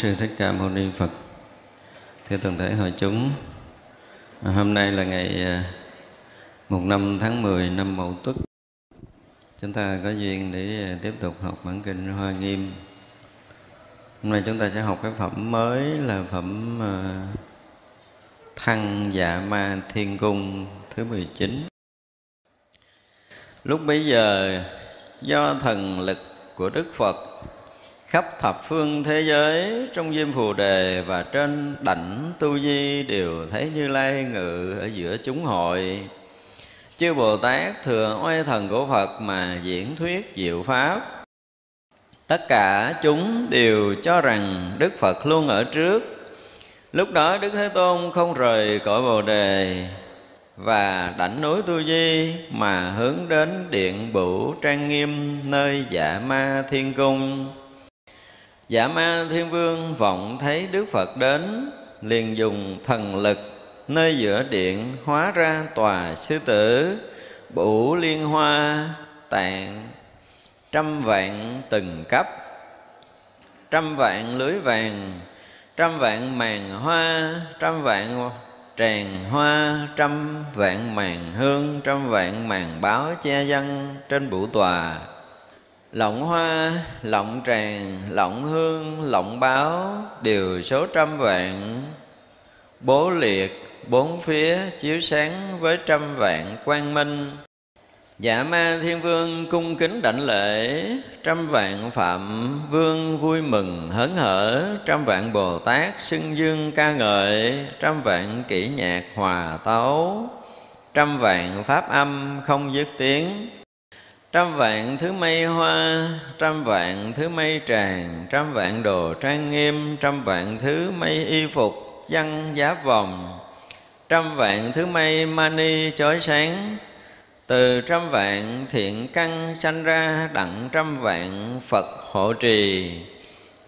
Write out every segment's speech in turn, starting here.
Sư thích ca mâu ni phật. Thưa toàn thể hội chúng hôm nay là ngày à, một năm tháng 10 năm mậu tuất. Chúng ta có duyên để à, tiếp tục học bản kinh hoa nghiêm. Hôm nay chúng ta sẽ học cái phẩm mới là phẩm à, thăng dạ ma thiên cung thứ 19 lúc bấy giờ do thần lực của đức phật khắp thập phương thế giới, trong diêm phù đề và trên đảnh tu di đều thấy như lai ngự ở giữa chúng hội. Chư bồ tát thừa oai thần của phật mà diễn thuyết diệu pháp. Tất cả chúng đều cho rằng đức phật luôn ở trước. Lúc đó đức thế tôn không rời cõi bồ đề và đảnh núi tu di mà hướng đến điện bửu trang nghiêm nơi dạ ma thiên cung. Dạ ma thiên vương vọng thấy Đức Phật đến, Liền dùng thần lực nơi giữa điện Hóa ra tòa sư tử Bủ liên hoa, tạng, Trăm vạn từng cấp, Trăm vạn lưới vàng, Trăm vạn màn hoa, Trăm vạn tràng hoa, Trăm vạn màn hương, Trăm vạn màn báo che dân trên bủ tòa lọng hoa lọng tràng lọng hương lọng báo, đều số trăm vạn. Bố liệt, bốn phía chiếu sáng với trăm vạn quang minh. Dạ ma thiên vương cung kính đảnh lễ, Trăm vạn phạm vương vui mừng hớn hở, Trăm vạn Bồ Tát xưng dương ca ngợi, Trăm vạn kỹ nhạc hòa tấu, Trăm vạn pháp âm không dứt tiếng trăm vạn thứ mây hoa, trăm vạn thứ mây tràng, trăm vạn đồ trang nghiêm, trăm vạn thứ mây y phục, văn giáp vòng, trăm vạn thứ mây mani chói sáng. Từ trăm vạn thiện căn sanh ra, đặng trăm vạn phật hộ trì.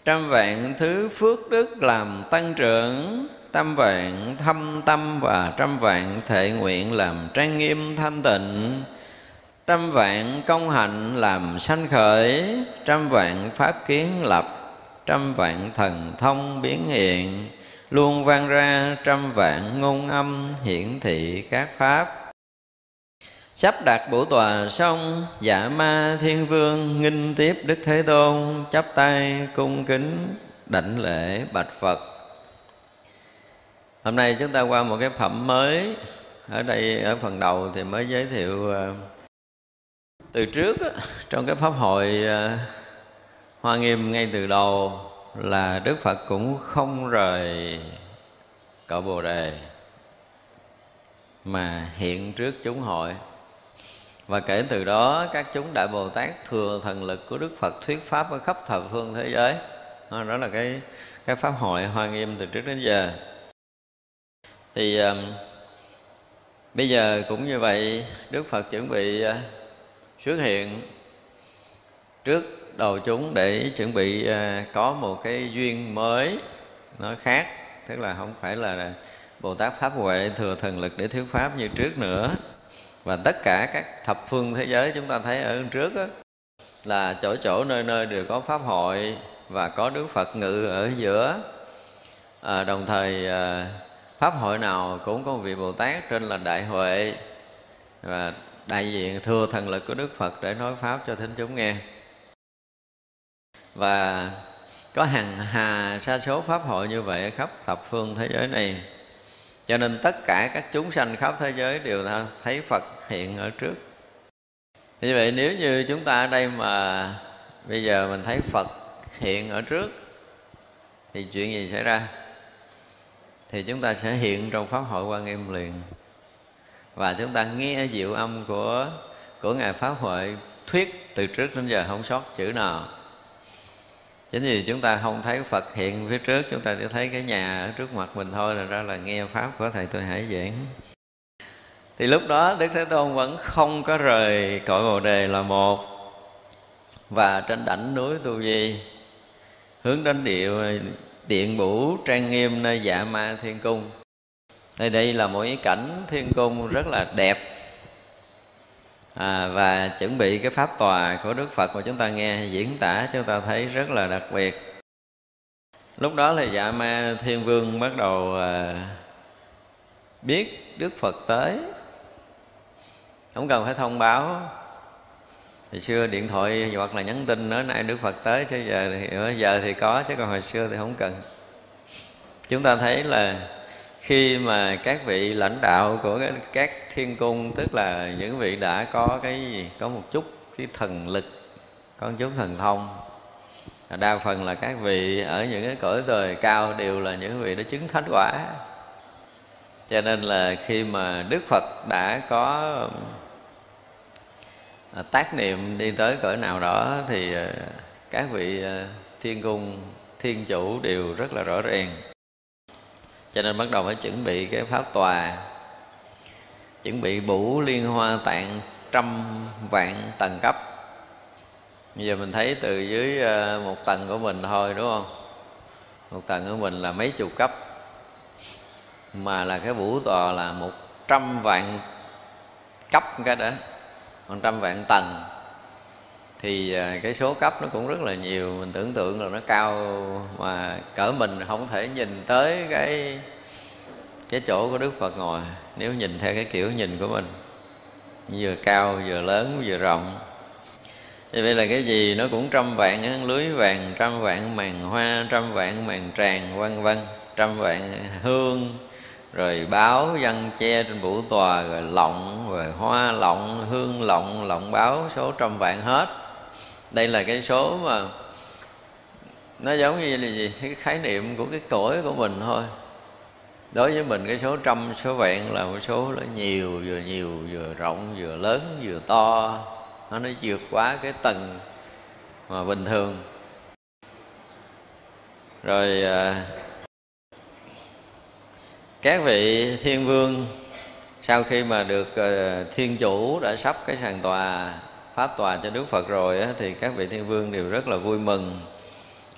Trăm vạn thứ phước đức làm tăng trưởng trăm vạn thâm tâm và trăm vạn thệ nguyện làm trang nghiêm thanh tịnh trăm vạn công hạnh làm sanh khởi, trăm vạn pháp kiến lập, trăm vạn thần thông biến hiện, luôn vang ra trăm vạn ngôn âm hiển thị các pháp. Sắp đặt bổ tòa xong dạ ma thiên vương nghinh tiếp đức thế tôn, chắp tay cung kính đảnh lễ bạch phật. Hôm nay chúng ta qua một cái phẩm mới. Ở đây, ở phần đầu thì mới giới thiệu à, từ trước trong cái pháp hội ờ, hoa nghiêm ngay từ đầu là đức phật cũng không rời cõi bồ đề mà hiện trước chúng hội. Và kể từ đó các chúng đại bồ tát thừa thần lực của đức phật thuyết pháp ở khắp thập phương thế giới. Đó là cái cái pháp hội hoa nghiêm từ trước đến giờ. Thì um, bây giờ cũng như vậy đức phật chuẩn bị uh, xuất hiện trước đầu chúng để chuẩn bị à, có một cái duyên mới nó khác. Tức là không phải là bồ tát pháp huệ thừa thần lực để thuyết pháp như trước nữa. Và tất cả các thập phương thế giới chúng ta thấy ở trước đó, là chỗ chỗ nơi nơi đều có pháp hội và có đức phật ngự ở giữa. À, đồng thời à, pháp hội nào cũng có một vị bồ tát trên là đại huệ. Và đại diện thưa thần lực của đức phật để nói pháp cho thính chúng nghe. Và có hàng hà sa số pháp hội như vậy khắp thập phương thế giới này. Cho nên tất cả các chúng sanh khắp thế giới đều thấy phật hiện ở trước. Như vậy nếu như chúng ta ở đây mà bây giờ mình thấy phật hiện ở trước, thì chuyện gì xảy ra? Thì chúng ta sẽ hiện trong pháp hội quan nghiêm liền và chúng ta nghe diệu âm của của ngài pháp hội thuyết từ trước đến giờ, không sót chữ nào chính vì chúng ta không thấy phật hiện phía trước, chúng ta chỉ thấy cái nhà ở trước mặt mình thôi là ra là nghe pháp của thầy tôi hải giảng. Thì lúc đó đức thế tôn vẫn không có rời cõi bồ đề là một. Và trên đỉnh núi tu di, hướng đến địa, điện bủ trang nghiêm, nơi dạ ma thiên cung đây đây là một cái cảnh thiên cung rất là đẹp. À, và chuẩn bị cái pháp tòa của đức phật mà chúng ta nghe diễn tả chúng ta thấy rất là đặc biệt. Lúc đó là dạ ma thiên vương bắt đầu à, biết đức phật tới. Không cần phải thông báo. Thì xưa điện thoại hoặc là nhắn tin nói nay đức phật tới chứ giờ thì giờ thì có chứ còn hồi xưa thì không cần. Chúng ta thấy là khi mà các vị lãnh đạo của các thiên cung, tức là những vị đã có cái gì, có một chút cái thần lực, có một chút thần thông đa phần là các vị ở những cái cõi đời cao đều là những vị đã chứng thánh quả. Cho nên là khi mà đức phật đã có à, tác niệm đi tới cõi nào đó thì à, các vị à, thiên cung, thiên chủ đều rất là rõ ràng cho nên bắt đầu phải chuẩn bị cái pháp tòa, chuẩn bị bủ liên hoa tạng trăm vạn tầng cấp. Bây giờ mình thấy từ dưới ờ, một tầng của mình thôi, đúng không? Một tầng của mình là mấy chục cấp, mà là cái vũ tòa là một trăm vạn cấp cái đó, một trăm vạn tầng thì à, cái số cấp nó cũng rất là nhiều. Mình tưởng tượng là nó cao mà cỡ mình không thể nhìn tới cái cái chỗ của đức phật ngồi, nếu nhìn theo cái kiểu nhìn của mình. Vừa cao, vừa lớn, vừa rộng. Thì vậy là cái gì nó cũng trăm vạn lưới vàng, trăm vạn màn hoa, trăm vạn màn tràng, vân vân, trăm vạn hương, rồi báo văn che trên vũ tòa, rồi lọng, rồi hoa lọng, hương lọng lọng báo, số trăm vạn hết đây là cái số mà nó giống như là gì? Cái khái niệm của cái cõi của mình thôi. Đối với mình cái số trăm số vạn là một số nó nhiều vừa nhiều vừa rộng vừa lớn vừa to. Nó nó vượt quá cái tầng mà bình thường. Rồi à, các vị thiên vương sau khi mà được à, thiên chủ đã sắp cái sàn tòa pháp tòa cho đức phật rồi á, thì các vị thiên vương đều rất là vui mừng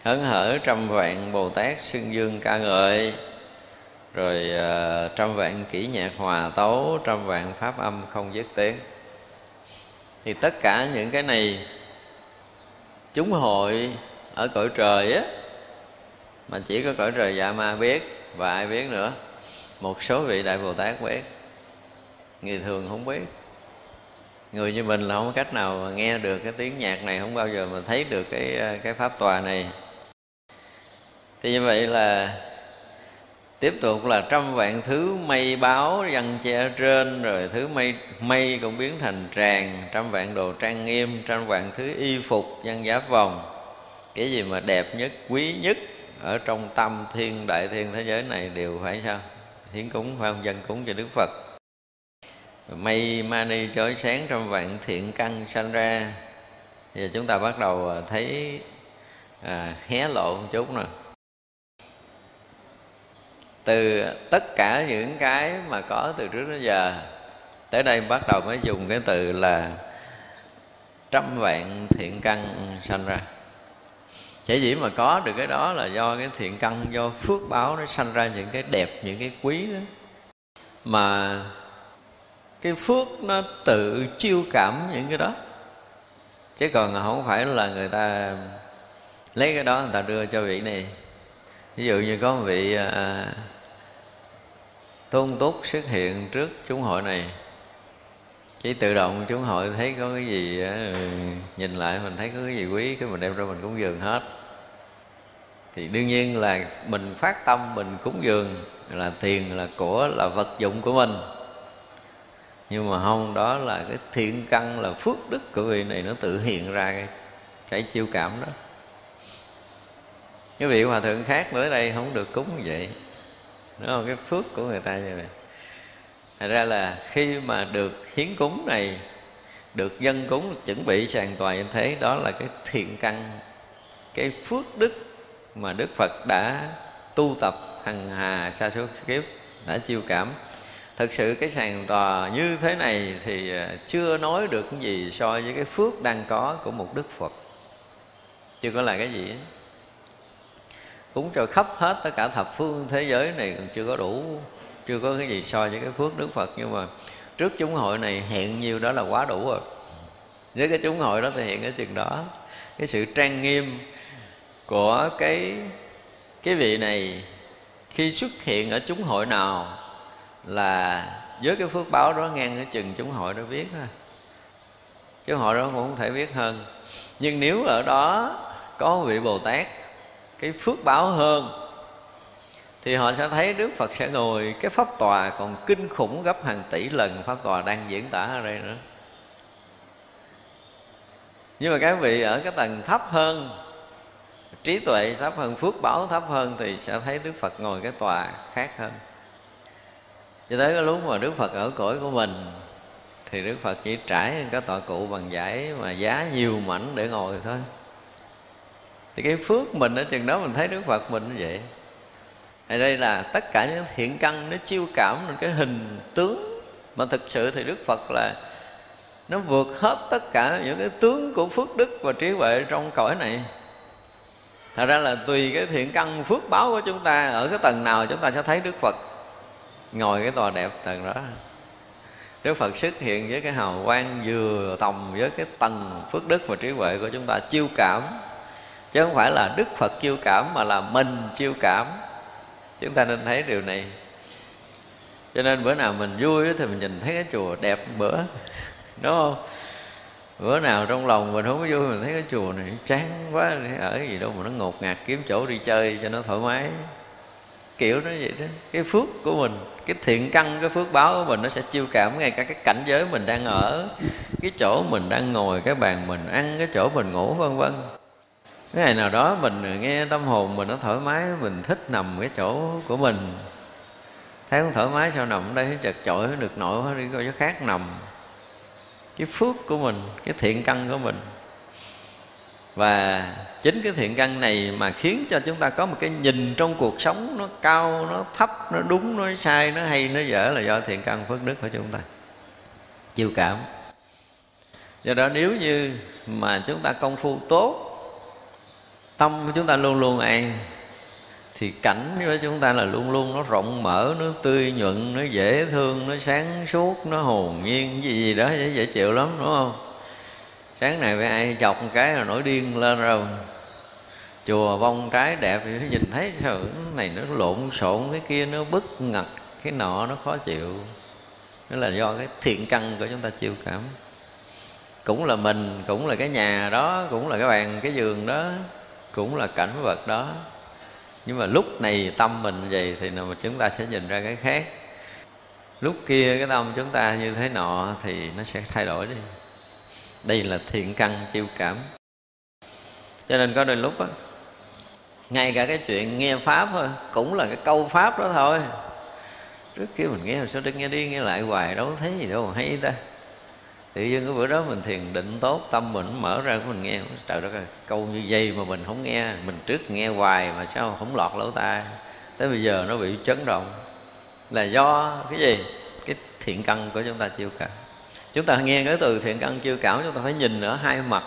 hớn hở trăm vạn bồ tát xưng dương ca ngợi. Rồi uh, trăm vạn kỹ nhạc hòa tấu trăm vạn pháp âm không dứt tiếng. Thì tất cả những cái này chúng hội ở cõi trời á mà chỉ có cõi trời dạ ma biết và ai biết nữa? Một số vị đại bồ tát biết người thường không biết người như mình là không có cách nào mà nghe được cái tiếng nhạc này, không bao giờ mà thấy được cái ờ, cái pháp tòa này. Thì như vậy là tiếp tục là trăm vạn thứ mây báo răng che trên, rồi thứ mây mây cũng biến thành tràng, trăm vạn đồ trang nghiêm, trăm vạn thứ y phục văn giáp vòng. Cái gì mà đẹp nhất, quý nhất ở trong tâm thiên, đại thiên thế giới này đều phải sao? Hiến cúng phải không? Dân cúng cho đức phật mây mani chói sáng trăm vạn thiện căn sanh ra. Giờ chúng ta bắt đầu à, thấy à, hé lộ một chút nè. Từ tất cả những cái mà có từ trước đến giờ tới đây bắt đầu mới dùng cái từ là trăm vạn thiện căn sanh ra. Chỉ dĩ mà có được cái đó là do cái thiện căn do phước báo nó sanh ra những cái đẹp những cái quý đó. Mà cái phước nó tự chiêu cảm những cái đó. Chứ còn không phải là người ta lấy cái đó người ta đưa cho vị này. Ví dụ như có một vị à, tôn túc xuất hiện trước chúng hội này chỉ tự động chúng hội thấy có cái gì à, nhìn lại mình thấy có cái gì quý cái mình đem ra mình cúng dường hết. Thì đương nhiên là mình phát tâm mình cúng dường là tiền là của là vật dụng của mình nhưng mà không đó là cái thiện căn là phước đức của vị này nó tự hiện ra cái, cái chiêu cảm đó. Cái vị hòa thượng khác tới đây không được cúng như vậy. Đúng không? Cái phước của người ta như vậy. Thành ra là khi mà được hiến cúng này Được dân cúng chuẩn bị sàn toàn như thế Đó là cái thiện căn Cái phước đức mà Đức Phật đã tu tập hằng hà sa số kiếp Đã chiêu cảm thực sự cái sàn tòa như thế này Thì à, chưa nói được cái gì so với cái phước đang có của một Đức Phật. Chưa có là cái gì ấy. Cúng cho khắp hết tất cả thập phương thế giới này còn chưa có đủ, chưa có cái gì so với cái phước đức phật. Nhưng mà trước chúng hội này hiện nhiều đó là quá đủ rồi. Với cái chúng hội đó thì hiện cái chừng đó. Cái sự trang nghiêm của cái cái vị này khi xuất hiện ở chúng hội nào là với cái phước báo đó ngang ở chừng chúng hội đó biết thôi chúng hội đó cũng không thể biết hơn. Nhưng nếu ở đó có vị bồ tát, cái phước báo hơn, thì họ sẽ thấy Đức Phật sẽ ngồi cái pháp tòa còn kinh khủng gấp hàng tỷ lần pháp tòa đang diễn tả ở đây nữa. Nhưng mà các vị ở cái tầng thấp hơn, trí tuệ thấp hơn, phước báo thấp hơn thì sẽ thấy Đức Phật ngồi cái tòa khác hơn cho tới cái lúc mà Đức Phật ở cõi của mình, thì Đức Phật chỉ trải cái tọa cụ bằng giải mà giá nhiều mảnh để ngồi thôi. Thì cái phước mình ở chừng đó mình thấy Đức Phật mình như vậy. Ở đây là tất cả những thiện căn nó chiêu cảm lên cái hình tướng mà thực sự thì đức phật là nó vượt hết tất cả những cái tướng của phước đức và trí huệ trong cõi này. Thật ra là tùy cái thiện căn phước báo của chúng ta, ở cái tầng nào chúng ta sẽ thấy đức phật ngồi cái tòa đẹp tầng đó. Đức Phật xuất hiện với cái hào quang vừa tầm với cái tầng phước đức và trí huệ của chúng ta chiêu cảm. Chứ không phải là Đức Phật chiêu cảm mà là mình chiêu cảm. Chúng ta nên thấy điều này. Cho nên bữa nào mình vui thì mình nhìn thấy cái chùa đẹp bữa, đúng không? Bữa nào trong lòng mình không có vui, mình thấy cái chùa này chán quá, ở gì đâu mà nó ngột ngạt kiếm chỗ đi chơi cho nó thoải mái. Kiểu nó vậy đó. Cái phước của mình cái thiện căn, cái phước báo của mình nó sẽ chiêu cảm ngay cả cái cảnh giới mình đang ở, cái chỗ mình đang ngồi, cái bàn mình ăn, cái chỗ mình ngủ, vân vân. Cái ngày nào đó mình nghe tâm hồn mình nó thoải mái, mình thích nằm cái chỗ của mình. Thấy không thoải mái sao nằm ở đây chật chội được nổi đi coi chỗ khác nằm. Cái phước của mình, cái thiện căn của mình. Và chính cái thiện căn này mà khiến cho chúng ta có một cái nhìn trong cuộc sống nó cao nó thấp nó đúng nó sai nó hay nó dở là do thiện căn phước đức của chúng ta. Chiêu cảm. Do đó nếu như mà chúng ta công phu tốt tâm của chúng ta luôn luôn an thì cảnh với chúng ta là luôn luôn nó rộng mở nó tươi nhuận nó dễ thương nó sáng suốt nó hồn nhiên gì gì đó dễ, dễ chịu lắm đúng không? Sáng này với ai chọc một cái là nổi điên lên rồi chùa vong trái đẹp thì nhìn thấy sao này nó lộn xộn, cái kia nó bức ngặt, cái nọ nó khó chịu. Đó là do cái thiện căn của chúng ta chiêu cảm. Cũng là mình, cũng là cái nhà đó, cũng là cái bàn, cái giường đó, cũng là cảnh vật đó. Nhưng mà lúc này tâm mình vậy thì mà chúng ta sẽ nhìn ra cái khác. Lúc kia cái tâm chúng ta như thế nọ thì nó sẽ thay đổi đi. Đây là thiện căn chiêu cảm. Cho nên có đôi lúc á ngay cả cái chuyện nghe pháp thôi, cũng là cái câu pháp đó thôi. Trước kia mình nghe, sao đừng nghe đi, nghe lại hoài, đâu thấy gì đâu mà hay ta. Tự nhiên cái bữa đó mình thiền định tốt, tâm mình mở ra của mình nghe. Trời đất ơi, câu như dây mà mình không nghe, mình trước nghe hoài mà sao không lọt lỗ tai. Tới bây giờ nó bị chấn động. Là do cái gì? Cái thiện căn của chúng ta chiêu cảm chúng ta nghe cái từ thiện căn chiêu cảm chúng ta phải nhìn ở hai mặt.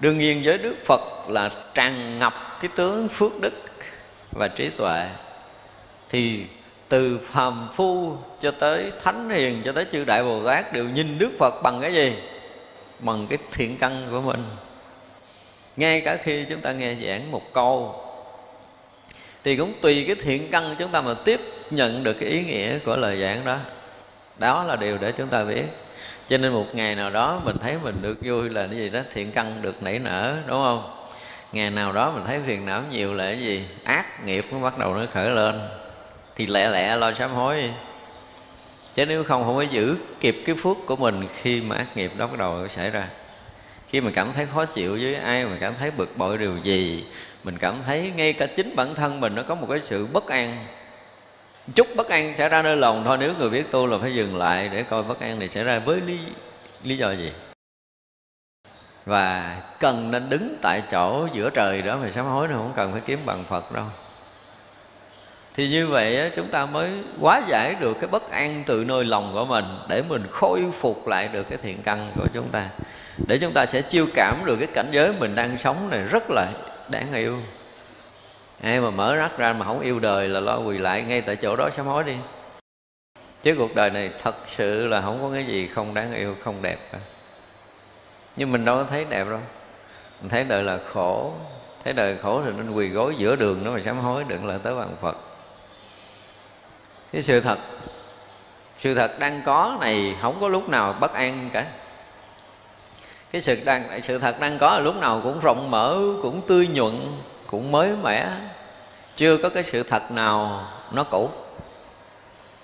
Đương nhiên với đức phật là tràn ngập cái tướng phước đức và trí tuệ, thì từ phàm phu cho tới thánh hiền, cho tới chư đại bồ tát đều nhìn đức phật bằng cái gì? Bằng cái thiện căn của mình. Ngay cả khi chúng ta nghe giảng một câu, thì cũng tùy cái thiện căn chúng ta mà tiếp nhận được cái ý nghĩa của lời giảng đó. Đó là điều để chúng ta biết. Cho nên một ngày nào đó mình thấy mình được vui là cái gì đó, thiện căn được nảy nở, đúng không? Ngày nào đó mình thấy phiền não nhiều là cái gì? Ác nghiệp nó bắt đầu nó khởi lên. Thì lẹ lẹ lo sám hối. Chứ nếu không không có giữ kịp cái phước của mình khi mà ác nghiệp đó bắt đầu xảy ra. Khi mình cảm thấy khó chịu với ai mình cảm thấy bực bội điều gì, mình cảm thấy ngay cả chính bản thân mình nó có một cái sự bất an. Chút bất an xảy ra nơi lòng thôi. Nếu người biết tu là phải dừng lại để coi bất an này xảy ra với lý lý do gì và cần nên đứng tại chỗ giữa trời đó mà sám hối nó không cần phải kiếm bằng phật đâu. Thì như vậy chúng ta mới quá giải được cái bất an từ nơi lòng của mình để mình khôi phục lại được cái thiện căn của chúng ta. Để chúng ta sẽ chiêu cảm được cái cảnh giới mình đang sống này rất là đáng yêu. Ai mà mở rắc ra mà không yêu đời là lo quỳ lại ngay tại chỗ đó sám hối đi. Chứ cuộc đời này thật sự là không có cái gì không đáng yêu, không đẹp cả nhưng mình đâu có thấy đẹp đâu. Mình thấy đời là khổ. Thấy đời khổ thì nên quỳ gối giữa đường đó mà sám hối, đừng là tới bằng phật. Cái sự thật sự thật đang có này không có lúc nào bất an cả. Cái sự đang, sự thật đang có lúc nào cũng rộng mở, cũng tươi nhuận, cũng mới mẻ. Chưa có cái sự thật nào nó cũ.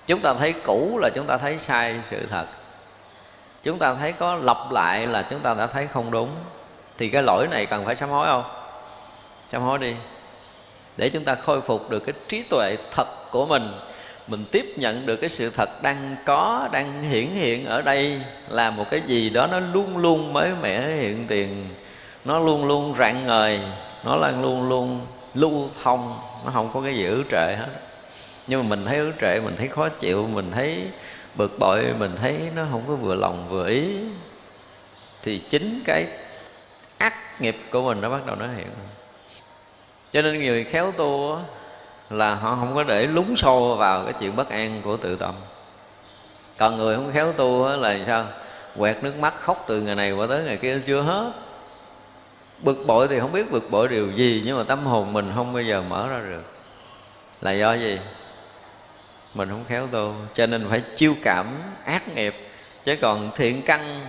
Chúng ta thấy cũ là chúng ta thấy sai sự thật chúng ta thấy có lặp lại là chúng ta đã thấy không đúng. Thì cái lỗi này cần phải sám hối không? Sám hối đi. Để chúng ta khôi phục được cái trí tuệ thật của mình mình tiếp nhận được cái sự thật đang có, đang hiển hiện ở đây là một cái gì đó nó luôn luôn mới mẻ hiện tiền. Nó luôn luôn rạng ngời, nó là luôn luôn lưu thông, nó không có cái gì ứ trệ hết. Nhưng mà mình thấy ứ trệ, mình thấy khó chịu, mình thấy bực bội, mình thấy nó không có vừa lòng vừa ý. Thì chính cái ác nghiệp của mình nó bắt đầu nó hiện. Cho nên người khéo tu là họ không có để lúng sâu vào cái chuyện bất an của tự tâm. Còn người không khéo tu là sao? Quẹt nước mắt, khóc từ ngày này qua tới ngày kia, chưa hết. Bực bội thì không biết bực bội điều gì, nhưng mà tâm hồn mình không bao giờ mở ra được. Là do gì? Mình không khéo tu cho nên phải chiêu cảm ác nghiệp. Chứ còn thiện căn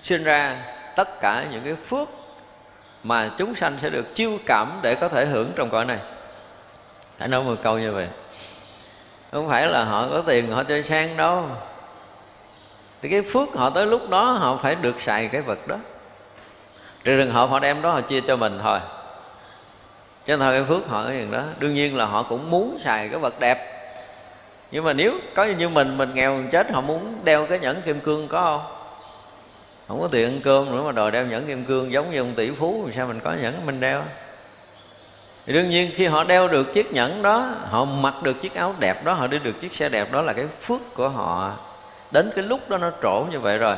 sinh ra tất cả những cái phước mà chúng sanh sẽ được chiêu cảm để có thể hưởng trong cõi này. Hãy nói một câu như vậy. Không phải là họ có tiền họ chơi sang đâu. Thì cái phước họ tới lúc đó họ phải được xài cái vật đó. Trừ trường hợp họ đem đó họ chia cho mình thôi. Cho nên thôi cái phước họ cái đó, đương nhiên là họ cũng muốn xài cái vật đẹp nhưng mà nếu có như mình mình nghèo chết, họ muốn đeo cái nhẫn kim cương có không? Không có tiền ăn cơm nữa mà đòi đeo nhẫn kim cương giống như ông tỷ phú, thì sao mình có nhẫn mình đeo? Thì đương nhiên khi họ đeo được chiếc nhẫn đó, họ mặc được chiếc áo đẹp đó, họ đi được chiếc xe đẹp đó là cái phước của họ. Đến cái lúc đó nó trổ như vậy rồi.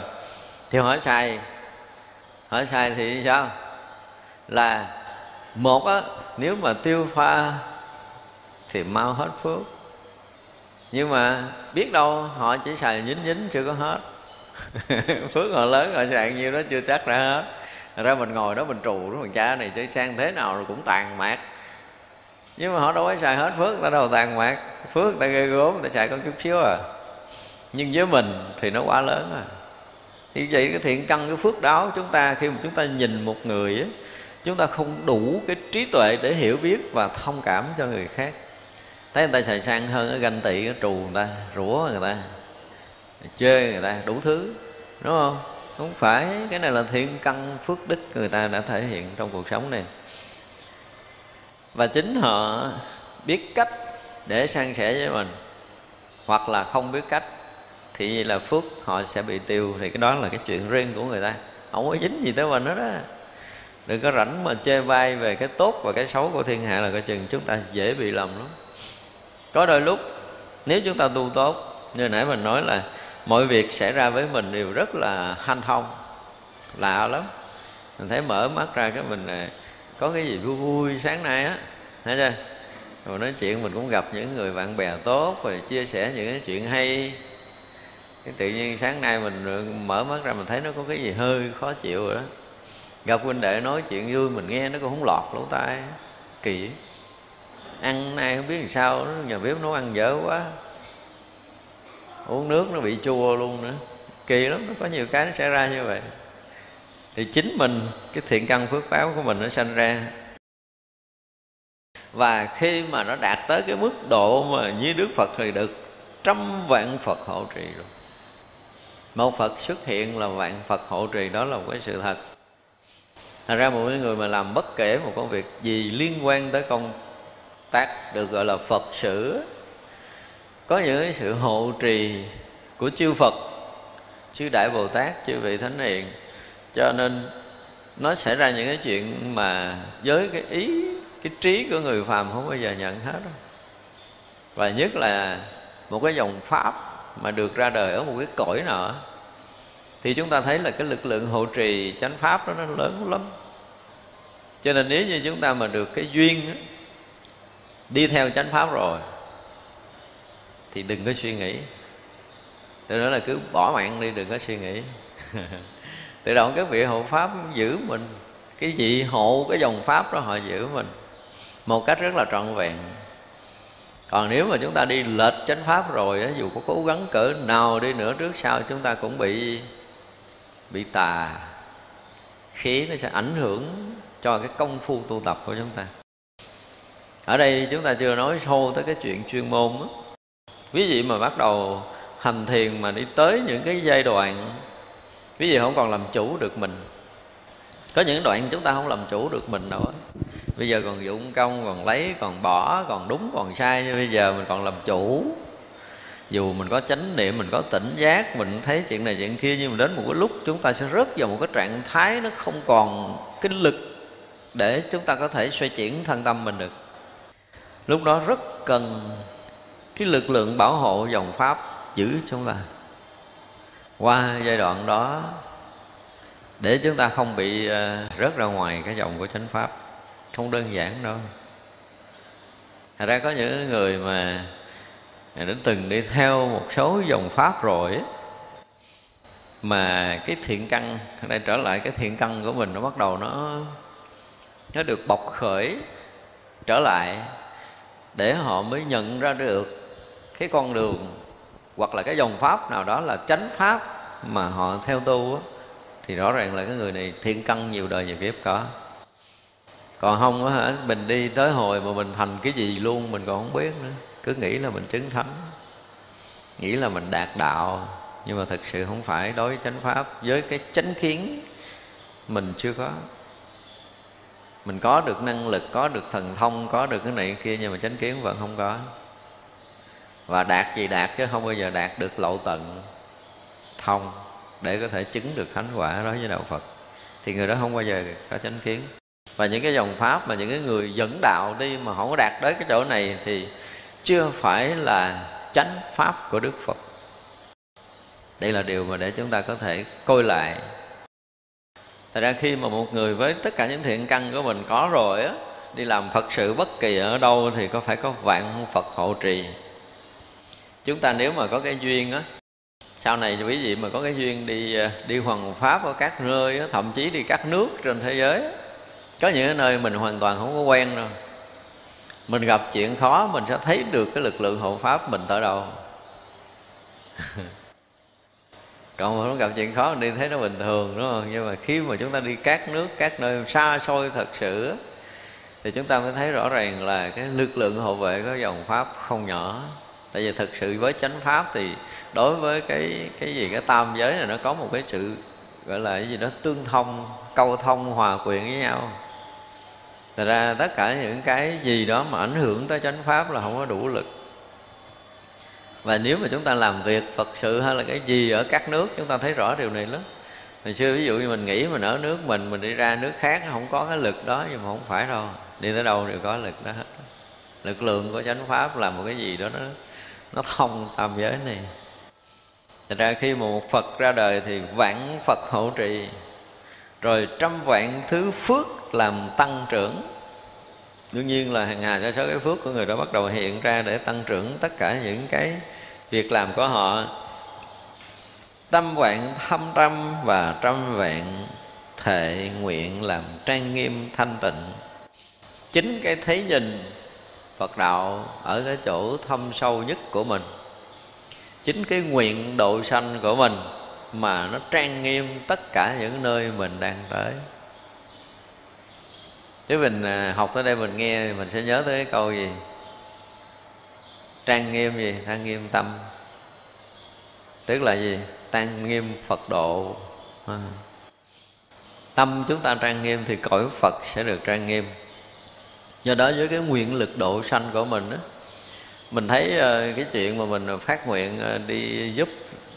Thì họ xài họ xài thì sao? Là một á, nếu mà tiêu pha thì mau hết phước nhưng mà biết đâu, họ chỉ xài nhính nhính chưa có hết. Phước họ lớn họ xài nhiêu đó chưa chắc ra hết. Ra mình ngồi đó mình trù đó, mình cha này chơi sang thế nào rồi cũng tàn mạc. Nhưng mà họ đâu có xài hết phước người ta đâu tàn mạc. Phước người ta ghê gốm người ta xài có chút xíu à. Nhưng với mình thì nó quá lớn à. Thì vậy cái thiện căn, cái phước đó chúng ta, khi mà chúng ta nhìn một người á, chúng ta không đủ cái trí tuệ để hiểu biết và thông cảm cho người khác thấy người ta xài sang hơn cái ganh tị, cái trù người ta, rủa người ta chê người ta, đủ thứ, đúng không? Không phải, cái này là thiện căn phước đức người ta đã thể hiện trong cuộc sống này. Và chính họ biết cách để san sẻ với mình, hoặc là không biết cách, thì vậy là phước họ sẽ bị tiêu. Thì cái đó là cái chuyện riêng của người ta. Không có dính gì tới mình hết đó. Đừng có rảnh mà chê bai về cái tốt và cái xấu của thiên hạ là coi chừng chúng ta dễ bị lầm lắm có đôi lúc, nếu chúng ta tu tốt, như nãy mình nói là mọi việc xảy ra với mình đều rất là hanh thông, lạ lắm. Mình thấy mở mắt ra cái mình này có cái gì vui vui sáng nay á, thấy chưa? Rồi nói chuyện, mình cũng gặp những người bạn bè tốt, rồi chia sẻ những cái chuyện hay. Cái tự nhiên sáng nay mình mở mắt ra, mình thấy nó có cái gì hơi khó chịu rồi đó. Gặp huynh đệ nói chuyện vui, mình nghe nó cũng không lọt lỗ tai, kỳ ăn nay không biết làm sao nó nhà bếp nấu ăn dở quá. Uống nước nó bị chua luôn nữa. Kỳ lắm, nó có nhiều cái nó xảy ra như vậy. Thì chính mình, cái thiện căn phước báo của mình nó sanh ra. Và khi mà nó đạt tới cái mức độ mà như đức phật thì được trăm vạn phật hộ trì rồi. Một phật xuất hiện là vạn phật hộ trì, đó là một cái sự thật. Thật ra một người mà làm bất kể một công việc gì liên quan tới công tác được gọi là Phật sử. Có những sự hộ trì của chư Phật chư Đại Bồ Tát chư vị Thánh Hiền. Cho nên nó xảy ra những cái chuyện mà với cái ý cái trí của người phàm không bao giờ nhận hết đâu. Và nhất là một cái dòng pháp mà được ra đời ở một cái cõi nào thì chúng ta thấy là cái lực lượng hộ trì chánh pháp đó nó lớn lắm. Cho nên nếu như chúng ta mà được cái duyên đó, đi theo chánh pháp rồi, thì đừng có suy nghĩ. Tôi nói là cứ bỏ mạng đi, đừng có suy nghĩ. Tự động các vị hộ pháp giữ mình, cái vị hộ, cái dòng pháp đó họ giữ mình một cách rất là trọn vẹn. Còn nếu mà chúng ta đi lệch chánh pháp rồi dù có cố gắng cỡ nào đi nữa, trước sau chúng ta cũng bị bị tà. Khí nó sẽ ảnh hưởng cho cái công phu tu tập của chúng ta ở đây chúng ta chưa nói sâu tới cái chuyện chuyên môn đó. ví dụ mà bắt đầu hành thiền mà đi tới những cái giai đoạn ví dụ không còn làm chủ được mình. Có những đoạn chúng ta không làm chủ được mình đâu bây giờ còn dụng công, còn lấy, còn bỏ, còn đúng, còn sai như bây giờ mình còn làm chủ. Dù mình có chánh niệm, mình có tỉnh giác, mình thấy chuyện này chuyện kia, nhưng mà đến một cái lúc chúng ta sẽ rớt vào một cái trạng thái nó không còn cái lực để chúng ta có thể xoay chuyển thân tâm mình được lúc đó rất cần cái lực lượng bảo hộ dòng pháp giữ chúng ta qua giai đoạn đó, để chúng ta không bị ờ, rớt ra ngoài cái dòng của chánh pháp, không đơn giản đâu. Thật ra có những người mà đã từng đi theo một số dòng pháp rồi mà cái thiện căn, đây trở lại cái thiện căn của mình, nó bắt đầu nó nó được bộc khởi trở lại để họ mới nhận ra được cái con đường hoặc là cái dòng pháp nào đó là chánh pháp mà họ theo tu á, thì rõ ràng là cái người này thiên căn nhiều đời nhiều kiếp có. Còn không á hả mình đi tới hồi mà mình thành cái gì luôn mình còn không biết nữa cứ nghĩ là mình chứng thánh nghĩ là mình đạt đạo nhưng mà thực sự không phải đối với chánh pháp với cái chánh kiến mình chưa có mình có được năng lực, có được thần thông, có được cái này cái kia, nhưng mà chánh kiến vẫn không có. Và đạt gì đạt chứ, không bao giờ đạt được lộ tận thông để có thể chứng được thánh quả đó với đạo phật. Thì người đó không bao giờ có chánh kiến. Và những cái dòng pháp mà những cái người dẫn đạo đi mà không có đạt tới cái chỗ này thì chưa phải là chánh pháp của đức phật. Đây là điều mà để chúng ta có thể coi lại. Thật ra khi mà một người với tất cả những thiện căn của mình có rồi á Đi làm Phật sự bất kỳ ở đâu thì có phải có vạn Phật hộ trì. Chúng ta nếu mà có cái duyên á Sau này quý vị mà có cái duyên đi à, đi hoàng pháp ở các nơi á, Thậm chí đi các nước trên thế giới á, Có những nơi mình hoàn toàn không có quen rồi Mình gặp chuyện khó mình sẽ thấy được cái lực lượng hộ pháp mình tới đâu. còn mà nó gặp chuyện khó mình đi thấy nó bình thường, đúng không? Nhưng mà khi mà chúng ta đi các nước, các nơi xa xôi thật sự thì chúng ta mới thấy rõ ràng là cái lực lượng hộ vệ có dòng pháp không nhỏ. Tại vì thực sự với chánh pháp thì đối với cái cái gì, cái tam giới này nó có một cái sự gọi là cái gì đó tương thông, câu thông, hòa quyện với nhau. Thật ra tất cả những cái gì đó mà ảnh hưởng tới chánh pháp là không có đủ lực và nếu mà chúng ta làm việc phật sự hay là cái gì ở các nước, chúng ta thấy rõ điều này lắm. Hồi xưa ví dụ như mình nghĩ mình ở nước mình mình đi ra nước khác, không có cái lực đó, nhưng mà không phải đâu. Đi tới đâu đều có lực đó hết. Lực lượng của chánh pháp là một cái gì đó nó nó thông tam giới này. Thật ra khi mà một Phật ra đời thì vạn Phật hộ trì. Rồi trăm vạn thứ phước làm tăng trưởng. Đương nhiên là hàng hà sa số cái phước của người đó bắt đầu hiện ra để tăng trưởng tất cả những cái việc làm của họ. Tâm vạn thâm trăm và trăm vạn thệ nguyện làm trang nghiêm thanh tịnh. Chính cái thấy nhìn Phật đạo ở cái chỗ thâm sâu nhất của mình. Chính cái nguyện độ sanh của mình mà nó trang nghiêm tất cả những nơi mình đang tới chứ mình à, học tới đây mình nghe mình sẽ nhớ tới cái câu gì? Trang nghiêm gì? Trang nghiêm tâm. Tức là gì? Trang nghiêm phật độ. À. tâm chúng ta trang nghiêm thì cõi phật sẽ được trang nghiêm. Do đó với cái nguyện lực độ sanh của mình đó, mình thấy à, cái chuyện mà mình phát nguyện à, đi giúp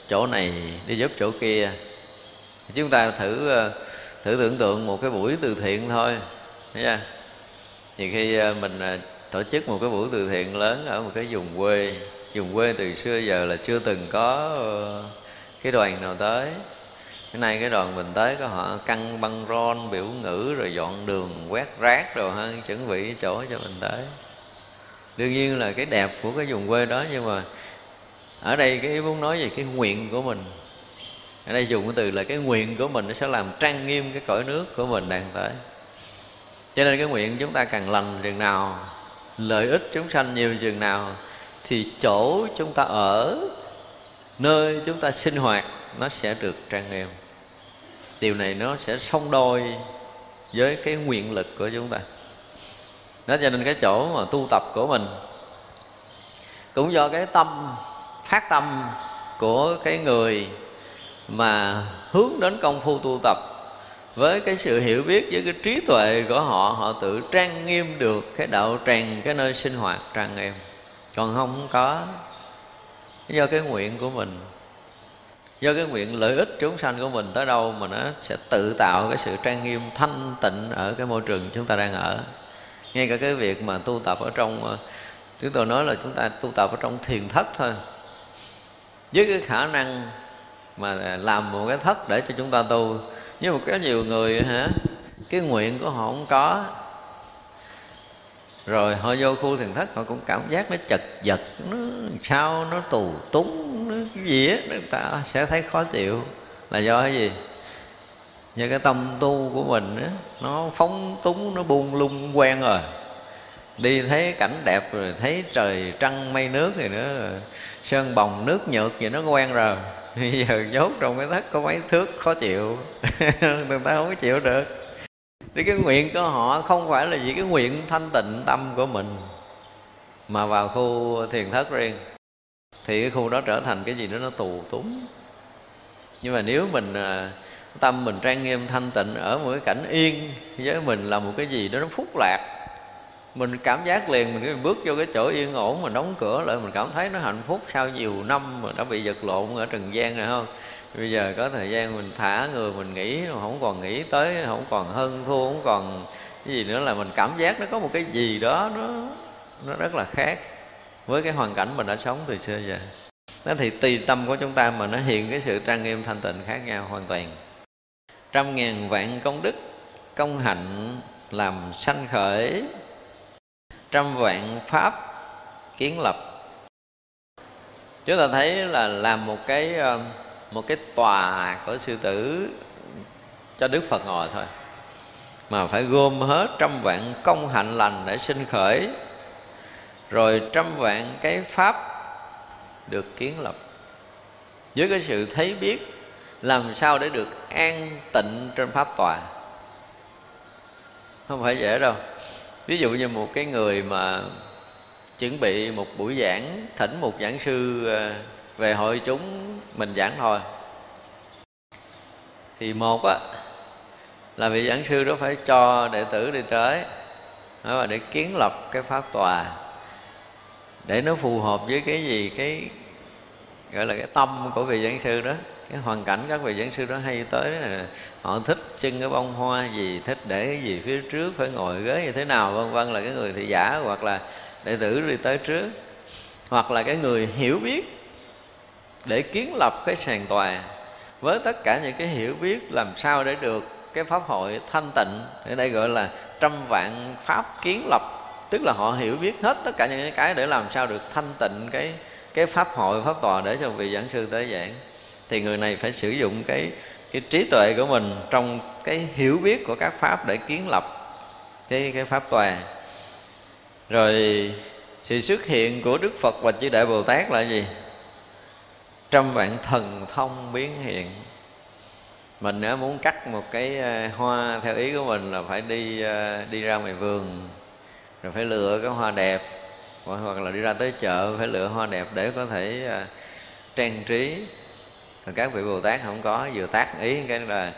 chỗ này đi giúp chỗ kia chúng ta thử thử tưởng tượng một cái buổi từ thiện thôi thấy chưa? Nhiều khi ờ, mình ờ, tổ chức một cái buổi từ thiện lớn ở một cái vùng quê. Vùng quê từ xưa giờ là chưa từng có ờ, cái đoàn nào tới. Cái nay cái đoàn mình tới có họ căng băng ron, biểu ngữ, rồi dọn đường, quét rác rồi ha, chuẩn bị chỗ cho mình tới. Đương nhiên là cái đẹp của cái vùng quê đó, nhưng mà ở đây cái ý muốn nói về cái nguyện của mình. Ở đây dùng cái từ là cái nguyện của mình, nó sẽ làm trang nghiêm cái cõi nước của mình đang tới cho nên cái nguyện chúng ta càng lành chừng nào, lợi ích chúng sanh nhiều chừng nào, thì chỗ chúng ta ở, nơi chúng ta sinh hoạt, nó sẽ được trang nghiêm. Điều này nó sẽ song đôi với cái nguyện lực của chúng ta. Đó cho nên cái chỗ mà tu tập của mình, cũng do cái tâm, phát tâm của cái người mà hướng đến công phu tu tập với cái sự hiểu biết, với cái trí tuệ của họ họ tự trang nghiêm được cái đạo tràng, cái nơi sinh hoạt trang nghiêm còn không có. Do cái nguyện của mình. Do cái nguyện lợi ích chúng sanh của mình tới đâu mà nó sẽ tự tạo cái sự trang nghiêm thanh tịnh ở cái môi trường chúng ta đang ở. Ngay cả cái việc mà tu tập ở trong ờ, chúng tôi nói là chúng ta tu tập ở trong thiền thất thôi. Với cái khả năng mà làm một cái thất để cho chúng ta tu nhưng mà có nhiều người hả? Cái nguyện của họ không có. Rồi họ vô khu thiền thất, họ cũng cảm giác nó chật vật, nó sao, nó tù túng, nó cái gì á người ta sẽ thấy khó chịu. Là do cái gì? Do cái tâm tu của mình á, nó phóng túng, nó buông lung quen rồi. Đi thấy cảnh đẹp rồi, thấy trời trăng mây nước thì nữa, sơn bồng nước nhược gì nó quen rồi. bây giờ nhốt trong cái thất có mấy thước, khó chịu. Người ta không có chịu được. Thì cái nguyện của họ không phải là vì cái nguyện thanh tịnh tâm của mình, mà vào khu thiền thất riêng. Thì cái khu đó trở thành cái gì đó nó tù túng. Nhưng mà nếu mình à, tâm mình trang nghiêm thanh tịnh ở một cái cảnh yên với mình là một cái gì đó nó phúc lạc mình cảm giác liền, mình bước vô cái chỗ yên ổn, mình đóng cửa lại, mình cảm thấy nó hạnh phúc sau nhiều năm mà đã bị giật lộn ở trần gian rồi, không? Bây giờ có thời gian mình thả người, mình nghĩ không còn nghĩ tới, không còn hơn thua, không còn cái gì nữa là mình cảm giác nó có một cái gì đó, nó nó rất là khác với cái hoàn cảnh mình đã sống từ xưa giờ. Đó thì tùy tâm của chúng ta mà nó hiện cái sự trang nghiêm thanh tịnh khác nhau hoàn toàn. Trăm ngàn vạn công đức, công hạnh làm sanh khởi trăm vạn pháp kiến lập. Chúng ta thấy là làm một cái ờ, một cái tòa của sư tử cho đức phật ngồi thôi. Mà phải gom hết trăm vạn công hạnh lành để sinh khởi, rồi trăm vạn cái pháp được kiến lập. Với cái sự thấy biết, làm sao để được an tịnh trên pháp tòa? Không phải dễ đâu ví dụ như một cái người mà chuẩn bị một buổi giảng, thỉnh một giảng sư ờ, về hội chúng mình giảng thôi. Thì một á, là vị giảng sư đó phải cho đệ tử đi tới đó là để kiến lập cái pháp tòa, để nó phù hợp với cái gì, cái, gọi là cái tâm của vị giảng sư đó cái hoàn cảnh các vị giảng sư đó hay tới là họ thích chân cái bông hoa gì, thích để cái gì phía trước, phải ngồi ghế như thế nào, vân vân là cái người thị giả, hoặc là đệ tử đi tới trước. Hoặc là cái người hiểu biết để kiến lập cái sàn tòa. Với tất cả những cái hiểu biết làm sao để được cái pháp hội thanh tịnh ở đây gọi là trăm vạn pháp kiến lập. Tức là họ hiểu biết hết tất cả những cái để làm sao được thanh tịnh cái cái pháp hội, pháp tòa để cho vị giảng sư tới giảng thì người này phải sử dụng cái cái trí tuệ của mình trong cái hiểu biết của các pháp để kiến lập cái cái pháp tòa rồi sự xuất hiện của đức phật và chư đại bồ tát là gì? Trăm vạn thần thông biến hiện. Mình nếu muốn cắt một cái ờ, hoa theo ý của mình là phải đi ờ, đi ra ngoài vườn, rồi phải lựa cái hoa đẹp, hoặc là đi ra tới chợ phải lựa hoa đẹp để có thể ờ, trang trí còn các vị bồ tát không có, vừa tác ý cái là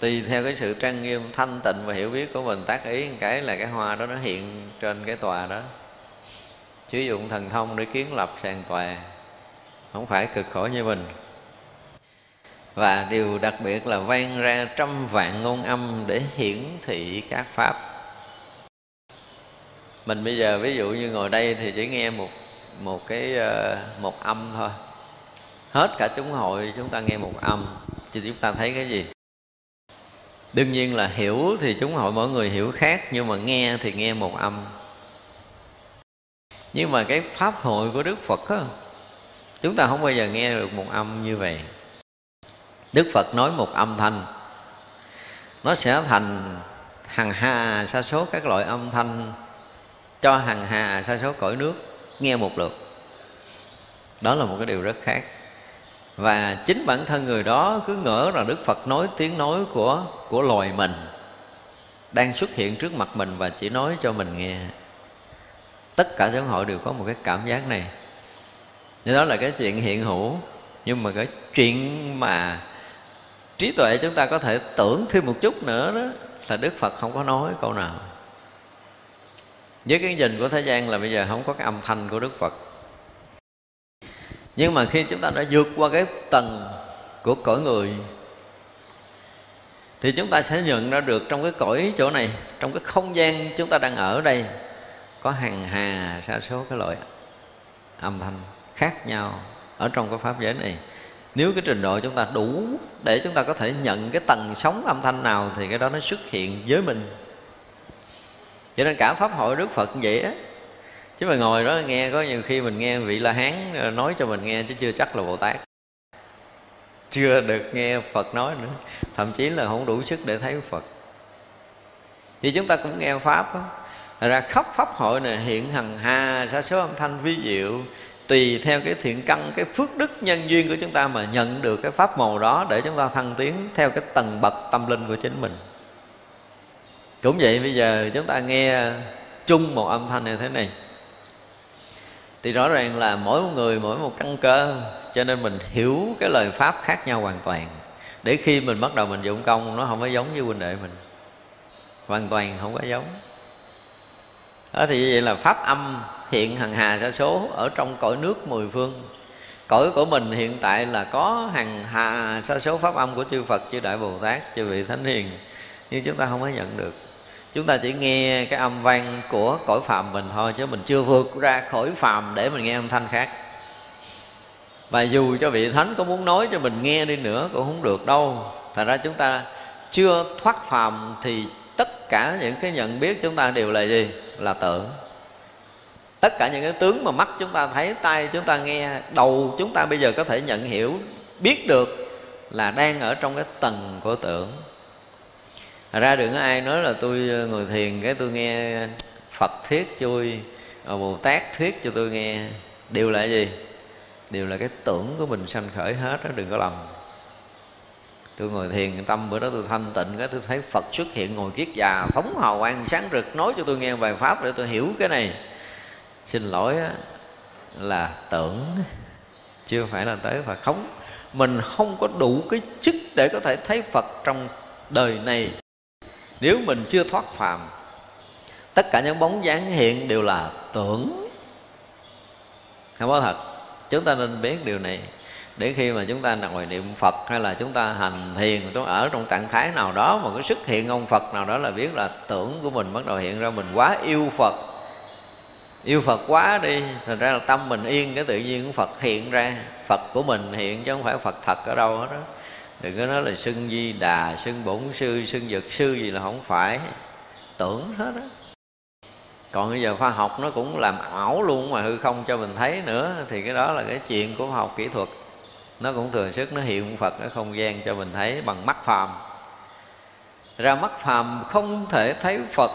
tùy theo cái sự trang nghiêm, thanh tịnh và hiểu biết của mình, tác ý cái là cái hoa đó nó hiện trên cái tòa đó. Sử dụng thần thông để kiến lập sàn tòa không phải cực khổ như mình. Và điều đặc biệt là vang ra trăm vạn ngôn âm để hiển thị các pháp. Mình bây giờ ví dụ như ngồi đây thì chỉ nghe một một cái ờ, một âm thôi hết cả chúng hội, chúng ta nghe một âm, thì chúng ta thấy cái gì? Đương nhiên là hiểu thì chúng hội, mỗi người hiểu khác, nhưng mà nghe thì nghe một âm. Nhưng mà cái pháp hội của đức phật á, chúng ta không bao giờ nghe được một âm như vậy. Đức phật nói một âm thanh, nó sẽ thành hằng hà sa số các loại âm thanh, cho hằng hà sa số cõi nước nghe một lượt. Đó là một cái điều rất khác và chính bản thân người đó cứ ngỡ là đức phật nói tiếng nói của của loài mình đang xuất hiện trước mặt mình và chỉ nói cho mình nghe. Tất cả giáo hội đều có một cái cảm giác này. Như đó là cái chuyện hiện hữu, nhưng mà cái chuyện mà trí tuệ chúng ta có thể tưởng thêm một chút nữa đó là đức phật không có nói câu nào. Với cái nhìn của thế gian là bây giờ không có cái âm thanh của đức phật nhưng mà khi chúng ta đã vượt qua cái tầng của cõi người, thì chúng ta sẽ nhận ra được trong cái cõi chỗ này, trong cái không gian chúng ta đang ở đây, có hàng hà, sa số, cái loại âm thanh khác nhau ở trong cái pháp giới này. Nếu cái trình độ chúng ta đủ để chúng ta có thể nhận cái tầng sóng âm thanh nào thì cái đó nó xuất hiện với mình. Cho nên cả pháp hội đức phật vậy á chứ mà ngồi đó nghe, có nhiều khi mình nghe vị la hán ờ, nói cho mình nghe chứ chưa chắc là bồ tát. Chưa được nghe phật nói nữa, thậm chí là không đủ sức để thấy phật. Thì chúng ta cũng nghe pháp đó. ra khắp pháp hội này hiện hằng hà, sa số âm thanh vi diệu, tùy theo cái thiện căn, cái phước đức nhân duyên của chúng ta mà nhận được cái pháp màu đó để chúng ta thăng tiến theo cái tầng bậc tâm linh của chính mình. Cũng vậy bây giờ chúng ta nghe chung một âm thanh như thế này thì rõ ràng là mỗi một người, mỗi một căn cơ, cho nên mình hiểu cái lời pháp khác nhau hoàn toàn. Để khi mình bắt đầu mình dụng công, nó không có giống như huynh đệ mình. Hoàn toàn không có giống. Đó, thì như vậy là pháp âm hiện hằng hà sa số ở trong cõi nước mười phương. Cõi của mình hiện tại là có hằng hà sa số pháp âm của chư Phật, chư Đại Bồ Tát, chư vị Thánh Hiền. Nhưng chúng ta không có nhận được chúng ta chỉ nghe cái âm vang của cõi phạm mình thôi, chứ mình chưa vượt ra khỏi phạm để mình nghe âm thanh khác. Và dù cho vị thánh có muốn nói cho mình nghe đi nữa cũng không được đâu. Thành ra chúng ta chưa thoát phàm thì tất cả những cái nhận biết chúng ta đều là gì? Là tưởng tất cả những cái tướng mà mắt chúng ta thấy tay chúng ta nghe, đầu chúng ta bây giờ có thể nhận hiểu, biết được là đang ở trong cái tầng của tưởng ra đừng có ai nói là tôi ờ, ngồi thiền cái tôi nghe phật thuyết chui ờ, bồ tát thuyết cho tôi nghe. Đều là gì? Đều là cái tưởng của mình sanh khởi hết đó, đừng có lầm. Tôi ngồi thiền tâm bữa đó tôi thanh tịnh cái tôi thấy phật xuất hiện ngồi kiết già, phóng hào quang sáng rực, nói cho tôi nghe bài pháp để tôi hiểu cái này. Xin lỗi là tưởng, chưa phải là tới phật. Khống mình không có đủ cái chức để có thể thấy phật trong đời này nếu mình chưa thoát phàm, tất cả những bóng dáng hiện đều là tưởng. Không có thật. Chúng ta nên biết điều này. Để khi mà chúng ta ngồi niệm Phật hay là chúng ta hành thiền, chúng ở trong trạng thái nào đó mà cái xuất hiện ông Phật nào đó là biết là tưởng của mình bắt đầu hiện ra mình quá yêu Phật. Yêu Phật quá đi, thành ra là tâm mình yên, cái tự nhiên Phật hiện ra. Phật của mình hiện chứ không phải Phật thật ở đâu hết đó đừng có nói là xưng di đà xưng bổn sư xưng dật sư gì là không phải. Tưởng hết á. Còn bây giờ khoa học nó cũng làm ảo luôn mà hư không cho mình thấy nữa, thì cái đó là cái chuyện của khoa học kỹ thuật. Nó cũng thường sức, nó hiện phật ở không gian cho mình thấy bằng mắt phàm. Ra mắt phàm không thể thấy phật.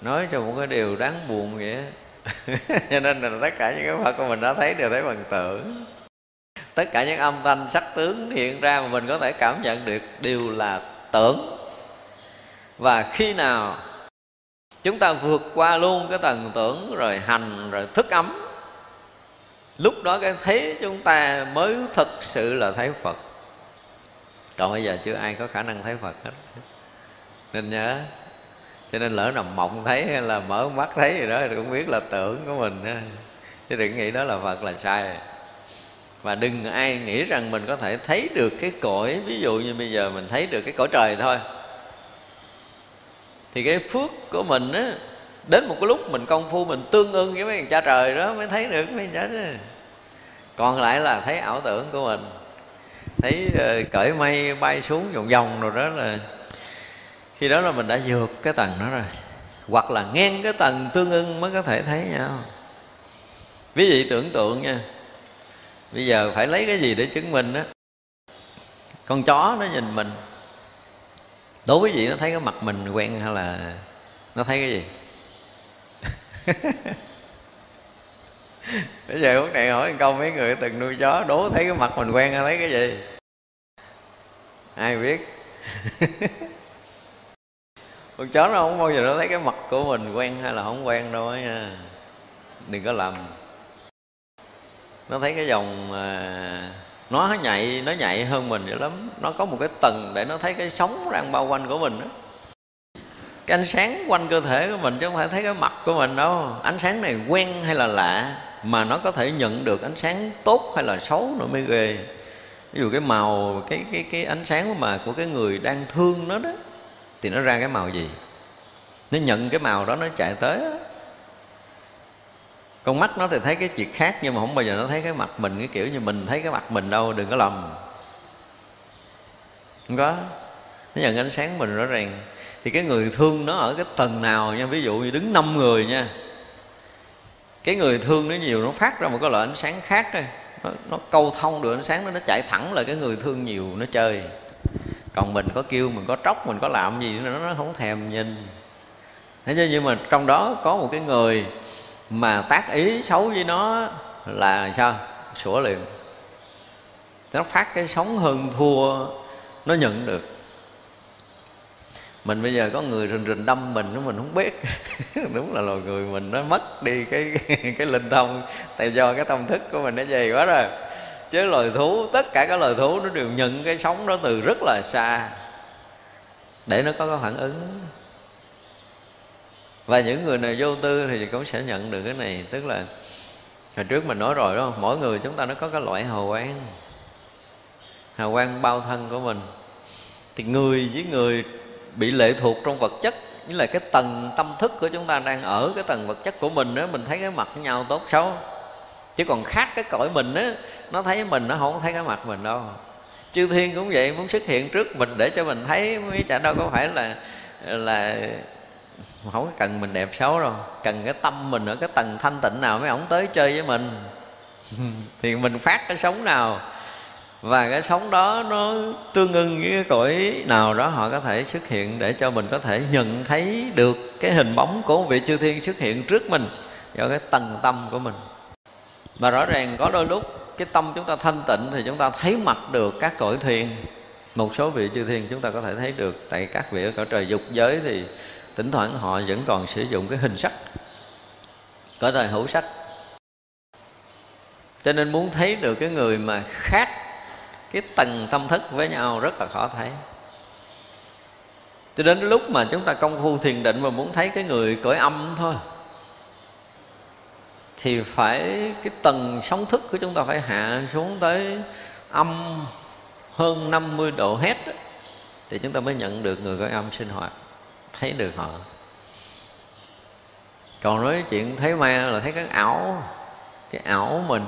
Nói cho một cái điều đáng buồn vậy cho nên là tất cả những cái phật của mình đã thấy đều thấy bằng tưởng tất cả những âm thanh, sắc tướng hiện ra mà mình có thể cảm nhận được đều là tưởng. Và khi nào chúng ta vượt qua luôn cái tầng tưởng rồi hành rồi thức ấm, lúc đó cái thấy chúng ta mới thực sự là thấy phật. Còn bây giờ chưa ai có khả năng thấy phật hết. Nên nhớ, cho nên lỡ nằm mộng thấy hay là mở mắt thấy gì đó thì cũng biết là tưởng của mình chứ đừng nghĩ đó là phật là sai và đừng ai nghĩ rằng mình có thể thấy được cái cõi ví dụ như bây giờ mình thấy được cái cõi trời thôi. Thì cái phước của mình á đến một cái lúc mình công phu mình tương ưng với mấy thằng cha trời đó mới thấy được mấy cha còn lại là thấy ảo tưởng của mình thấy uh, cởi mây bay xuống vòng vòng rồi đó là khi đó là mình đã vượt cái tầng đó rồi. Hoặc là ngang cái tầng tương ưng mới có thể thấy nhau ví dụ tưởng tượng nha bây giờ phải lấy cái gì để chứng minh á? Con chó nó nhìn mình. Đối với vị, nó thấy cái mặt mình quen hay là nó thấy cái gì? Bây giờ lúc này hỏi câu, mấy người từng nuôi chó, đố thấy cái mặt mình quen hay thấy cái gì? Ai biết? Con chó nó không bao giờ nó thấy cái mặt của mình quen hay là không quen đâu nha. Đừng có lầm nó thấy cái dòng à, nó nhạy nó nhạy hơn mình dữ lắm. Nó có một cái tầng để nó thấy cái sóng đang bao quanh của mình đó cái ánh sáng quanh cơ thể của mình chứ không phải thấy cái mặt của mình đâu. Ánh sáng này quen hay là lạ mà nó có thể nhận được ánh sáng tốt hay là xấu nữa mới ghê. Ví dụ cái màu cái cái cái ánh sáng mà của cái người đang thương nó đó thì nó ra cái màu gì? Nó nhận cái màu đó nó chạy tới đó con mắt nó thì thấy cái chuyện khác nhưng mà không bao giờ nó thấy cái mặt mình cái kiểu như mình thấy cái mặt mình đâu đừng có lầm. Không có. Nó nhận ánh sáng mình rõ ràng. Thì cái người thương nó ở cái tầng nào nha ví dụ như đứng năm người nha. Cái người thương nó nhiều nó phát ra một cái loại ánh sáng khác thôi. Nó, nó câu thông được ánh sáng đó nó chạy thẳng là cái người thương nhiều nó chơi. Còn mình có kêu mình có tróc mình có làm gì nữa nó không thèm nhìn. Thế chứ nhưng mà trong đó có một cái người mà tác ý xấu với nó là sao? Sủa liền. Nó phát cái sống hơn thua, nó nhận được. Mình bây giờ có người rình rình đâm mình nó mình không biết. Đúng là loài người mình nó mất đi cái cái linh thông, tại do cái tâm thức của mình nó dày quá rồi. Chứ loài thú, tất cả các loài thú nó đều nhận cái sống đó từ rất là xa. Để nó có cái phản ứng và những người nào vô tư thì cũng sẽ nhận được cái này. Tức là hồi trước mình nói rồi đó mỗi người chúng ta nó có cái loại hào quang. Hào quang bao thân của mình. Thì người với người bị lệ thuộc trong vật chất như là cái tầng tâm thức của chúng ta đang ở cái tầng vật chất của mình đó mình thấy cái mặt nhau tốt xấu. Chứ còn khác cái cõi mình á, nó thấy mình nó không thấy cái mặt mình đâu. Chư thiên cũng vậy, muốn xuất hiện trước mình để cho mình thấy, mới chả đâu có phải là là không cần mình đẹp xấu đâu. Cần cái tâm mình ở cái tầng thanh tịnh nào mới ổng tới chơi với mình. Thì mình phát cái sống nào. Và cái sống đó nó tương ưng với cái cõi nào đó họ có thể xuất hiện để cho mình có thể nhận thấy được cái hình bóng của vị chư thiên xuất hiện trước mình do cái tầng tâm của mình. Và rõ ràng có đôi lúc cái tâm chúng ta thanh tịnh thì chúng ta thấy mặt được các cõi thiên. Một số vị chư thiên chúng ta có thể thấy được, tại các vị ở cõi trời dục giới thì thỉnh thoảng họ vẫn còn sử dụng cái hình sắc có thời hữu sắc. Cho nên muốn thấy được cái người mà khác cái tầng tâm thức với nhau rất là khó thấy. Cho đến lúc mà chúng ta công phu thiền định mà muốn thấy cái người cõi âm thôi, thì phải cái tầng sóng thức của chúng ta phải hạ xuống tới âm hơn 50 độ hết thì chúng ta mới nhận được người cõi âm sinh hoạt thấy được họ. Còn nói chuyện thấy ma là thấy cái ảo cái ảo mình,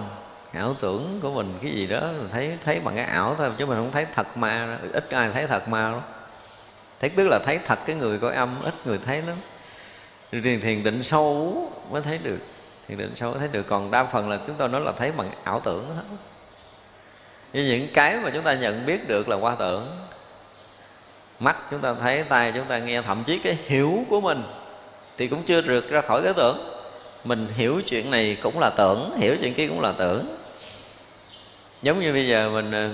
ảo tưởng của mình, cái gì đó mình thấy thấy bằng cái ảo thôi, chứ mình không thấy thật ma đó. ít ai thấy thật ma lắm. Thấy tức là thấy thật cái người có âm, ít người thấy lắm. Thiền thiền định sâu mới thấy được, thiền định sâu mới thấy được. Còn đa phần là chúng tôi nói là thấy bằng ảo tưởng hết. Như những cái mà chúng ta nhận biết được là qua tưởng mắt chúng ta thấy tay chúng ta nghe, thậm chí cái hiểu của mình thì cũng chưa rượt ra khỏi cái tưởng. Mình hiểu chuyện này cũng là tưởng, hiểu chuyện kia cũng là tưởng. Giống như bây giờ mình ờ,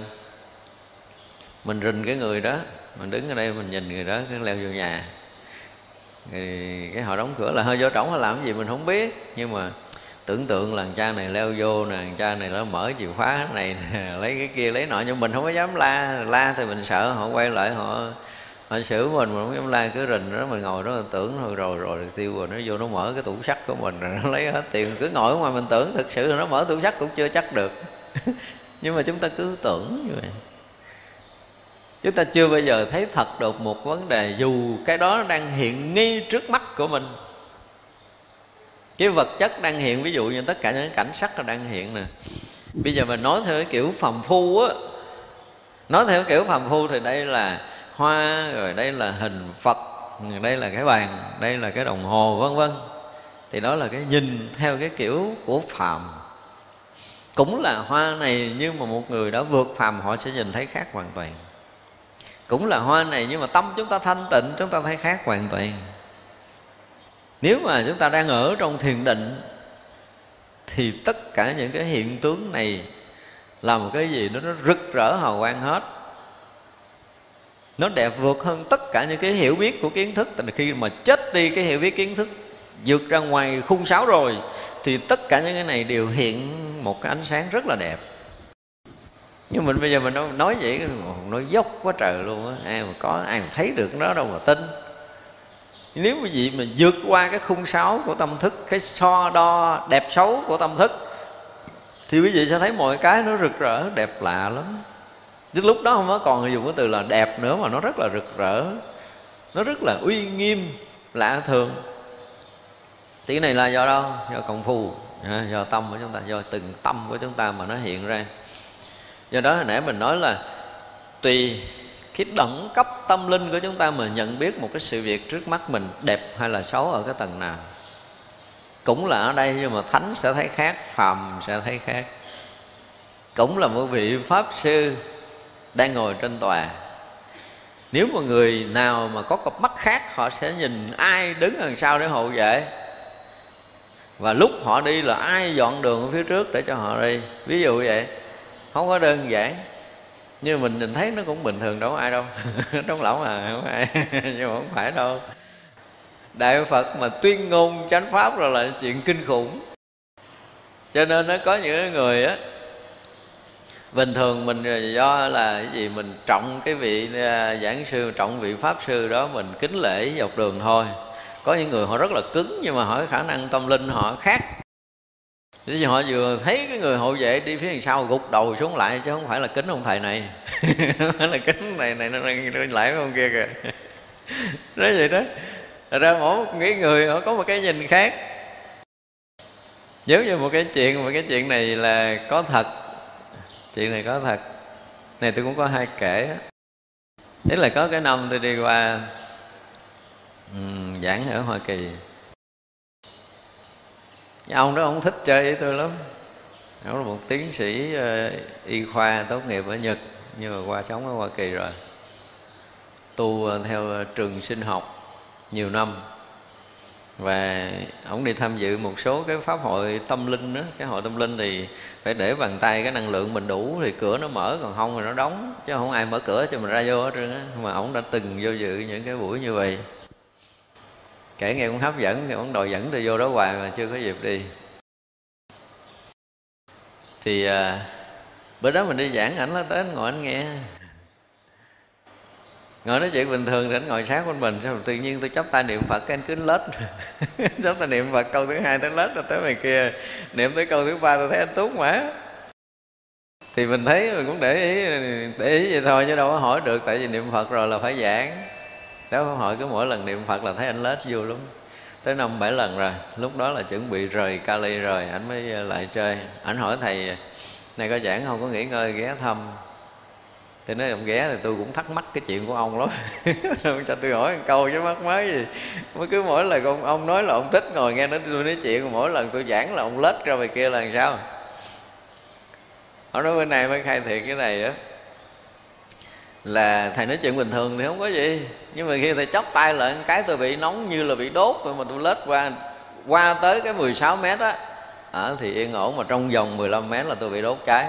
mình rình cái người đó, mình đứng ở đây mình nhìn người đó, cái leo vô nhà. Thì cái họ đóng cửa là hơi vô trống hay làm gì mình không biết. Nhưng mà tưởng tượng là cha này leo vô nè, cha này nó mở chìa khóa này lấy cái kia, lấy nọ, nhưng mình không có dám la la thì mình sợ họ quay lại, họ họ xử mình mình không lai la cứ rình đó, mình ngồi đó mình tưởng thôi, rồi rồi tiêu rồi, nó vô nó mở cái tủ sắt của mình rồi nó lấy hết tiền. Cứ ngồi ngoài mình tưởng thực sự nó mở tủ sắt cũng chưa chắc được. Nhưng mà chúng ta cứ tưởng như vậy. Chúng ta chưa bao giờ thấy thật được một vấn đề, dù cái đó đang hiện ngay trước mắt của mình. Cái vật chất đang hiện, ví dụ như tất cả những cảnh sắc nó đang hiện nè. Bây giờ mình nói theo cái kiểu phàm phu á. Nói theo kiểu phàm phu thì đây là hoa, rồi đây là hình phật, đây là cái bàn, đây là cái đồng hồ, vân vân. Thì đó là cái nhìn theo cái kiểu của phàm cũng là hoa này, nhưng mà một người đã vượt phàm họ sẽ nhìn thấy khác hoàn toàn. Cũng là hoa này, nhưng mà tâm chúng ta thanh tịnh, chúng ta thấy khác hoàn toàn. Nếu mà chúng ta đang ở trong thiền định, thì tất cả những cái hiện tướng này là một cái gì đó nó rực rỡ hào quang hết nó đẹp vượt hơn tất cả những cái hiểu biết của kiến thức. Tại khi mà chết đi cái hiểu biết kiến thức, vượt ra ngoài khung sáo rồi, thì tất cả những cái này đều hiện một cái ánh sáng rất là đẹp. Nhưng mình bây giờ mình nói vậy nói dốc quá trời luôn á. Ai mà có, ai mà thấy được nó đâu mà tin. Nếu quý gì mà vượt qua cái khung sáo của tâm thức, cái so đo đẹp xấu của tâm thức, thì quý vị sẽ thấy mọi cái nó rực rỡ, đẹp lạ lắm chứ lúc đó không có còn dùng cái từ là đẹp nữa mà nó rất là rực rỡ. Nó rất là uy nghiêm, lạ thường. Thì cái này là do đâu? Do công phu do tâm của chúng ta, do từng tâm của chúng ta mà nó hiện ra. Do đó hồi nãy mình nói là tùy cái đẳng cấp tâm linh của chúng ta mà nhận biết một cái sự việc trước mắt mình đẹp hay là xấu ở cái tầng nào. Cũng là ở đây nhưng mà thánh sẽ thấy khác, phàm sẽ thấy khác. Cũng là một vị pháp sư đang ngồi trên tòa. Nếu mà người nào mà có cặp mắt khác, họ sẽ nhìn ai đứng đằng sau để hộ vệ. Và lúc họ đi là ai dọn đường ở phía trước để cho họ đi. Ví dụ vậy, không có đơn giản. Như mình nhìn thấy nó cũng bình thường, đâu có ai đâu. Trong lỏng à không ai. Nhưng mà không phải đâu. Đại phật mà tuyên ngôn chánh pháp rồi là chuyện kinh khủng. Cho nên nó có những người á bình thường mình do là cái gì? Mình trọng cái vị à, giảng sư, trọng vị pháp sư đó, mình kính lễ dọc đường thôi. Có những người họ rất là cứng, nhưng mà họ khả năng tâm linh họ khác. Thế họ vừa thấy cái người hộ vệ đi phía sau, gục đầu xuống lại, chứ không phải là kính ông thầy này. Phải là kính này này, nó đang lại với ông kia kìa. Nói vậy đó. Thật ra mỗi một người họ có một cái nhìn khác. Nếu như một cái chuyện, Một cái chuyện này là có thật Chuyện này có thật. Này tôi cũng có hai kể Thế là có cái năm tôi đi qua um, Giảng ở Hoa Kỳ. Ông đó ông thích chơi với tôi lắm. Ông là một tiến sĩ uh, y khoa tốt nghiệp ở nhật nhưng mà qua sống ở hoa kỳ rồi. Tu theo ờ, trường sinh học nhiều năm và ông đi tham dự một số cái pháp hội tâm linh đó. Cái hội tâm linh thì phải để bàn tay cái năng lượng mình đủ thì cửa nó mở còn không thì nó đóng chứ không ai mở cửa cho mình ra vô hết trơn á. Mà ông đã từng vô dự những cái buổi như vậy. Kể nghe cũng hấp dẫn thì ông đòi dẫn tôi vô đó hoài mà chưa có dịp đi. Thì à, bữa đó mình đi giảng ảnh nó tới ngồi anh nghe ngồi nói chuyện bình thường thì anh ngồi sát bên mình sao tự nhiên tôi chấp tay niệm phật, cái anh cứ lết. Chấp tay niệm phật, câu thứ hai tới lết rồi tới mày kia. Niệm tới câu thứ ba tôi thấy anh tốt mà. Thì mình thấy mình cũng để ý để ý vậy thôi, chứ đâu có hỏi được, tại vì niệm phật rồi là phải giảng. Đó hỏi cứ mỗi lần niệm phật là thấy anh lết vô lắm. Tới năm bảy lần rồi, lúc đó là chuẩn bị rời Cali rồi, anh mới ờ, lại chơi. Anh hỏi thầy, này có giảng không? Có nghỉ ngơi ghé thăm thì nói ông ghé thì tôi cũng thắc mắc cái chuyện của ông lắm. Cho tôi hỏi một câu chứ mắc mới gì. Mới cứ mỗi lần ông ông nói là ông thích ngồi nghe nói tôi nói chuyện mỗi lần tôi giảng là ông lết ra về kia là làm sao? Ông nói bên này mới khai thiệt cái này á là thầy nói chuyện bình thường thì không có gì. Nhưng mà khi thầy chóc tay lại cái tôi bị nóng như là bị đốt rồi mà tôi lết qua qua tới cái 16 mét á à, thì yên ổn mà trong vòng 15 mét là tôi bị đốt cháy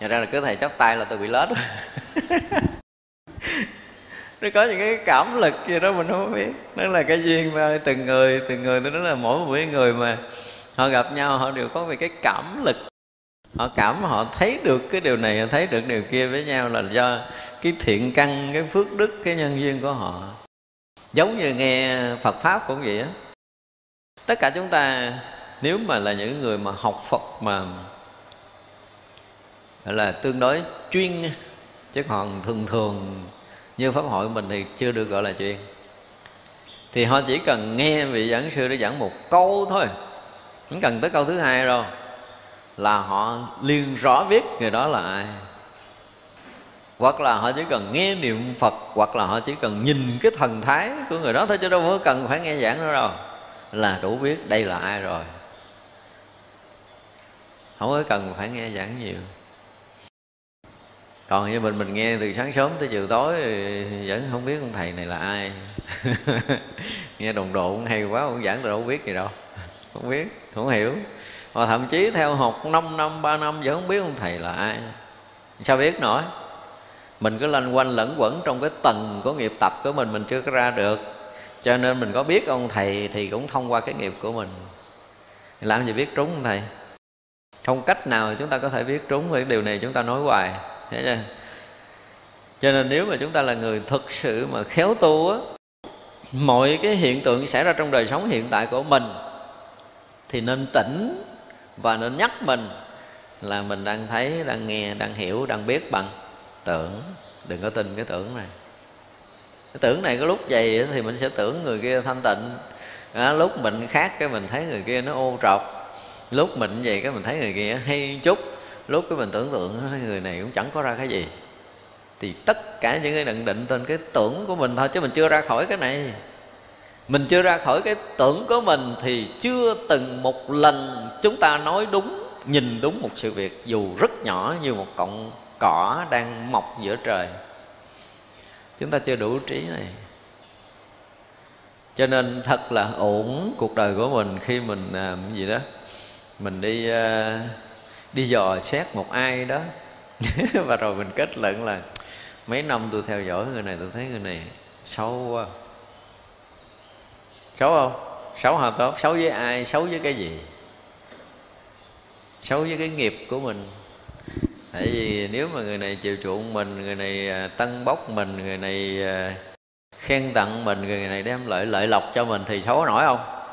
Nhà ra là cứ thầy chắp tay là tôi bị lết. Nó có những cái cảm lực gì đó mình không biết. Nó là cái duyên mà từng người từng người, nó là mỗi một người mà họ gặp nhau, họ đều có về cái cảm lực. Họ cảm, họ thấy được cái điều này thấy được điều kia với nhau là do cái thiện căn, cái phước đức, cái nhân duyên của họ. Giống như nghe phật pháp cũng vậy á. Tất cả chúng ta, nếu mà là những người mà học phật mà gọi là tương đối chuyên chứ còn thường thường như pháp hội mình thì chưa được gọi là chuyên. Thì họ chỉ cần nghe vị giảng sư để giảng một câu thôi, không cần tới câu thứ hai đâu, là họ liền rõ biết người đó là ai. Hoặc là họ chỉ cần nghe niệm phật, hoặc là họ chỉ cần nhìn cái thần thái của người đó thôi, chứ đâu có cần phải nghe giảng nữa đâu, là đủ biết đây là ai rồi. Không có cần phải nghe giảng nhiều còn như mình mình nghe từ sáng sớm tới chiều tối vẫn không biết ông thầy này là ai. Nghe đồng độ cũng hay quá ông giảng tôi đâu biết gì đâu. Không biết, không hiểu. Mà thậm chí theo học 5 năm 3 năm vẫn không biết ông thầy là ai. Sao biết nổi? Mình cứ lanh quanh lẫn quẩn trong cái tầng của nghiệp tập của mình mình chưa có ra được. Cho nên mình có biết ông thầy thì cũng thông qua cái nghiệp của mình. Làm gì biết trúng ông thầy? Không cách nào chúng ta có thể biết trúng cái điều này chúng ta nói hoài thế chưa? cho nên nếu mà chúng ta là người thực sự mà khéo tu á mọi cái hiện tượng xảy ra trong đời sống hiện tại của mình thì nên tỉnh và nên nhắc mình là mình đang thấy đang nghe đang hiểu đang biết bằng tưởng. Đừng có tin cái tưởng này. Cái tưởng này có lúc vậy thì mình sẽ tưởng người kia thanh tịnh. À, lúc mình khác cái mình thấy người kia nó ô trọc. Lúc mình vậy cái mình thấy người kia hay chút lúc cái mình tưởng tượng người này cũng chẳng có ra cái gì. Thì tất cả những cái nhận định trên cái tưởng của mình thôi chứ mình chưa ra khỏi cái này. Mình chưa ra khỏi cái tưởng của mình thì chưa từng một lần chúng ta nói đúng nhìn đúng một sự việc dù rất nhỏ như một cọng cỏ đang mọc giữa trời. Chúng ta chưa đủ trí này. Cho nên thật là ổn cuộc đời của mình khi mình làm cái gì đó mình đi uh, đi dò xét một ai đó. Và rồi mình kết luận là, mấy năm tôi theo dõi người này tôi thấy người này xấu quá. Xấu không? Xấu hả tốt xấu với ai? Xấu với cái gì? Xấu với cái nghiệp của mình. Tại vì nếu mà người này chiều chuộng mình, người này à, tân bốc mình, người này à, khen tặng mình, người này đem lợi lợi lộc cho mình thì xấu nổi không?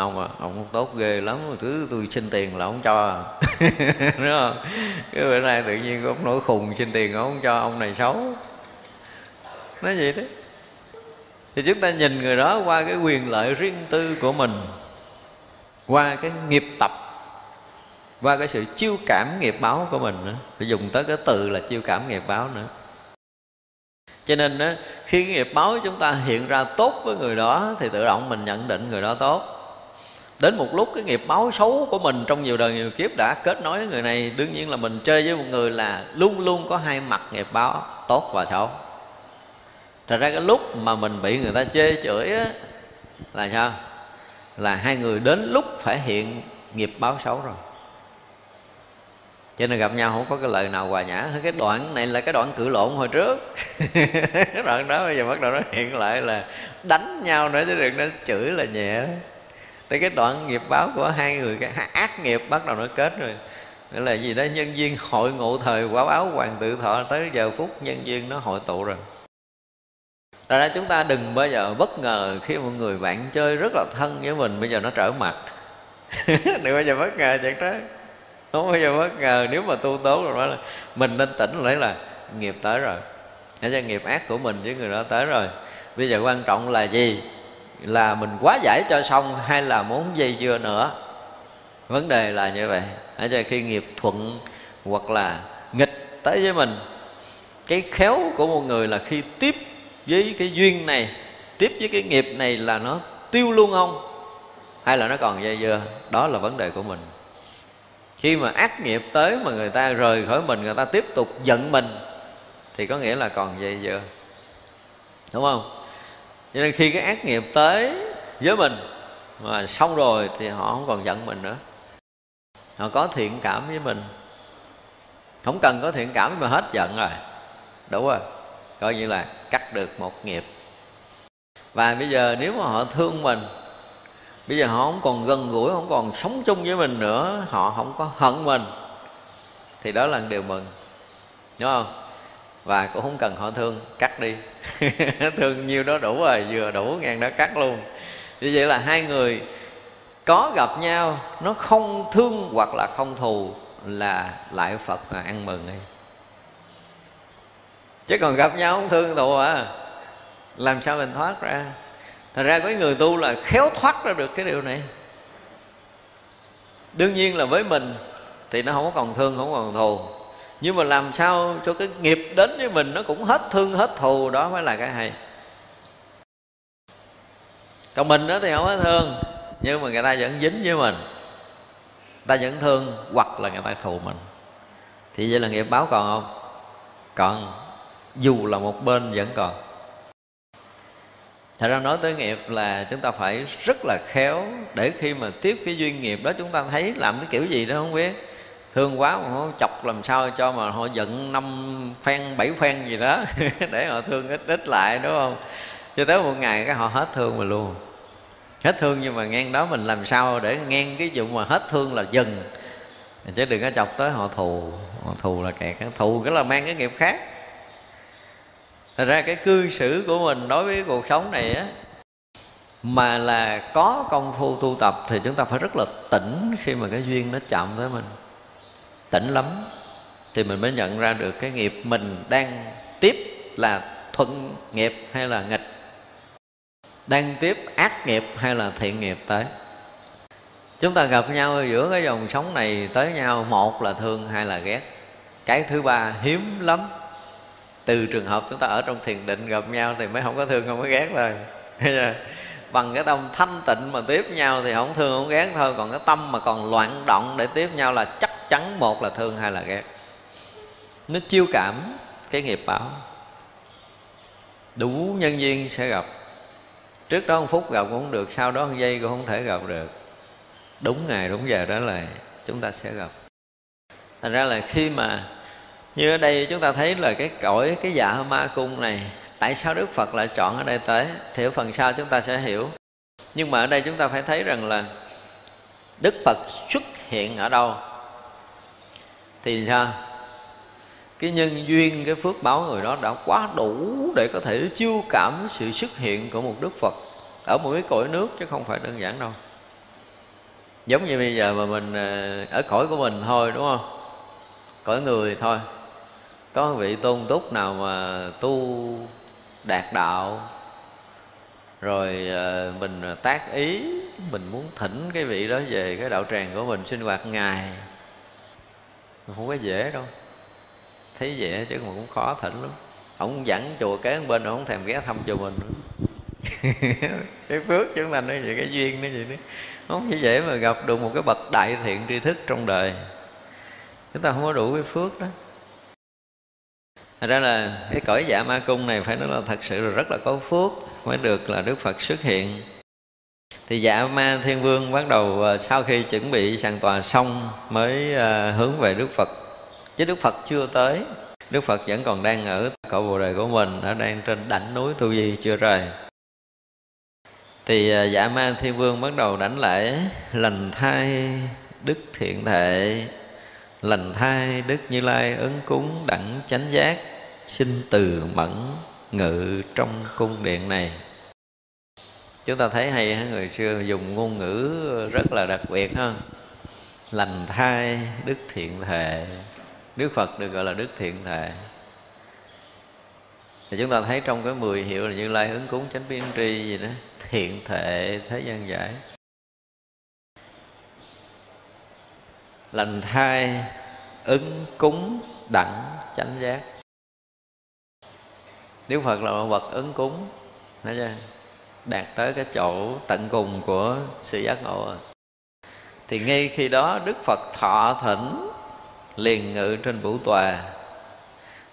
Không à ông tốt ghê lắm thứ tôi xin tiền là ông cho à. đúng không? Cái bữa nay tự nhiên ông nổi khùng xin tiền ông không cho ông này xấu. Nói vậy đấy thì chúng ta nhìn người đó qua cái quyền lợi riêng tư của mình qua cái nghiệp tập qua cái sự chiêu cảm nghiệp báo của mình nữa. Phải dùng tới cái từ là chiêu cảm nghiệp báo nữa. Cho nên đó, khi cái nghiệp báo chúng ta hiện ra tốt với người đó thì tự động mình nhận định người đó tốt đến một lúc cái nghiệp báo xấu của mình trong nhiều đời, nhiều kiếp đã kết nối với người này, đương nhiên là mình chơi với một người là luôn luôn có hai mặt nghiệp báo, tốt và xấu. Thật ra cái lúc mà mình bị người ta chê chửi á, Là sao? Là hai người đến lúc phải hiện nghiệp báo xấu rồi. Cho nên gặp nhau không có cái lời nào hòa nhã. Cái đoạn này là cái đoạn cự lộn hồi trước. Cái đoạn đó bây giờ bắt đầu nó hiện lại là đánh nhau nữa chứ đừng nó chửi là nhẹ tới cái đoạn nghiệp báo của hai người cái ác nghiệp bắt đầu nó kết rồi. Nghĩa là gì đó, nhân viên hội ngộ thời quả báo hoàng tự thọ, tới giờ phút nhân viên nó hội tụ rồi. Thật ra chúng ta đừng bao giờ bất ngờ khi một người bạn chơi rất là thân với mình, bây giờ nó trở mặt. Đừng bao giờ bất ngờ chẳng đó Không bao giờ bất ngờ, nếu mà tu tốt rồi đó là Mình nên tỉnh lấy là nghiệp tới rồi. Để cho nghiệp ác của mình với người đó tới rồi. Bây giờ quan trọng là gì? Là mình quá giải cho xong hay là muốn dây dưa nữa? Vấn đề là như vậy. Ở cho khi nghiệp thuận hoặc là nghịch tới với mình, cái khéo của một người là khi tiếp với cái duyên này, tiếp với cái nghiệp này là nó tiêu luôn không? Hay là nó còn dây dưa? Đó là vấn đề của mình. Khi mà ác nghiệp tới mà người ta rời khỏi mình, người ta tiếp tục giận mình, thì có nghĩa là còn dây dưa. Đúng không? Cho nên khi cái ác nghiệp tới với mình mà xong rồi thì họ không còn giận mình nữa. Họ có thiện cảm với mình. Không cần có thiện cảm mà hết giận rồi. Đủ rồi. Coi như là cắt được một nghiệp. Và bây giờ nếu mà họ thương mình, bây giờ họ không còn gần gũi, không còn sống chung với mình nữa, họ không có hận mình, thì đó là điều mừng. Đúng không? Và cũng không cần họ thương, cắt đi. Thương nhiêu đó đủ rồi, vừa đủ ngang đó cắt luôn. Như vậy là hai người có gặp nhau, nó không thương hoặc là không thù là lại phật là ăn mừng đi. Chứ còn gặp nhau không thương thù à? Làm sao mình thoát ra? Thật ra có người tu là khéo thoát ra được cái điều này. Đương nhiên là với mình thì nó không có còn thương, không còn thù nhưng mà làm sao cho cái nghiệp đến với mình nó cũng hết thương, hết thù, đó mới là cái hay. Còn mình đó thì không có thương, nhưng mà người ta vẫn dính với mình. Ta vẫn thương hoặc là người ta thù mình. Thì vậy là nghiệp báo còn không? Còn, dù là một bên vẫn còn. Thật ra nói tới nghiệp là chúng ta phải rất là khéo Để khi mà tiếp cái duyên nghiệp đó chúng ta thấy làm cái kiểu gì đó không biết. Thương quá mà họ chọc làm sao cho mà họ giận năm phen, bảy phen gì đó Để họ thương ít ít lại đúng không? Cho tới một ngày cái họ hết thương mà luôn. Hết thương nhưng mà ngang đó mình làm sao để ngang cái vụ mà hết thương là dừng Chứ đừng có chọc tới họ thù. Họ thù là kẹt Thù cái là mang cái nghiệp khác. Thật ra cái cư xử của mình đối với cuộc sống này á Mà là có công phu tu tập Thì chúng ta phải rất là tỉnh Khi mà cái duyên nó chạm tới mình. Tỉnh lắm. Thì mình mới nhận ra được cái nghiệp mình đang tiếp là thuận nghiệp hay là nghịch. Đang tiếp ác nghiệp hay là thiện nghiệp tới. Chúng ta gặp nhau giữa cái dòng sống này tới nhau Một là thương, hai là ghét. Cái thứ ba hiếm lắm. Từ trường hợp chúng ta ở trong thiền định gặp nhau thì mới không có thương không có ghét thôi. Bằng cái tâm thanh tịnh mà tiếp nhau thì không thương không ghét thôi. Còn cái tâm mà còn loạn động để tiếp nhau là chắc chắn một là thương, hai là ghét. Nó chiêu cảm cái nghiệp báo. Đủ nhân duyên sẽ gặp. Trước đó một phút gặp cũng không được, sau đó một giây cũng không thể gặp được. Đúng ngày, đúng giờ đó là chúng ta sẽ gặp. Thành ra là khi mà như ở đây chúng ta thấy là cái cõi, cái dạ ma cung này, tại sao đức phật lại chọn ở đây tới? Thì ở phần sau chúng ta sẽ hiểu. Nhưng mà ở đây chúng ta phải thấy rằng là đức phật xuất hiện ở đâu? Thì sao? Cái nhân duyên, cái phước báo người đó đã quá đủ để có thể chiêu cảm sự xuất hiện của một đức phật ở một cái cõi nước chứ không phải đơn giản đâu. Giống như bây giờ mà mình à, ở cõi của mình thôi, đúng không? Cõi người thôi. Có vị tôn túc nào mà tu đạt đạo, rồi à, mình tác ý, mình muốn thỉnh cái vị đó về cái đạo tràng của mình sinh hoạt ngày không có dễ đâu. Thấy dễ chứ mà cũng khó thỉnh lắm. Ông dẫn chùa kế bên, ông không thèm ghé thăm chùa mình nữa. Cái phước chúng mà nói vậy, cái duyên nó vậy đó. Không chỉ dễ mà gặp được một cái bậc đại thiện tri thức trong đời. Chúng ta không có đủ cái phước đó. Thật ra là cái cõi dạ ma cung này phải nói là thật sự là rất là có phước mới được là Đức Phật xuất hiện. Thì dạ ma thiên vương bắt đầu ờ, sau khi chuẩn bị sàn tòa xong mới ờ, hướng về Đức Phật. Chứ Đức Phật chưa tới. Đức Phật vẫn còn đang ở cõi bồ đề của mình, ở đang trên đỉnh núi Tu Di chưa rời. Thì ờ, dạ ma thiên vương bắt đầu đảnh lễ lành thai đức thiện thệ lành thai đức như lai ứng cúng đẳng chánh giác sinh từ mẫn ngự trong cung điện này chúng ta thấy hay người xưa dùng ngôn ngữ rất là đặc biệt ha. Lành thai, đức thiện thể. Đức phật được gọi là đức thiện thể. Thì chúng ta thấy trong cái mười hiệu là như lai ứng cúng, chánh biên tri gì đó, thiện thể, thế gian giải. Lành thai, ứng cúng, đẳng, chánh giác. Đức Phật là một bậc ứng cúng Thấy chưa? Đạt tới cái chỗ tận cùng của sự giác ngộ rồi Thì ngay khi đó Đức Phật thọ thỉnh liền ngự trên vũ tòa.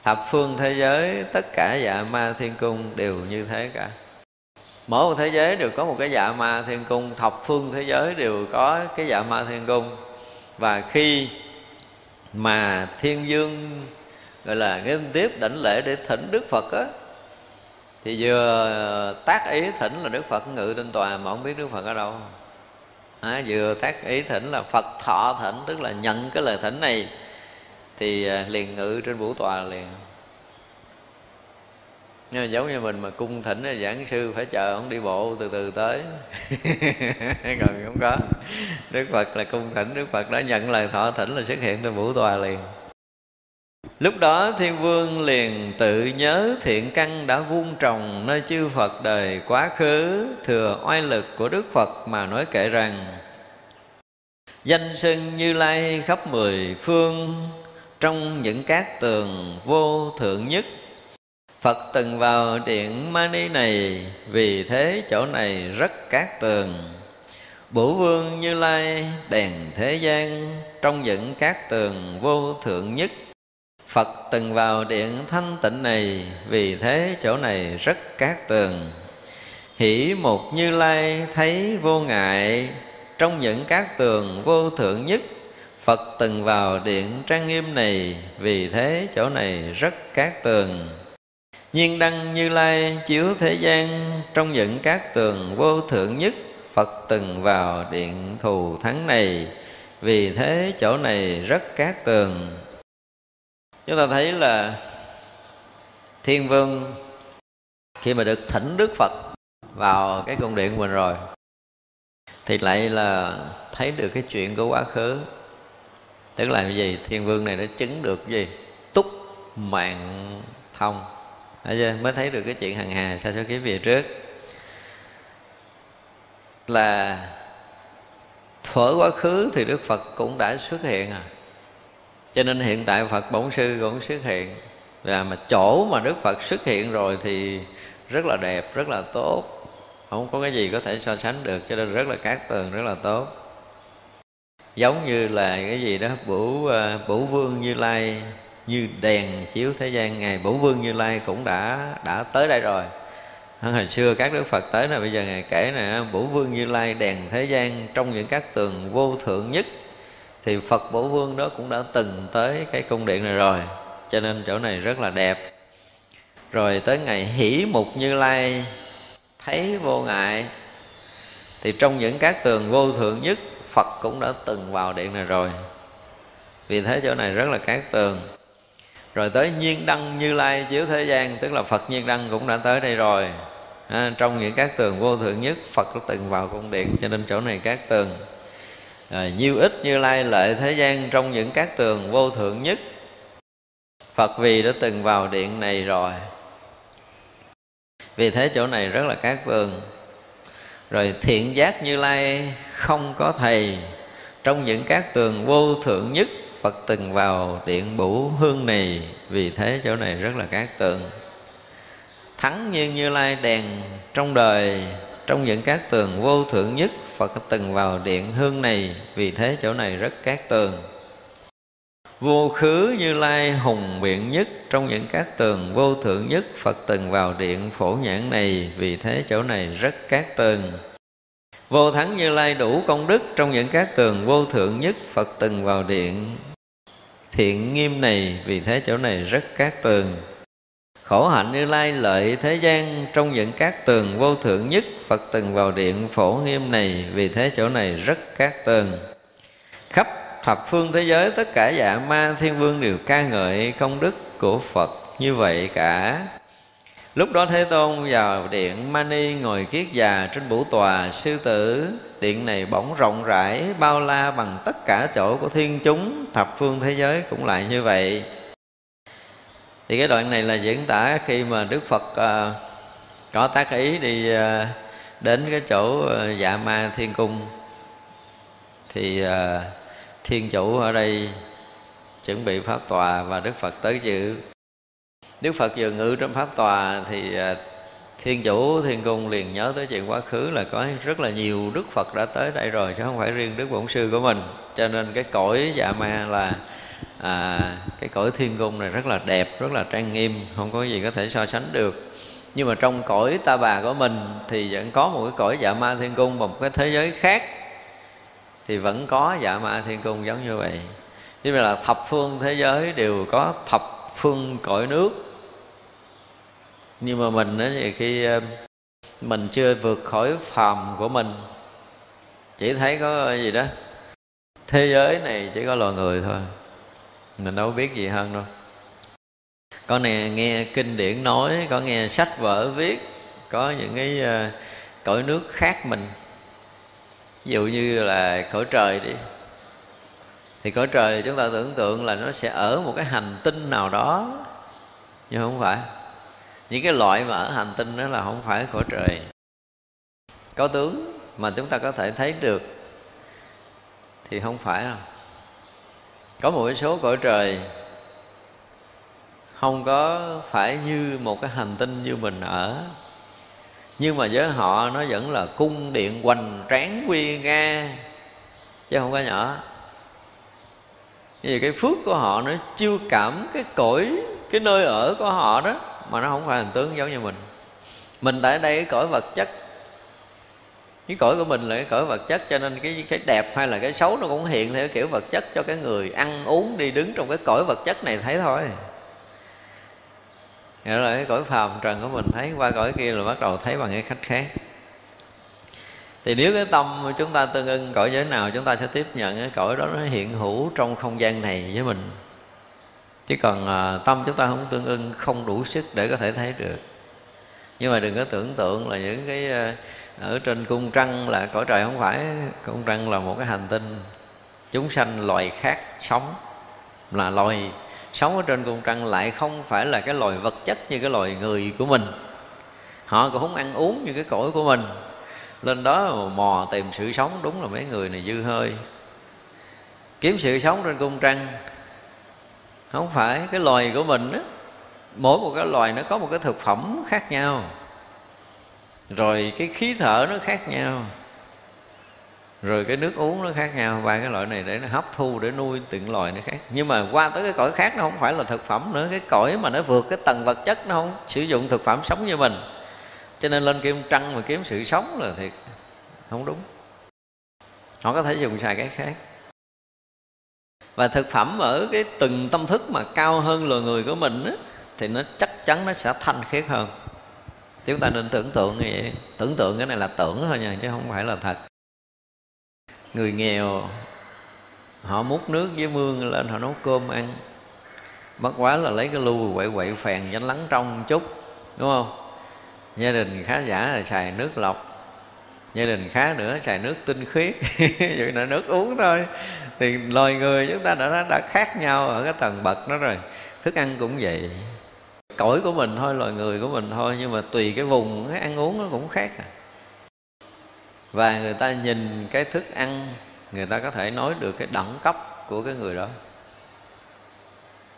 Thập phương thế giới, Tất cả dạ ma thiên cung đều như thế cả. Mỗi một thế giới đều có một cái dạ ma thiên cung, Thập phương thế giới đều có cái dạ ma thiên cung. Và khi mà thiên dương, gọi là nghiêm tiếp đảnh lễ để thỉnh đức phật á thì vừa ờ, tác ý thỉnh là đức phật ngự trên tòa mà không biết đức phật ở đâu. À, vừa tác ý thỉnh là phật thọ thỉnh tức là nhận cái lời thỉnh này thì ờ, liền ngự trên vũ tòa liền. Nhưng mà giống như mình mà cung thỉnh là giảng sư phải chờ ông đi bộ từ từ tới. Còn không có. Đức phật là cung thỉnh đức phật đã nhận lời thọ thỉnh là xuất hiện trên vũ tòa liền lúc đó thiên vương liền tự nhớ thiện căn đã vun trồng nơi chư phật đời quá khứ, thừa oai lực của đức phật mà nói kể rằng, danh sưng như lai khắp mười phương, trong những cát tường vô thượng nhất. Phật từng vào điện Mani này, Vì thế chỗ này rất cát tường. Bổ vương Như Lai đèn thế gian, Trong những cát tường vô thượng nhất. Phật từng vào điện thanh tịnh này. Vì thế, chỗ này rất cát tường. Hỷ một Như Lai thấy vô ngại. Trong những cát tường vô thượng nhất, Phật từng vào điện trang nghiêm này. Vì thế, chỗ này rất cát tường. Nhiên đăng như lai chiếu thế gian, Trong những cát tường vô thượng nhất, Phật từng vào điện thù thắng này. Vì thế, chỗ này rất cát tường. Chúng ta thấy là Thiên vương Khi mà được thỉnh Đức Phật Vào cái cung điện của mình rồi, Thì lại là thấy được cái chuyện của quá khứ Tức là cái gì? Thiên vương này đã chứng được cái gì? Túc mạng thông chưa? mới thấy được cái chuyện hằng hà sao số kiếp về trước là thuở quá khứ thì đức phật cũng đã xuất hiện à cho nên hiện tại phật bổn sư cũng xuất hiện. Và mà chỗ mà đức phật xuất hiện rồi thì rất là đẹp rất là tốt. Không có cái gì có thể so sánh được cho nên rất là cát tường rất là tốt. Giống như là cái gì đó bửu à, bửu vương như lai như đèn chiếu thế gian. Ngài bổ vương như lai cũng đã đã tới đây rồi. Hồi xưa các đức phật tới là bây giờ ngài kể này bổ vương như lai đèn thế gian trong những các tường vô thượng nhất thì phật bổ vương đó cũng đã từng tới cái cung điện này rồi. Cho nên chỗ này rất là đẹp. Rồi tới ngày hỷ mục như lai thấy vô ngại. Thì trong những các tường vô thượng nhất phật cũng đã từng vào điện này rồi. Vì thế chỗ này rất là cát tường. Rồi tới nhiên đăng như lai chiếu thế gian tức là phật nhiên đăng cũng đã tới đây rồi. À, trong những các tường vô thượng nhất phật đã từng vào cung điện. Cho nên chỗ này các tường à, nhiêu ít như lai lợi thế gian trong những các tường vô thượng nhất. Phật vì đã từng vào điện này rồi. Vì thế chỗ này rất là các tường. Rồi thiện giác như lai không có thầy. Trong những các tường vô thượng nhất Phật từng vào điện bủ hương này. Vì thế chỗ này rất là các tường. Thắng nhiên như lai đèn trong đời Trong những các tường vô thượng nhất Phật từng vào điện hương này. Vì thế chỗ này rất cát tường. Vô khứ như lai hùng biện nhất, Trong những cát tường vô thượng nhất, Phật từng vào điện phổ nhãn này. Vì thế chỗ này rất cát tường. Vô thắng như lai đủ công đức, Trong những cát tường vô thượng nhất, Phật từng vào điện thiện nghiêm này. Vì thế chỗ này rất cát tường khổ hạnh như lai lợi thế gian, trong những các tường vô thượng nhất, phật từng vào điện phổ nghiêm này, vì thế chỗ này rất các tường. Khắp thập phương thế giới, tất cả dạ ma thiên vương đều ca ngợi công đức của phật như vậy cả. Lúc đó Thế Tôn vào điện Mani ngồi kiết già trên bủ tòa, sư tử, Điện này bỗng rộng rãi, bao la bằng tất cả chỗ của thiên chúng, Thập phương thế giới cũng lại như vậy. Thì cái đoạn này là diễn tả khi mà Đức Phật à, có tác ý đi à, đến cái chỗ à, dạ ma thiên cung. Thì à, thiên chủ ở đây chuẩn bị pháp tòa và Đức Phật tới dự. Đức Phật vừa ngự trong pháp tòa thì à, Thiên chủ Thiên Cung liền nhớ tới chuyện quá khứ là có rất là nhiều Đức Phật đã tới đây rồi chứ không phải riêng Đức Bổn Sư của mình. Cho nên cái cõi dạ ma là à, cái cõi Thiên Cung này rất là đẹp, rất là trang nghiêm Không có gì có thể so sánh được. Nhưng mà trong cõi ta bà của mình thì vẫn có một cái cõi dạ ma Thiên Cung và một cái thế giới khác Thì vẫn có dạ ma Thiên Cung giống như vậy. Như vậy là thập phương thế giới đều có thập phương cõi nước. Nhưng mà mình á thì khi ờ, mình chưa vượt khỏi phàm của mình. Chỉ thấy có gì đó thế giới này chỉ có loài người thôi mình đâu biết gì hơn đâu. Có nè nghe kinh điển nói có nghe sách vở viết có những cái uh, cõi nước khác mình. Ví dụ như là cõi trời đi. Thì cõi trời chúng ta tưởng tượng là nó sẽ ở một cái hành tinh nào đó nhưng không phải. Những cái loại mà ở hành tinh đó là không phải cõi trời. Có tướng mà chúng ta có thể thấy được thì không phải đâu có một số cõi trời không có phải như một cái hành tinh như mình ở, nhưng mà với họ nó vẫn là cung điện hoành tráng quy nga, chứ không có nhỏ. Vì cái phước của họ nó chưa cảm cái cõi, cái nơi ở của họ đó, mà nó không phải hình tướng giống như mình. Mình tại đây cái cõi vật chất cái cõi của mình là cái cõi vật chất cho nên cái cái đẹp hay là cái xấu nó cũng hiện theo kiểu vật chất cho cái người ăn uống đi đứng trong cái cõi vật chất này thấy thôi. Nghĩa là cái cõi phàm trần của mình thấy qua cõi kia là bắt đầu thấy bằng cái khách khác. Thì nếu cái tâm của chúng ta tương ưng cõi giới nào chúng ta sẽ tiếp nhận cái cõi đó nó hiện hữu trong không gian này với mình. Chứ còn à, tâm chúng ta không tương ưng không đủ sức để có thể thấy được. Nhưng mà đừng có tưởng tượng là những cái à, ở trên cung trăng là cõi trời không phải, cung trăng là một cái hành tinh. Chúng sanh loài khác sống, là loài sống ở trên cung trăng lại không phải là cái loài vật chất như cái loài người của mình. Họ cũng không ăn uống như cái cõi của mình. Lên đó mà mò tìm sự sống, đúng là mấy người này dư hơi. Kiếm sự sống trên cung trăng không phải cái loài của mình á. Mỗi một cái loài nó có một cái thực phẩm khác nhau rồi cái khí thở nó khác nhau. Rồi cái nước uống nó khác nhau. Ba cái loại này để nó hấp thu để nuôi từng loài nó khác. Nhưng mà qua tới cái cõi khác nó không phải là thực phẩm nữa. Cái cõi mà nó vượt cái tầng vật chất nó không sử dụng thực phẩm sống như mình. Cho nên lên kim trăng mà kiếm sự sống là thiệt không đúng. Họ có thể dùng xài cái khác. Và thực phẩm ở cái từng tâm thức mà cao hơn loài người của mình á, thì nó chắc chắn nó sẽ thanh khiết hơn chúng ta nên tưởng tượng như vậy tưởng tượng cái này là tưởng thôi nha, chứ không phải là thật. Người nghèo, họ múc nước với mương lên, họ nấu cơm ăn. Bất quá là lấy cái lu quậy quậy phèn cho lắng trong chút, đúng không? Gia đình khá giả là xài nước lọc. Gia đình khá nữa, xài nước tinh khiết. Vậy là nước uống thôi. Thì loài người chúng ta đã đã khác nhau ở cái tầng bậc đó rồi. Thức ăn cũng vậy cõi của mình thôi loài người của mình thôi nhưng mà tùy cái vùng cái ăn uống nó cũng khác à. Và người ta nhìn cái thức ăn người ta có thể nói được cái đẳng cấp của cái người đó.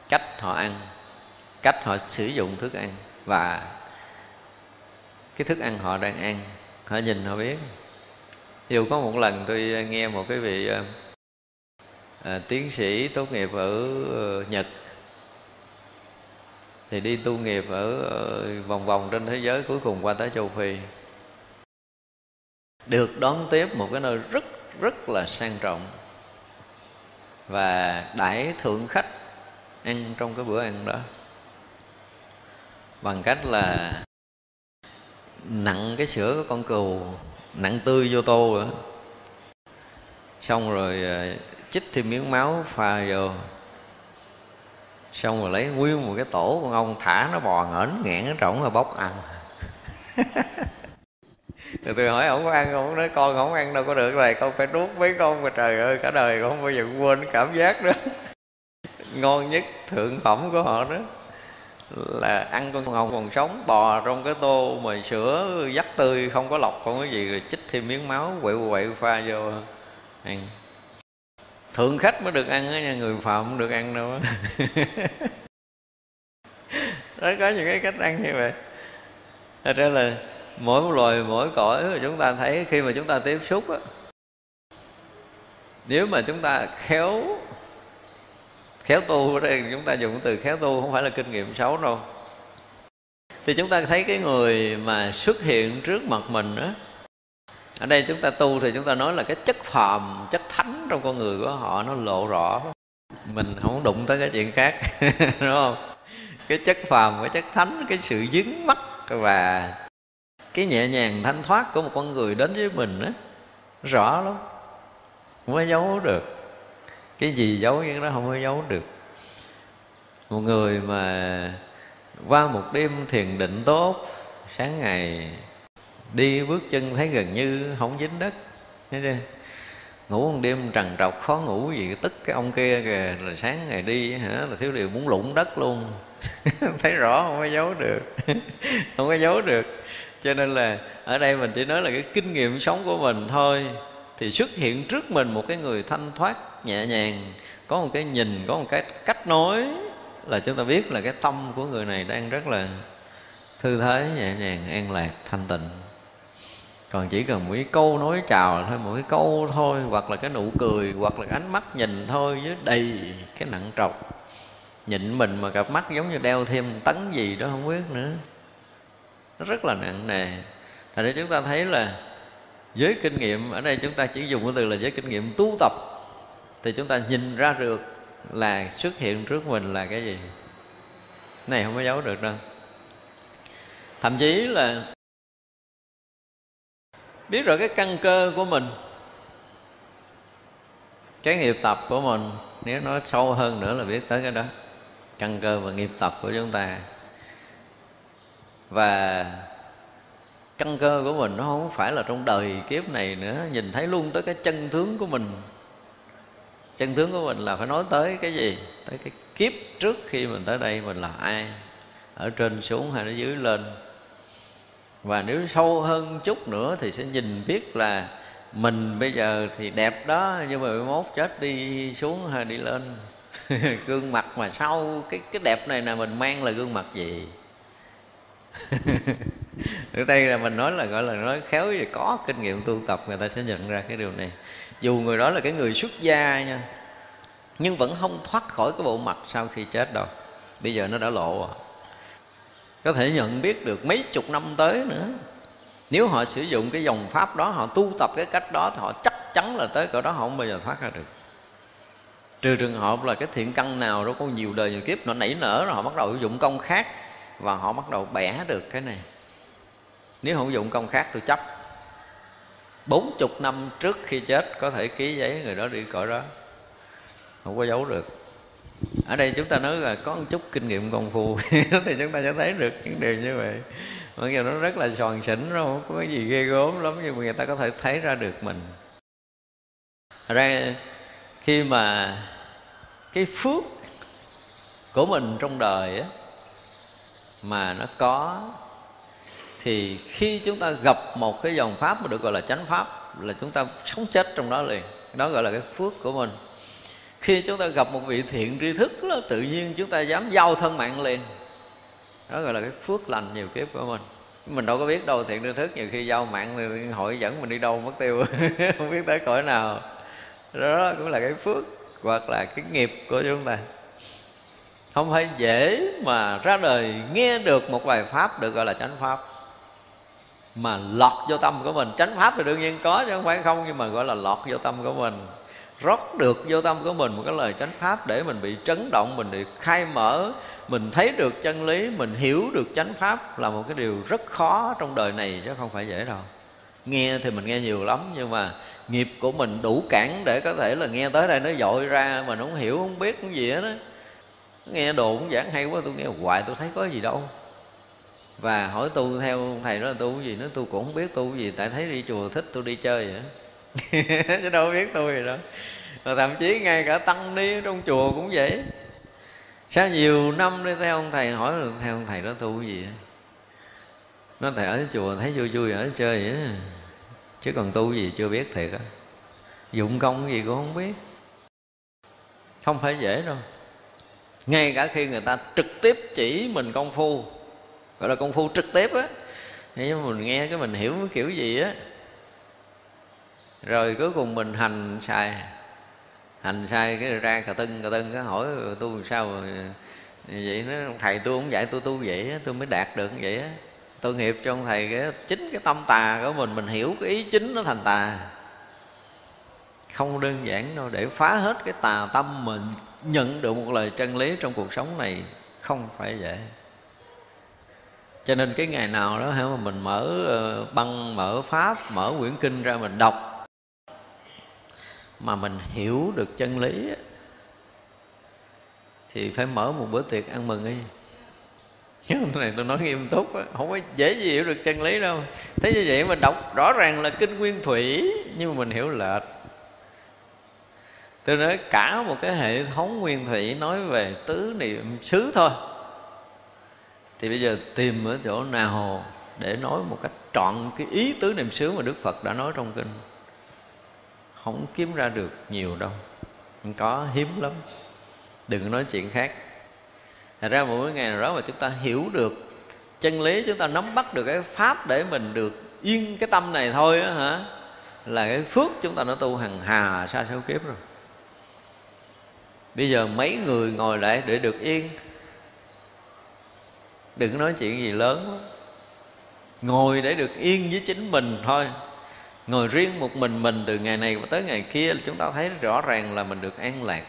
Cách họ ăn cách họ sử dụng thức ăn và cái thức ăn họ đang ăn họ nhìn họ biết. Dù có một lần tôi nghe một cái vị à, tiến sĩ tốt nghiệp ở ờ, nhật thì đi tu nghiệp ở ờ, vòng vòng trên thế giới cuối cùng qua tới châu phi. Được đón tiếp một cái nơi rất rất là sang trọng và đãi thượng khách ăn trong cái bữa ăn đó. Bằng cách là nặng cái sữa của con cừu nặng tươi vô tô nữa. Xong rồi ờ, chích thêm miếng máu pha vô xong rồi lấy nguyên một cái tổ, con ông thả nó bò ngẩn nghẹn nó trỏng rồi bóc ăn. Rồi tôi hỏi ông có ăn không? Nói con không ăn đâu, có được này con phải nuốt mấy con mà trời ơi, cả đời con không bao giờ quên cảm giác đó. Ngon nhất, thượng phẩm của họ đó là ăn con hồng còn sống, bò trong cái tô mà sữa, dắt tươi, không có lọc, không có gì, rồi chích thêm miếng máu quậy quậy pha vô. Ăn thượng khách mới được ăn á nha, người phạm không được ăn đâu đó có những cái cách ăn như vậy thật ra là mỗi một loài, mỗi cõi mà chúng ta thấy, khi mà chúng ta tiếp xúc á, nếu mà chúng ta khéo khéo tu ở đây, chúng ta dùng từ khéo tu không phải là kinh nghiệm xấu đâu thì chúng ta thấy cái người mà xuất hiện trước mặt mình á ở đây chúng ta tu thì chúng ta nói là cái chất phàm, chất thánh trong con người của họ nó lộ rõ. Mình không đụng tới cái chuyện khác, đúng không? Cái chất phàm, cái chất thánh, cái sự dướng mắt và cái nhẹ nhàng thanh thoát của một con người đến với mình á, rõ lắm. Không có giấu được. Cái gì giấu nhưng nó không có giấu được. Một người mà qua một đêm thiền định tốt, sáng ngày đi bước chân thấy gần như không dính đất. Thấy chưa ngủ một đêm trằn trọc, khó ngủ gì, tức cái ông kia kìa là sáng ngày đi, hả, là thiếu điều muốn lụng đất luôn. Thấy rõ không có giấu được. Không có giấu được. Cho nên là ở đây mình chỉ nói là cái kinh nghiệm sống của mình thôi. Thì xuất hiện trước mình một cái người thanh thoát, nhẹ nhàng, có một cái nhìn, có một cái cách nói, là chúng ta biết là cái tâm của người này đang rất là thư thái, nhẹ nhàng, an lạc, thanh tịnh còn chỉ cần một cái câu nói chào thôi, một cái câu thôi, hoặc là cái nụ cười, hoặc là cái ánh mắt nhìn thôi với đầy cái nặng trọc. Nhịn mình mà cặp mắt giống như đeo thêm tấn gì đó không biết nữa. Nó rất là nặng nề. Thành ra chúng ta thấy là với kinh nghiệm, ở đây chúng ta chỉ dùng cái từ là với kinh nghiệm tu tập, thì chúng ta nhìn ra được là xuất hiện trước mình là cái gì. Này, không có giấu được đâu. Thậm chí là biết rồi cái căn cơ của mình, cái nghiệp tập của mình, nếu nói sâu hơn nữa là biết tới cái đó. Căn cơ và nghiệp tập của chúng ta. Và căn cơ của mình nó không phải là trong đời kiếp này nữa. Nhìn thấy luôn tới cái chân tướng của mình. Chân tướng của mình là phải nói tới cái gì? Tới cái kiếp trước khi mình tới đây mình là ai? Ở trên xuống hay ở dưới lên? Và nếu sâu hơn chút nữa thì sẽ nhìn biết là mình bây giờ thì đẹp đó, nhưng mà 11 chết đi xuống hay đi lên. Gương mặt mà sau cái cái đẹp này là mình mang là gương mặt gì? Ở đây là mình nói là gọi là nói khéo thì có kinh nghiệm tu tập, người ta sẽ nhận ra cái điều này. Dù người đó là cái người xuất gia nha, nhưng vẫn không thoát khỏi cái bộ mặt sau khi chết đâu. Bây giờ nó đã lộ rồi có thể nhận biết được mấy chục năm tới nữa. Nếu họ sử dụng cái dòng pháp đó, họ tu tập cái cách đó, thì họ chắc chắn là tới cỡ đó họ không bao giờ thoát ra được. Trừ trường hợp là cái thiện căn nào đó có nhiều đời nhiều kiếp, nó nảy nở rồi họ bắt đầu dụng công khác và họ bắt đầu bẻ được cái này. Nếu không dụng công khác, tôi chấp. Bốn chục năm trước khi chết, có thể ký giấy, người đó đi cõi đó. Không có giấu được ở đây chúng ta nói là có một chút kinh nghiệm công phu. Thì chúng ta sẽ thấy được những điều như vậy. Mặc dù nó rất là tròn xỉnh nó không có cái gì ghê gớm lắm, nhưng mà người ta có thể thấy ra được mình. Ra, khi mà cái phước của mình trong đời á, mà nó có, thì khi chúng ta gặp một cái dòng pháp mà được gọi là chánh pháp, là chúng ta sống chết trong đó liền. Đó gọi là cái phước của mình khi chúng ta gặp một vị thiện tri thức là tự nhiên chúng ta dám giao thân mạng liền. Đó gọi là cái phước lành nhiều kiếp của mình. Mình đâu có biết đâu, thiện tri thức nhiều khi giao mạng thì hội dẫn mình đi đâu mất tiêu. Không biết tới cõi nào. Đó cũng là cái phước hoặc là cái nghiệp của chúng ta. Không phải dễ mà ra đời nghe được một bài pháp được gọi là chánh pháp. Mà lọt vô tâm của mình. Chánh pháp thì đương nhiên có chứ, không phải không, nhưng mà gọi là lọt vô tâm của mình rót được vô tâm của mình một cái lời chánh pháp để mình bị chấn động, mình bị khai mở, mình thấy được chân lý, mình hiểu được chánh pháp là một cái điều rất khó trong đời này chứ không phải dễ đâu. Nghe thì mình nghe nhiều lắm nhưng mà nghiệp của mình đủ cản để có thể là nghe tới đây nó dội ra mà nó không hiểu, không biết cái gì hết đó nghe đồ cũng giảng hay quá, tôi nghe hoài tôi thấy có gì đâu. Và hỏi tu theo thầy đó là tu cái gì nó tôi cũng không biết tu cái gì, tại thấy đi chùa thích tôi đi chơi vậy chứ đâu biết tôi gì đâu mà thậm chí ngay cả tăng ni trong chùa cũng vậy. Sao nhiều năm đi theo ông thầy hỏi là theo ông thầy đó tu cái gì nó thầy ở chùa thấy vui vui, ở chơi vậy chứ còn tu gì chưa biết thiệt á. Dụng công gì cũng không biết. Không phải dễ đâu. Ngay cả khi người ta trực tiếp chỉ mình công phu, gọi là công phu trực tiếp á nhưng mà mình nghe cái mình hiểu cái kiểu gì á rồi cuối cùng mình hành sai. Hành sai cái ra cà tưng cà tưng cái hỏi tu sao vậy? Nó, thầy tôi cũng dạy tôi tu vậy tôi mới đạt được vậy á. Tội nghiệp cho ông thầy cái, chính cái tâm tà của mình mình hiểu cái ý chính nó thành tà. Không đơn giản đâu, để phá hết cái tà tâm mình nhận được một lời chân lý trong cuộc sống này không phải dễ. Cho nên cái ngày nào đó mà mình mở ờ, băng, mở pháp, mở quyển kinh ra mình đọc mà mình hiểu được chân lý thì phải mở một bữa tiệc ăn mừng đi. Chứ này tôi nói nghiêm túc đó, không có dễ gì hiểu được chân lý đâu. Thế như vậy mình đọc rõ ràng là kinh nguyên thủy nhưng mà mình hiểu lệch. Tôi nói cả một cái hệ thống nguyên thủy nói về tứ niệm xứ thôi. Thì bây giờ tìm ở chỗ nào để nói một cách trọn cái ý tứ niệm xứ mà đức phật đã nói trong kinh? Không kiếm ra được nhiều đâu. Có hiếm lắm. Đừng nói chuyện khác. Thật ra mỗi ngày nào đó mà chúng ta hiểu được, chân lý chúng ta nắm bắt được cái pháp để mình được yên cái tâm này thôi á hả, là cái phước chúng ta đã tu hằng hà sa số kiếp rồi. Bây giờ mấy người ngồi lại để được yên. Đừng nói chuyện gì lớn lắm ngồi để được yên với chính mình thôi ngồi riêng một mình mình từ ngày này tới ngày kia chúng ta thấy rõ ràng là mình được an lạc.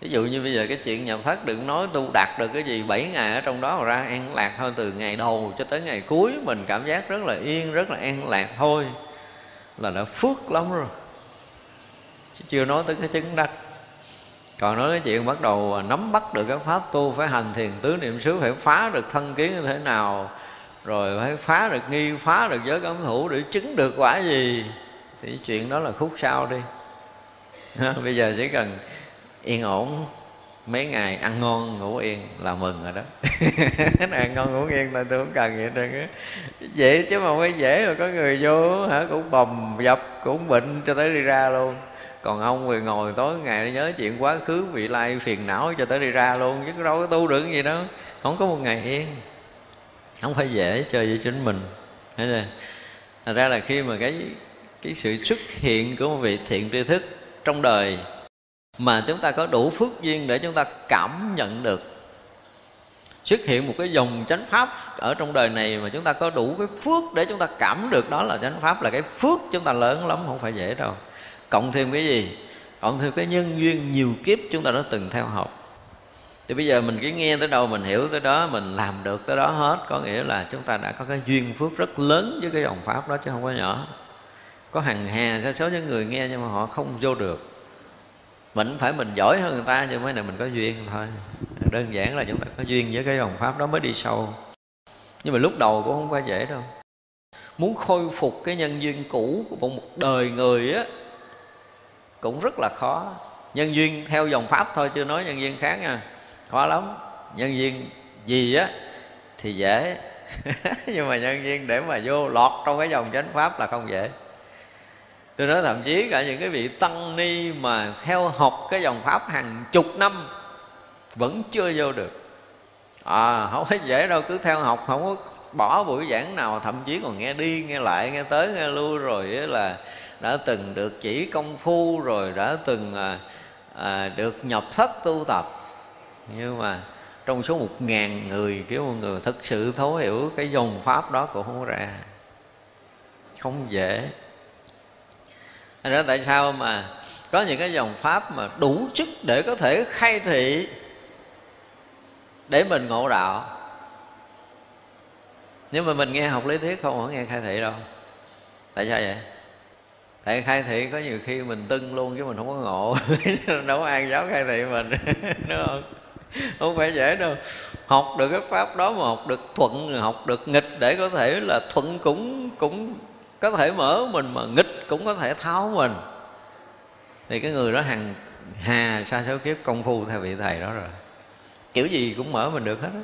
Ví dụ như bây giờ cái chuyện nhập thất đừng nói tu đạt được cái gì, bảy ngày ở trong đó mà ra an lạc thôi, từ ngày đầu cho tới ngày cuối mình cảm giác rất là yên, rất là an lạc thôi, là đã phước lắm rồi. Chứ chưa nói tới cái chứng đắc. Còn nói cái chuyện bắt đầu nắm bắt được cái pháp tu phải hành thiền tứ niệm xứ phải phá được thân kiến như thế nào rồi phải phá được nghi phá được giới cấm thủ để chứng được quả gì? Thì chuyện đó là khúc sau đi. Bây giờ chỉ cần yên ổn, mấy ngày ăn ngon ngủ yên là mừng rồi đó. Ăn ngon ngủ yên là tôi không cần vậy trơn Dễ chứ mà mới dễ rồi có người vô, hả, cũng bầm dập, cũng bệnh cho tới đi ra luôn. Còn ông người ngồi tối ngày nhớ chuyện quá khứ vị lai phiền não cho tới đi ra luôn, chứ đâu có tu được gì đâu. Không có một ngày yên không phải dễ chơi với chính mình. Thấy chưa? Thành ra là khi mà cái cái sự xuất hiện của một vị thiện tri thức trong đời mà chúng ta có đủ phước duyên để chúng ta cảm nhận được, xuất hiện một cái dòng chánh pháp ở trong đời này mà chúng ta có đủ cái phước để chúng ta cảm được đó là chánh pháp, là cái phước chúng ta lớn lắm, không phải dễ đâu. Cộng thêm cái gì? Cộng thêm cái nhân duyên nhiều kiếp chúng ta đã từng theo học thì bây giờ mình cứ nghe tới đâu, mình hiểu tới đó, mình làm được tới đó hết. Có nghĩa là chúng ta đã có cái duyên phước rất lớn với cái dòng pháp đó chứ không có nhỏ. Có hàng hà sa số những người nghe nhưng mà họ không vô được. Mình phải mình giỏi hơn người ta nhưng mới này mình có duyên thôi. Đơn giản là chúng ta có duyên với cái dòng pháp đó mới đi sâu. Nhưng mà lúc đầu cũng không phải dễ đâu. Muốn khôi phục cái nhân duyên cũ của một đời người á, cũng rất là khó. Nhân duyên theo dòng pháp thôi chưa nói nhân duyên khác nha khó lắm. Nhân duyên gì á thì dễ. Nhưng mà nhân duyên để mà vô lọt trong cái dòng chánh pháp là không dễ. Tôi nói thậm chí cả những cái vị tăng ni mà theo học cái dòng pháp hàng chục năm vẫn chưa vô được. À không phải dễ đâu cứ theo học không có bỏ buổi giảng nào thậm chí còn nghe đi nghe lại nghe tới nghe lui rồi là đã từng được chỉ công phu rồi đã từng à, à, được nhập thất tu tập nhưng mà trong số một ngàn người, kiểu, một người thực sự thấu hiểu cái dòng pháp đó cũng không ra. Không dễ. Thành ra tại sao mà có những cái dòng pháp mà đủ chức để có thể khai thị để mình ngộ đạo? Nhưng mà mình nghe học lý thuyết không có nghe khai thị đâu. Tại sao vậy? Tại khai thị có nhiều khi mình tưng luôn chứ mình không có ngộ. Đâu có ai giáo khai thị mình, đúng không? không phải dễ đâu. Học được cái pháp đó mà học được thuận, học được nghịch để có thể là thuận cũng cũng có thể mở mình mà nghịch cũng có thể tháo mình. Thì cái người đó hằng hà sa số kiếp công phu theo vị thầy đó rồi. Kiểu gì cũng mở mình được hết đó.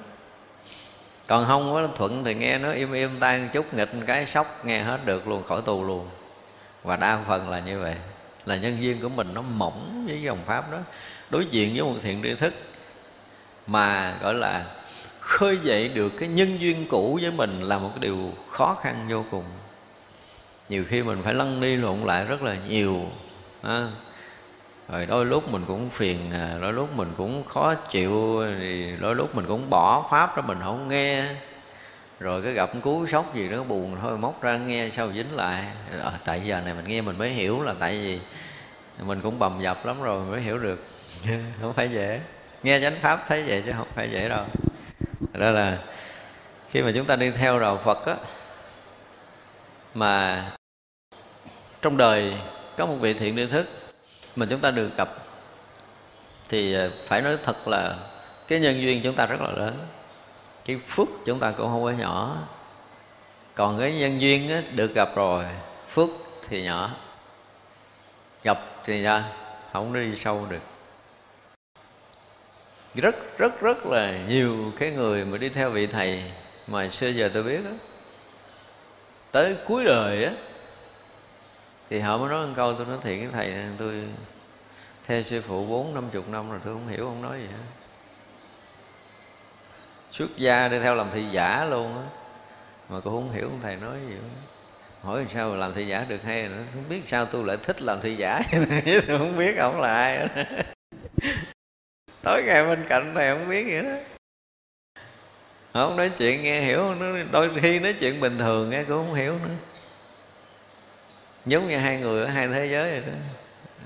còn không có thuận thì nghe nó im im tan chút, nghịch cái sốc, nghe hết được luôn, khỏi tù luôn. Và đa phần là như vậy. Là nhân viên của mình nó mỏng với dòng pháp đó. Đối diện với một thiện tri thức mà gọi là khơi dậy được cái nhân duyên cũ với mình là một cái điều khó khăn vô cùng. Nhiều khi mình phải lăn đi lộn lại rất là nhiều à, rồi đôi lúc mình cũng phiền à, đôi lúc mình cũng khó chịu thì đôi lúc mình cũng bỏ pháp đó mình không nghe. Rồi cái gặp cú sốc gì đó buồn thôi móc ra nghe sao dính lại. À, tại giờ này mình nghe mình mới hiểu là tại vì mình cũng bầm dập lắm rồi mới hiểu được. Không phải dễ nghe chánh pháp thấy vậy chứ không phải vậy đâu. Đó là khi mà chúng ta đi theo đạo phật á mà trong đời có một vị thiện tri thức mà chúng ta được gặp thì à, phải nói thật là cái nhân duyên chúng ta rất là lớn. Cái phước chúng ta cũng không có nhỏ. Còn cái nhân duyên á, được gặp rồi phước thì nhỏ gặp thì ra không đi sâu được rất rất rất là nhiều cái người mà đi theo vị thầy mà xưa giờ tôi biết đó tới cuối đời á thì họ mới nói một câu tôi nói thiệt cái thầy này, tôi theo sư phụ bốn năm chục năm rồi tôi không hiểu không nói gì hết. Xuất gia đi theo làm thị giả luôn á mà cũng không hiểu ông thầy nói gì hết. Hỏi sao mà làm thị giả được hay nữa không biết sao tôi lại thích làm thị giả tôi không biết ông là ai tối ngày bên cạnh thầy không biết gì đó không nói chuyện nghe hiểu đôi khi nói chuyện bình thường nghe cũng không hiểu nữa. Giống như hai người ở hai thế giới vậy đó.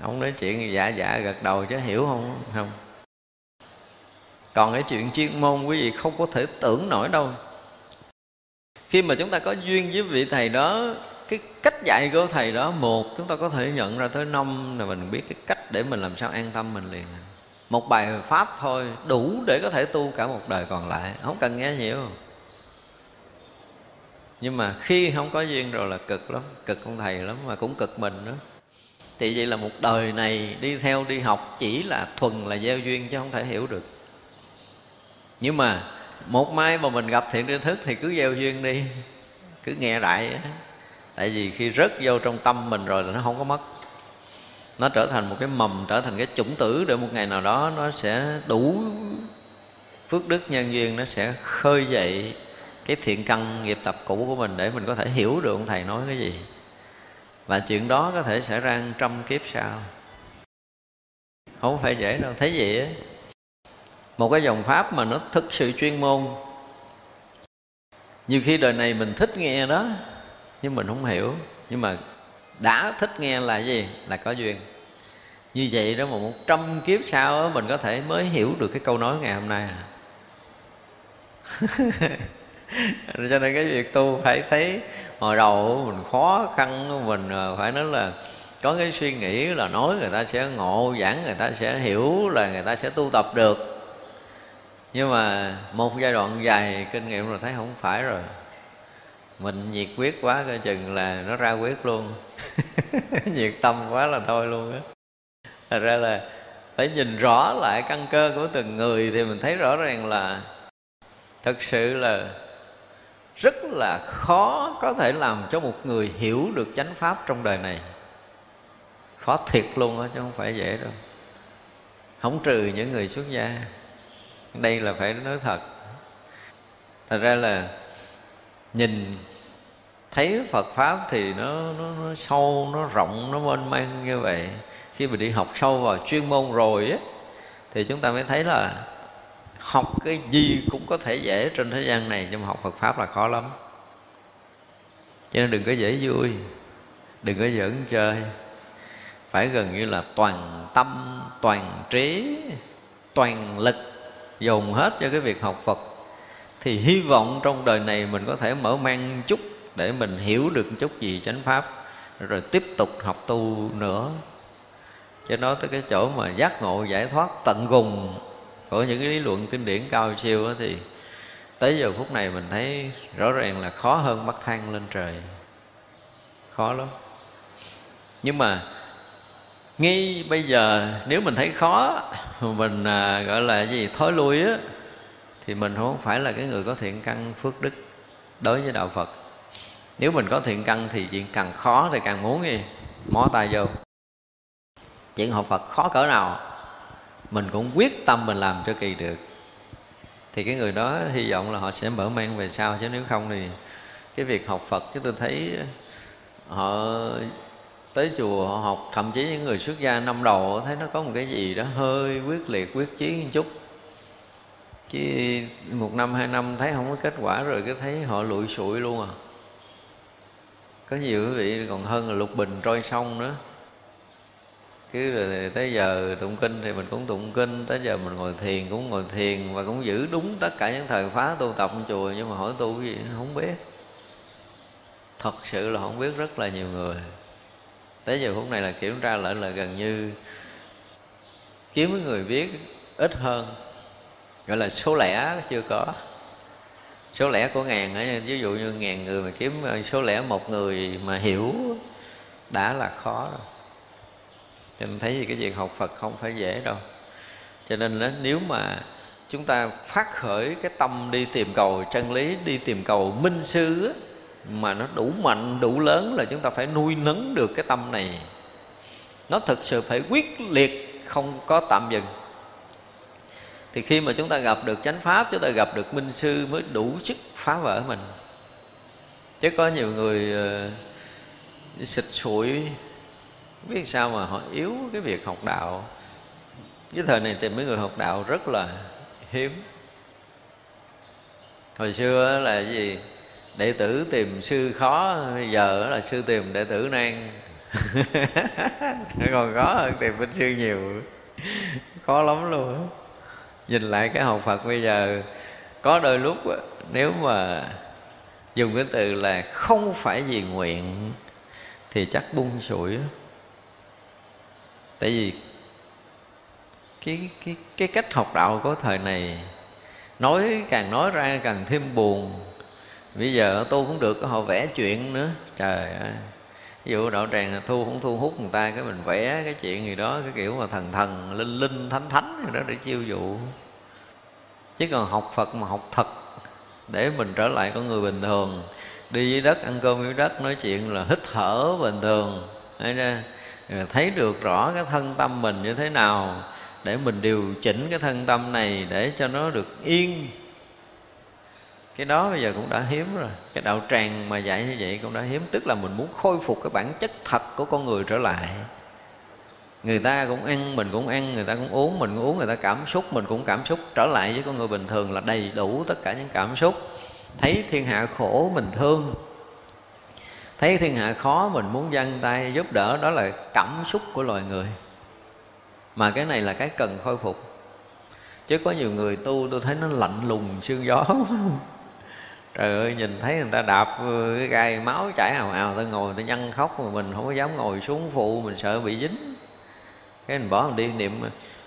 Ông nói chuyện dạ dạ gật đầu chứ hiểu không không? Còn cái chuyện chuyên môn quý vị không có thể tưởng nổi đâu. Khi mà chúng ta có duyên với vị thầy đó, cái cách dạy của thầy đó, một, chúng ta có thể nhận ra tới năm là mình biết cái cách để mình làm sao an tâm mình liền một bài pháp thôi, đủ để có thể tu cả một đời còn lại. Không cần nghe nhiều. Nhưng mà khi không có duyên rồi là cực lắm, cực ông thầy lắm mà cũng cực mình nữa thì vậy là một đời này đi theo đi học chỉ là thuần là gieo duyên chứ không thể hiểu được. Nhưng mà một mai mà mình gặp thiện tri thức thì cứ gieo duyên đi, cứ nghe đại tại vì khi rớt vô trong tâm mình rồi là nó không có mất nó trở thành một cái mầm, trở thành cái chủng tử để một ngày nào đó nó sẽ đủ phước đức nhân duyên, nó sẽ khơi dậy cái thiện căn nghiệp tập cũ của mình để mình có thể hiểu được ông thầy nói cái gì. Và chuyện đó có thể xảy ra trăm kiếp sau. Không phải dễ đâu. Thấy gì một cái dòng pháp mà nó thực sự chuyên môn. Nhiều khi đời này mình thích nghe đó, nhưng mình không hiểu. Nhưng mà đã thích nghe là gì? Là có duyên. Như vậy đó mà một trăm kiếp sau đó, mình có thể mới hiểu được cái câu nói ngày hôm nay à. Cho nên cái việc tu phải thấy hồi đầu mình khó khăn mình à, phải nói là có cái suy nghĩ là nói người ta sẽ ngộ giảng người ta sẽ hiểu là người ta sẽ tu tập được. Nhưng mà một giai đoạn dài kinh nghiệm rồi thấy không phải rồi mình nhiệt quyết quá coi chừng là nó ra quyết luôn. Nhiệt tâm quá là thôi luôn á. Thật ra là phải nhìn rõ lại căn cơ của từng người thì mình thấy rõ ràng là thật sự là rất là khó có thể làm cho một người hiểu được chánh pháp trong đời này. Khó thiệt luôn á, chứ không phải dễ đâu. Không trừ những người xuất gia. Đây là phải nói thật. Thật ra là nhìn thấy Phật pháp thì nó, nó, nó sâu nó rộng nó mênh mang như vậy. Khi mình đi học sâu vào chuyên môn rồi á thì chúng ta mới thấy là học cái gì cũng có thể dễ trên thế gian này nhưng mà học Phật pháp là khó lắm. Cho nên đừng có dễ vui đừng có giỡn chơi. Phải gần như là toàn tâm toàn trí toàn lực dồn hết cho cái việc học Phật. Thì hy vọng trong đời này mình có thể mở mang chút để mình hiểu được chút gì chánh pháp rồi tiếp tục học tu nữa. Cho nó tới cái chỗ mà giác ngộ giải thoát tận cùng của những cái lý luận kinh điển cao siêu đó thì tới giờ phút này mình thấy rõ ràng là khó hơn bắt thang lên trời. Khó lắm. Nhưng mà ngay bây giờ nếu mình thấy khó mình à, gọi là gì thối lui á thì mình không phải là cái người có thiện căn phước đức đối với đạo phật nếu mình có thiện căn thì chuyện càng khó thì càng muốn gì? Mó tay vô. Chuyện học phật khó cỡ nào, mình cũng quyết tâm mình làm cho kỳ được. Thì cái người đó hy vọng là họ sẽ mở mang về sau, chứ nếu không thì cái việc học phật, chứ tôi thấy họ tới chùa họ học, thậm chí những người xuất gia năm đầu thấy nó có một cái gì đó hơi quyết liệt, quyết chí một chút. Chứ một năm, hai năm thấy không có kết quả rồi cứ thấy họ lụi sụi luôn à có nhiều quý vị còn hơn là lục bình trôi sông nữa. Cứ là tới giờ tụng kinh thì mình cũng tụng kinh, tới giờ mình ngồi thiền cũng ngồi thiền và cũng giữ đúng tất cả những thời khóa tu tập trong chùa. Nhưng mà hỏi tu cái gì không biết. Thật sự là không biết rất là nhiều người. Tới giờ phút này là kiểm tra lại là gần như kiếm người biết ít hơn. Gọi là số lẻ chưa có số lẻ của ngàn ấy, ví dụ như ngàn người mà kiếm ờ, số lẻ một người mà hiểu đã là khó rồi. Cho nên thấy gì cái việc học phật không phải dễ đâu. Cho nên đó, nếu mà chúng ta phát khởi cái tâm đi tìm cầu chân lý đi tìm cầu minh sư á, mà nó đủ mạnh đủ lớn là chúng ta phải nuôi nấng được cái tâm này. Nó thực sự phải quyết liệt không có tạm dừng thì khi mà chúng ta gặp được chánh pháp chúng ta gặp được minh sư mới đủ sức phá vỡ mình. Chứ có nhiều người uh, xịt sụi biết sao mà họ yếu cái việc học đạo. Cái thời này tìm mấy người học đạo rất là hiếm. Hồi xưa là gì? Đệ tử tìm sư khó bây giờ là sư tìm đệ tử nan. Còn khó hơn tìm minh sư nhiều khó lắm luôn nhìn lại cái học phật bây giờ, có đôi lúc nếu mà dùng cái từ là không phải vì nguyện thì chắc bung sủi tại vì cái cái cái cách học đạo của thời này, nói càng nói ra càng thêm buồn. Bây giờ tu cũng được, họ vẽ chuyện nữa, trời ơi ví dụ đạo tràng thu cũng thu hút người ta, cái mình vẽ cái chuyện gì đó, cái kiểu mà thần thần, linh linh, thánh thánh gì đó để chiêu dụ. Chứ còn học phật mà học thật, để mình trở lại con người bình thường, đi dưới đất ăn cơm dưới đất, nói chuyện là hít thở bình thường. Thấy được rõ cái thân tâm mình như thế nào, để mình điều chỉnh cái thân tâm này để cho nó được yên cái đó bây giờ cũng đã hiếm rồi. Cái đạo tràng mà dạy như vậy cũng đã hiếm. Tức là mình muốn khôi phục cái bản chất thật của con người trở lại. Người ta cũng ăn, mình cũng ăn, người ta cũng uống, mình cũng uống, người ta cảm xúc, mình cũng cảm xúc. Trở lại với con người bình thường là đầy đủ tất cả những cảm xúc. Thấy thiên hạ khổ, mình thương. Thấy thiên hạ khó, mình muốn dâng tay giúp đỡ. Đó là cảm xúc của loài người. Mà cái này là cái cần khôi phục. Chứ có nhiều người tu, tôi thấy nó lạnh lùng sương gió. trời ơi nhìn thấy người ta đạp ừ, cái gai máu chảy ào ào ta ngồi ta nhăn khóc mà mình không có dám ngồi xuống phụ mình sợ bị dính. Cái mình bỏ mình đi niệm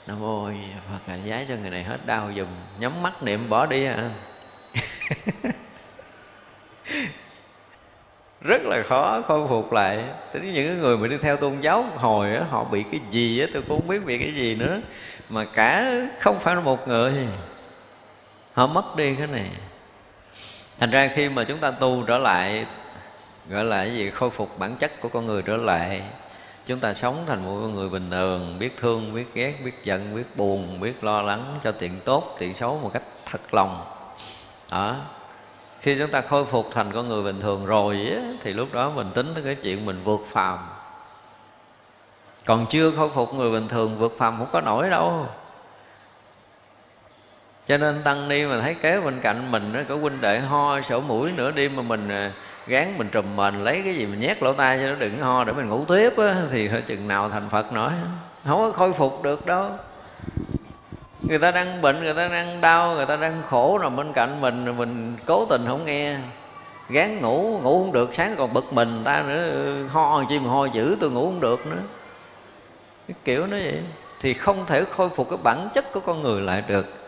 nam mô phật ngài giái cho người này hết đau dùm nhắm mắt niệm bỏ đi à. Rất là khó khôi phục lại. Tính những người mà đi theo tôn giáo hồi đó, họ bị cái gì á tôi cũng không biết bị cái gì nữa. Mà cả không phải là một người họ mất đi cái này thành ra khi mà chúng ta tu trở lại gọi là cái gì khôi phục bản chất của con người trở lại chúng ta sống thành một con người bình thường biết thương biết ghét biết giận biết buồn biết lo lắng cho tiện tốt tiện xấu một cách thật lòng. Đó. Khi chúng ta khôi phục thành con người bình thường rồi á, thì lúc đó mình tính tới cái chuyện mình vượt phàm. Còn chưa khôi phục người bình thường vượt phàm không có nổi đâu cho nên tăng ni mà thấy kế bên cạnh mình nó có huynh đệ ho sổ mũi nữa đi mà mình à, gán mình trùm mình lấy cái gì mình nhét lỗ tai cho nó đừng ho để mình ngủ tiếp á, thì chừng nào thành phật nổi. Không có khôi phục được đâu. Người ta đang bệnh người ta đang đau người ta đang khổ rồi bên cạnh mình mình cố tình không nghe. Gán ngủ ngủ không được sáng còn bực mình ta nữa ừ, ho chi mà ho dữ tôi ngủ không được nữa. Cái kiểu nó vậy. Thì không thể khôi phục cái bản chất của con người lại được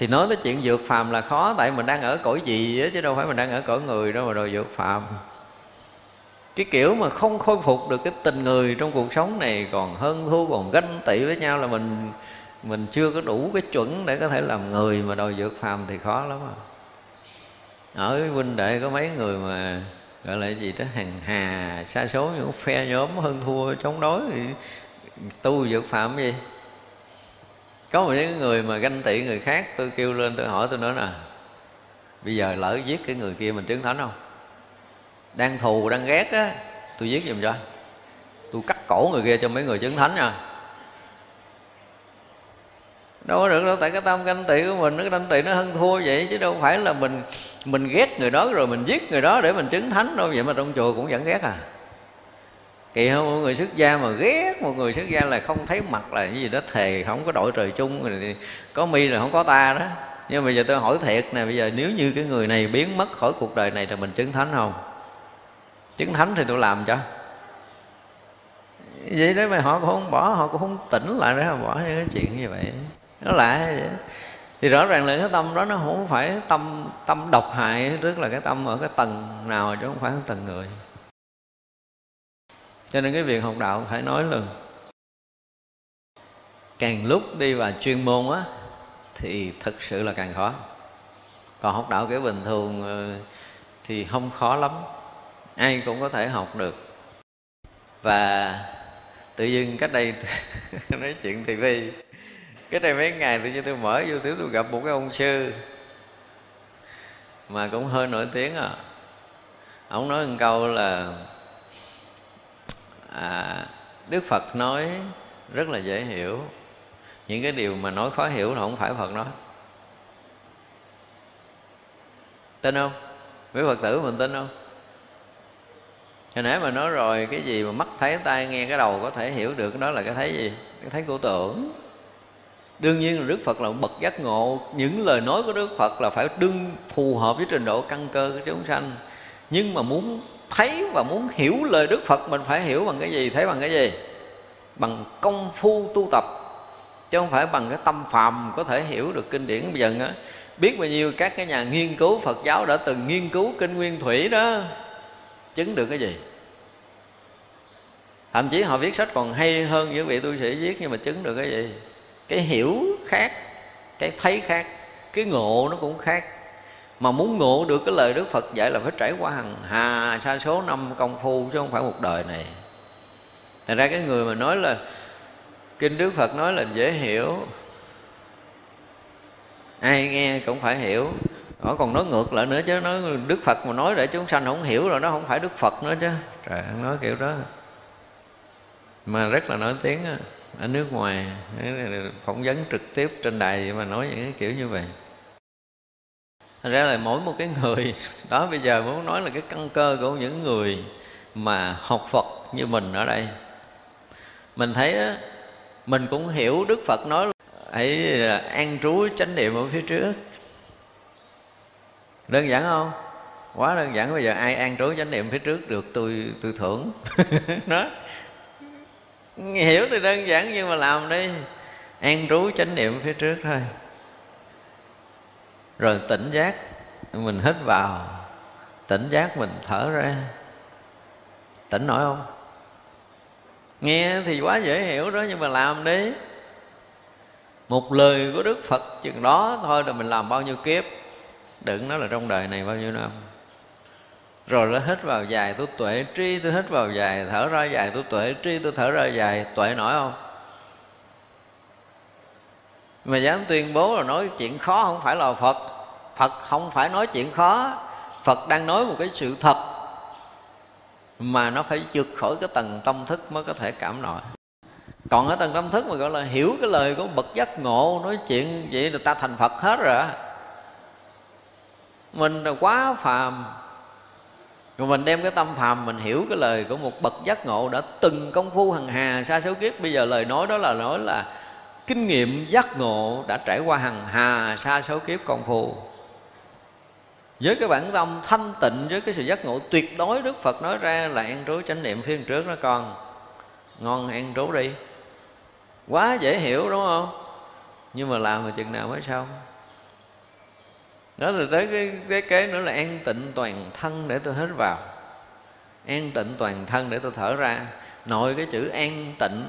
thì nói tới chuyện vượt phàm là khó, tại mình đang ở cõi gì á, chứ đâu phải mình đang ở cõi người đâu mà đòi vượt phàm. Cái kiểu mà không khôi phục được cái tình người trong cuộc sống này còn hơn thua còn ganh tị với nhau là mình mình chưa có đủ cái chuẩn để có thể làm người mà đòi vượt phàm thì khó lắm à. Ở huynh đệ có mấy người mà gọi là gì đó hàng hà xa số những phe nhóm hơn thua chống đối thì tu vượt phạm gì? Có một những người mà ganh tị người khác, tôi kêu lên, tôi hỏi, tôi nói nè, bây giờ lỡ giết cái người kia mình chứng thánh không? Đang thù, đang ghét á, tôi giết giùm cho. Tôi cắt cổ người kia cho mấy người chứng thánh nha. Đâu có được đâu, tại cái tâm ganh tị của mình, nó ganh tị, nó hơn thua vậy, chứ đâu phải là mình mình ghét người đó rồi mình giết người đó để mình chứng thánh đâu, vậy mà trong chùa cũng vẫn ghét à kỳ hơn một người xuất gia mà ghét một người xuất gia là không thấy mặt là cái gì đó thề, không có đội trời chung, rồi có mi là không có ta đó. Nhưng mà bây giờ tôi hỏi thiệt nè, bây giờ nếu như cái người này biến mất khỏi cuộc đời này thì mình chứng thánh không? Chứng thánh thì tôi làm cho. Vậy đó mà họ cũng không bỏ, họ cũng không tỉnh lại để họ bỏ những cái chuyện như vậy. Nó lạ vậy? Thì rõ ràng là cái tâm đó nó không phải tâm tâm độc hại, tức là cái tâm ở cái tầng nào chứ không phải cái tầng người cho nên cái việc học đạo phải nói là càng lúc đi vào chuyên môn á, thì thực sự là càng khó. Còn học đạo kiểu bình thường ờ, thì không khó lắm. Ai cũng có thể học được. Và tự dưng cách đây nói chuyện TV cách đây mấy ngày tự nhiên tôi mở vô tôi gặp một cái ông sư mà cũng hơi nổi tiếng à. Ông nói một câu là đức phật nói rất là dễ hiểu. Những cái điều mà nói khó hiểu là không phải phật nói. Tin không? Mấy phật tử mình tin không? Hồi nãy mà nói rồi, cái gì mà mắt thấy tai nghe cái đầu có thể hiểu được, đó là cái thấy gì? Cái thấy của tưởng. Đương nhiên là đức phật là bậc giác ngộ. Những lời nói của đức phật là phải đương phù hợp với trình độ căn cơ của chúng sanh. Nhưng mà muốn thấy và muốn hiểu lời đức phật, mình phải hiểu bằng cái gì, thấy bằng cái gì? Bằng công phu tu tập, chứ không phải bằng cái tâm phàm có thể hiểu được kinh điển. Bây giờ á, biết bao nhiêu các cái nhà nghiên cứu phật giáo đã từng nghiên cứu kinh nguyên thủy đó, chứng được cái gì? Thậm chí họ viết sách còn hay hơn những vị tu sĩ viết, nhưng mà chứng được cái gì? Cái hiểu khác, cái thấy khác, cái ngộ nó cũng khác mà muốn ngộ được cái lời đức phật dạy là phải trải qua hàng hà sa số năm công phu chứ không phải một đời này. Thành ra cái người mà nói là, kinh đức phật nói là dễ hiểu. Ai nghe cũng phải hiểu. Nó còn nói ngược lại nữa chứ, nói đức phật mà nói để chúng sanh không hiểu rồi nó không phải đức phật nữa chứ. Trời nói kiểu đó. Mà rất là nổi tiếng ở nước ngoài. Phỏng vấn trực tiếp trên đài mà nói những cái kiểu như vậy. Thành ra là mỗi một cái người, đó, bây giờ muốn nói là cái căn cơ của những người mà học Phật như mình ở đây. Mình thấy mình cũng hiểu Đức Phật nói hãy à, an trú chánh niệm ở phía trước. Đơn giản không? Quá đơn giản, bây giờ ai an trú chánh niệm phía trước được tôi tôi thưởng. Đó hiểu thì đơn giản nhưng mà làm đi. An trú chánh niệm phía trước thôi rồi tỉnh giác mình hít vào. Tỉnh giác mình thở ra. Tỉnh nổi không? Nghe thì quá dễ hiểu đó, nhưng mà làm đi. Một lời của đức phật chừng đó thôi rồi mình làm bao nhiêu kiếp? Đừng nói là trong đời này bao nhiêu năm. Rồi nó hít vào dài tôi tuệ, tri tôi hít vào dài, thở ra dài tôi tuệ, tri tôi thở ra dài. Tuệ nổi không? Mà dám tuyên bố là nói chuyện khó không phải là phật. Phật không phải nói chuyện khó. Phật đang nói một cái sự thật mà nó phải vượt khỏi cái tầng tâm thức mới có thể cảm nổi còn ở tầng tâm thức mà gọi là hiểu cái lời của bậc giác ngộ, nói chuyện vậy là ta thành phật hết rồi mình là quá phàm. Rồi mình đem cái tâm phàm mình hiểu cái lời của một bậc giác ngộ đã từng công phu hằng hà, xa số kiếp. Bây giờ lời nói đó là nói là kinh nghiệm giác ngộ đã trải qua hằng hà xa số kiếp công phu với cái bản tâm thanh tịnh với cái sự giác ngộ tuyệt đối đức phật nói ra là ăn trú chánh niệm phía trước đó con ngon ăn trú đi. Quá dễ hiểu đúng không? Nhưng mà làm thì chừng nào mới xong. Đó rồi tới cái, cái kế nữa là an tịnh toàn thân để tôi hít vào. An tịnh toàn thân để tôi thở ra. Nội cái chữ an tịnh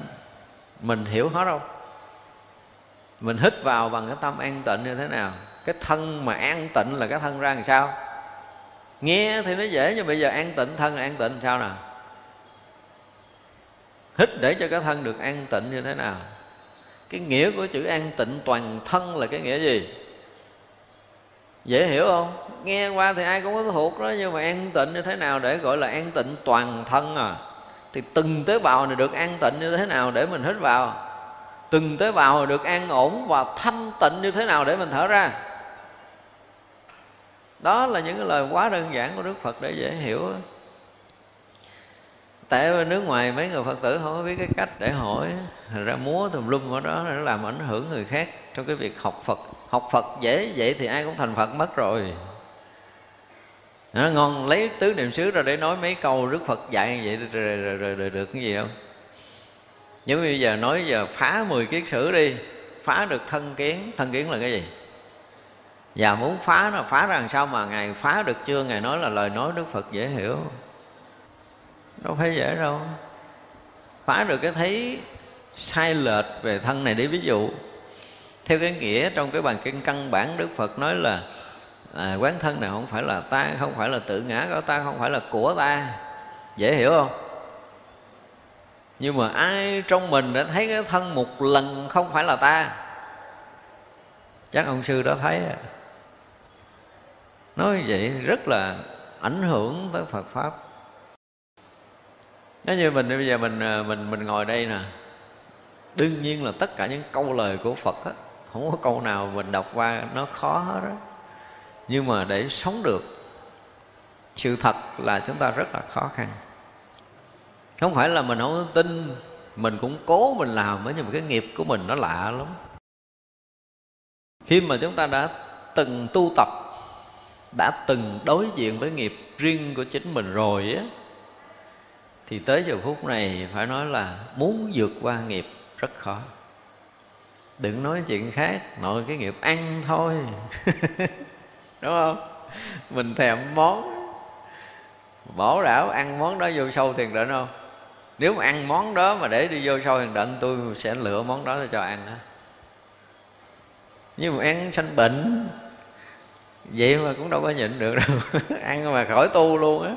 mình hiểu hết không? Mình hít vào bằng cái tâm an tịnh như thế nào? Cái thân mà an tịnh là cái thân ra làm sao? Nghe thì nó dễ, nhưng bây giờ an tịnh, thân là an tịnh sao nào? Hít để cho cái thân được an tịnh như thế nào? Cái nghĩa của chữ an tịnh toàn thân là cái nghĩa gì? Dễ hiểu không? Nghe qua thì ai cũng có thuộc đó, nhưng mà an tịnh như thế nào để gọi là an tịnh toàn thân à? Thì từng tế bào này được an tịnh như thế nào để mình hít vào? Từng tế bào được an ổn và thanh tịnh như thế nào để mình thở ra đó là những cái lời quá đơn giản của đức phật để dễ hiểu tại ở nước ngoài mấy người phật tử không có biết cái cách để hỏi ra múa tùm lum ở đó nó làm ảnh hưởng người khác trong cái việc học phật học phật dễ vậy thì ai cũng thành phật mất rồi nó ngon lấy tứ niệm xứ ra để nói mấy câu đức phật dạy như vậy rồi, rồi, rồi, rồi, rồi được cái gì không nếu bây giờ nói giờ phá 10 kiết sử đi phá được thân kiến. Thân kiến là cái gì? Và muốn phá nó phá ra làm sao mà ngài phá được chưa? Ngài nói là lời nói đức phật dễ hiểu. Đâu phải dễ đâu. Phá được cái thấy sai lệch về thân này để ví dụ theo cái nghĩa trong cái bàn kinh căn bản đức phật nói là à, quán thân này không phải là ta không phải là tự ngã của ta không phải là của ta. Dễ hiểu không? Nhưng mà ai trong mình đã thấy cái thân một lần không phải là ta? Chắc ông sư đó thấy à. nói vậy rất là ảnh hưởng tới phật pháp. Nếu như mình, bây giờ mình à, mình mình ngồi đây nè, đương nhiên là tất cả những câu lời của phật á, không có câu nào mình đọc qua nó khó hết đó nhưng mà để sống được, sự thật là chúng ta rất là khó khăn không phải là mình không tin, mình cũng cố mình làm nhưng mà cái nghiệp của mình nó lạ lắm. Khi mà chúng ta đã từng tu tập, đã từng đối diện với nghiệp riêng của chính mình rồi á, thì tới giờ phút này phải nói là muốn vượt qua nghiệp rất khó. Đừng nói chuyện khác, nội cái nghiệp ăn thôi. Đúng không? Mình thèm món, bỏ đảo ăn món đó vô sâu thiền định không? Nếu mà ăn món đó mà để đi vô sâu thiền định tôi sẽ lựa món đó để cho ăn á. Nhưng mà ăn sanh bệnh vậy mà cũng đâu có nhịn được đâu. Ăn mà khỏi tu luôn á.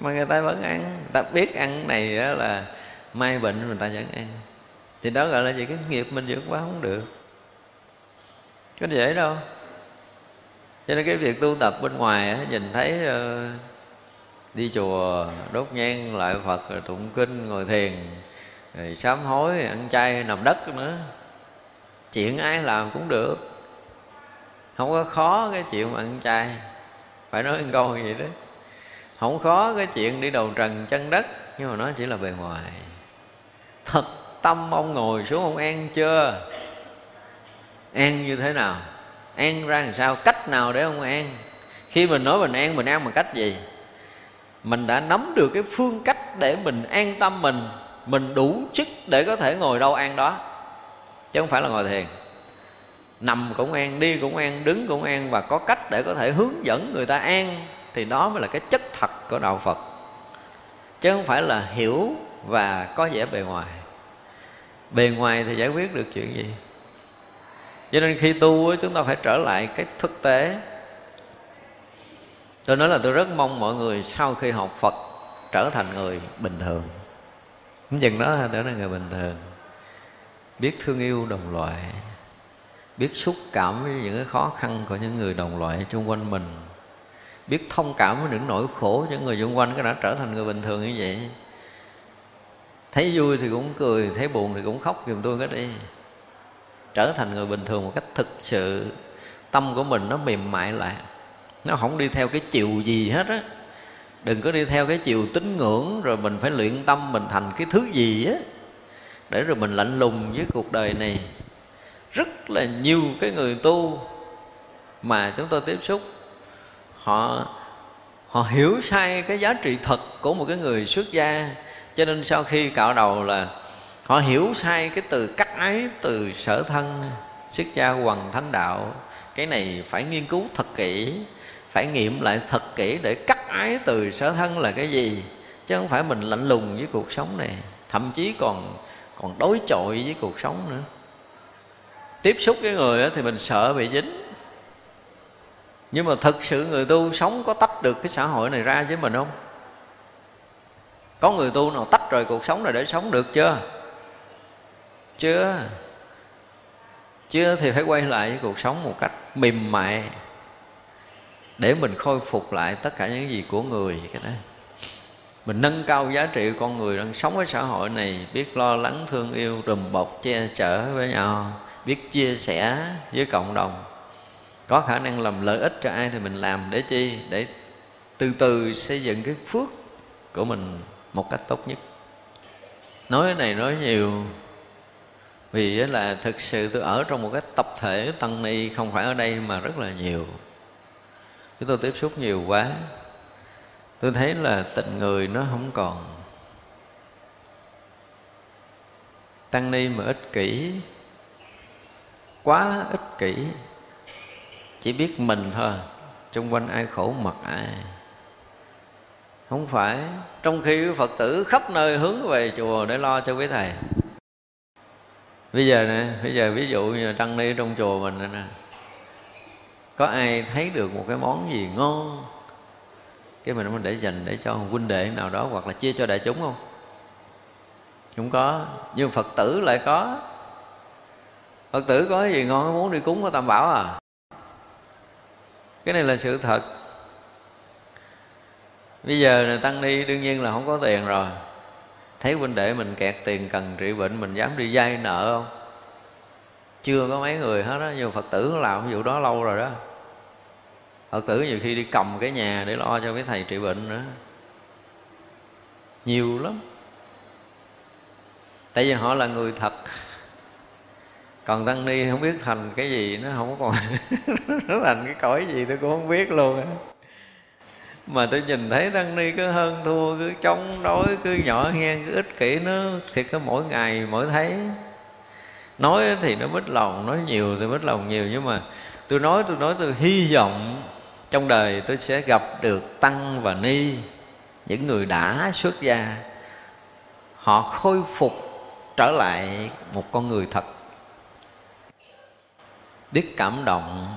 Mà người ta vẫn ăn người ta biết ăn này đó là mai bệnh người ta vẫn ăn. Thì đó gọi là gì? Cái nghiệp mình vượt qua không được. Có dễ đâu. Cho nên cái việc tu tập bên ngoài á, nhìn thấy uh, đi chùa, đốt nhang, lại phật, rồi tụng kinh, ngồi thiền, rồi sám hối, ăn chay, nằm đất nữa. Chuyện ai làm cũng được. Không có khó cái chuyện mà ăn chay. Phải nói câu như vậy đó. Không khó cái chuyện đi đầu trần chân đất, nhưng mà nó chỉ là bề ngoài. Thật tâm ông ngồi xuống ông ăn chưa? Ăn như thế nào? Ăn ra làm sao? Cách nào để ông ăn khi mình nói mình ăn mình ăn bằng cách gì? Mình đã nắm được cái phương cách để mình an tâm mình mình đủ chức để có thể ngồi đâu an đó. Chứ không phải là ngồi thiền. Nằm cũng an, đi cũng an, đứng cũng an và có cách để có thể hướng dẫn người ta an thì đó mới là cái chất thật của đạo phật. Chứ không phải là hiểu và có vẻ bề ngoài. Bề ngoài thì giải quyết được chuyện gì? Cho nên khi tu chúng ta phải trở lại cái thực tế tôi nói là tôi rất mong mọi người sau khi học phật trở thành người bình thường. Cũng chừng đó trở thành người bình thường. Biết thương yêu đồng loại, biết xúc cảm với những cái khó khăn của những người đồng loại xung quanh mình, biết thông cảm với những nỗi khổ cho người xung quanh cái đã trở thành người bình thường như vậy. Thấy vui thì cũng cười, thấy buồn thì cũng khóc giùm tôi cái đi. Trở thành người bình thường một cách thực sự, tâm của mình nó mềm mại lại nó không đi theo cái chiều gì hết á. Đừng có đi theo cái chiều tín ngưỡng, rồi mình phải luyện tâm mình thành cái thứ gì á. Để rồi mình lạnh lùng với cuộc đời này. Rất là nhiều cái người tu mà chúng tôi tiếp xúc, họ họ hiểu sai cái giá trị thật của một cái người xuất gia. Cho nên sau khi cạo đầu là họ hiểu sai cái từ cắt ái từ sở thân, xuất gia hoàng thánh đạo. Cái này phải nghiên cứu thật kỹ phải nghiệm lại thật kỹ để cắt ái từ sở thân là cái gì, chứ không phải mình lạnh lùng với cuộc sống này, thậm chí còn còn đối chọi với cuộc sống nữa. Tiếp xúc với người thì mình sợ bị dính. Nhưng mà thực sự người tu sống có tách được cái xã hội này ra với mình không? Có người tu nào tách rời cuộc sống này để sống được chưa? Chưa. Chưa thì phải quay lại với cuộc sống một cách mềm mại để mình khôi phục lại tất cả những gì của người, cái đó. Mình nâng cao giá trị con người, đang sống ở xã hội này, biết lo lắng, thương yêu đùm bọc, che chở với nhau, biết chia sẻ với cộng đồng. Có khả năng làm lợi ích cho ai thì mình làm để chi? Để từ từ xây dựng cái phước của mình một cách tốt nhất. Nói cái này nói nhiều, vì là thực sự tôi ở trong một cái tập thể tăng ni không phải ở đây mà rất là nhiều chúng tôi tiếp xúc nhiều quá, tôi thấy là tình người nó không còn. Tăng ni mà ích kỷ, quá ích kỷ. Chỉ biết mình thôi, xung quanh ai khổ mặc ai. Không phải, trong khi phật tử khắp nơi hướng về chùa để lo cho quý thầy. Bây giờ nè, bây giờ ví dụ như tăng ni trong chùa mình nè có ai thấy được một cái món gì ngon? Cái mình mình để dành để cho huynh đệ nào đó hoặc là chia cho đại chúng không? Không có. Nhưng phật tử lại có. Phật tử có gì ngon, muốn đi cúng có tam bảo à? Cái này là sự thật. Bây giờ tăng ni, đương nhiên là không có tiền rồi. Thấy huynh đệ mình kẹt tiền cần trị bệnh, mình dám đi vay nợ không? Chưa có mấy người hết đó nhưng phật tử làm vụ đó lâu rồi đó phật tử nhiều khi đi cầm cái nhà để lo cho cái thầy trị bệnh nữa. Nhiều lắm. Tại vì họ là người thật. Còn tăng ni không biết thành cái gì, nó không còn nó thành cái cõi gì tôi cũng không biết luôn á. Mà tôi nhìn thấy tăng ni cứ hơn thua, cứ chống đối, cứ nhỏ nhen, cứ ích kỷ, nó thiệt cứ mỗi ngày, mỗi thấy. Nói thì nó mất lòng, nói nhiều thì mất lòng nhiều, nhưng mà tôi nói tôi nói tôi hy vọng trong đời tôi sẽ gặp được tăng và ni, những người đã xuất gia. Họ khôi phục trở lại một con người thật. Biết cảm động,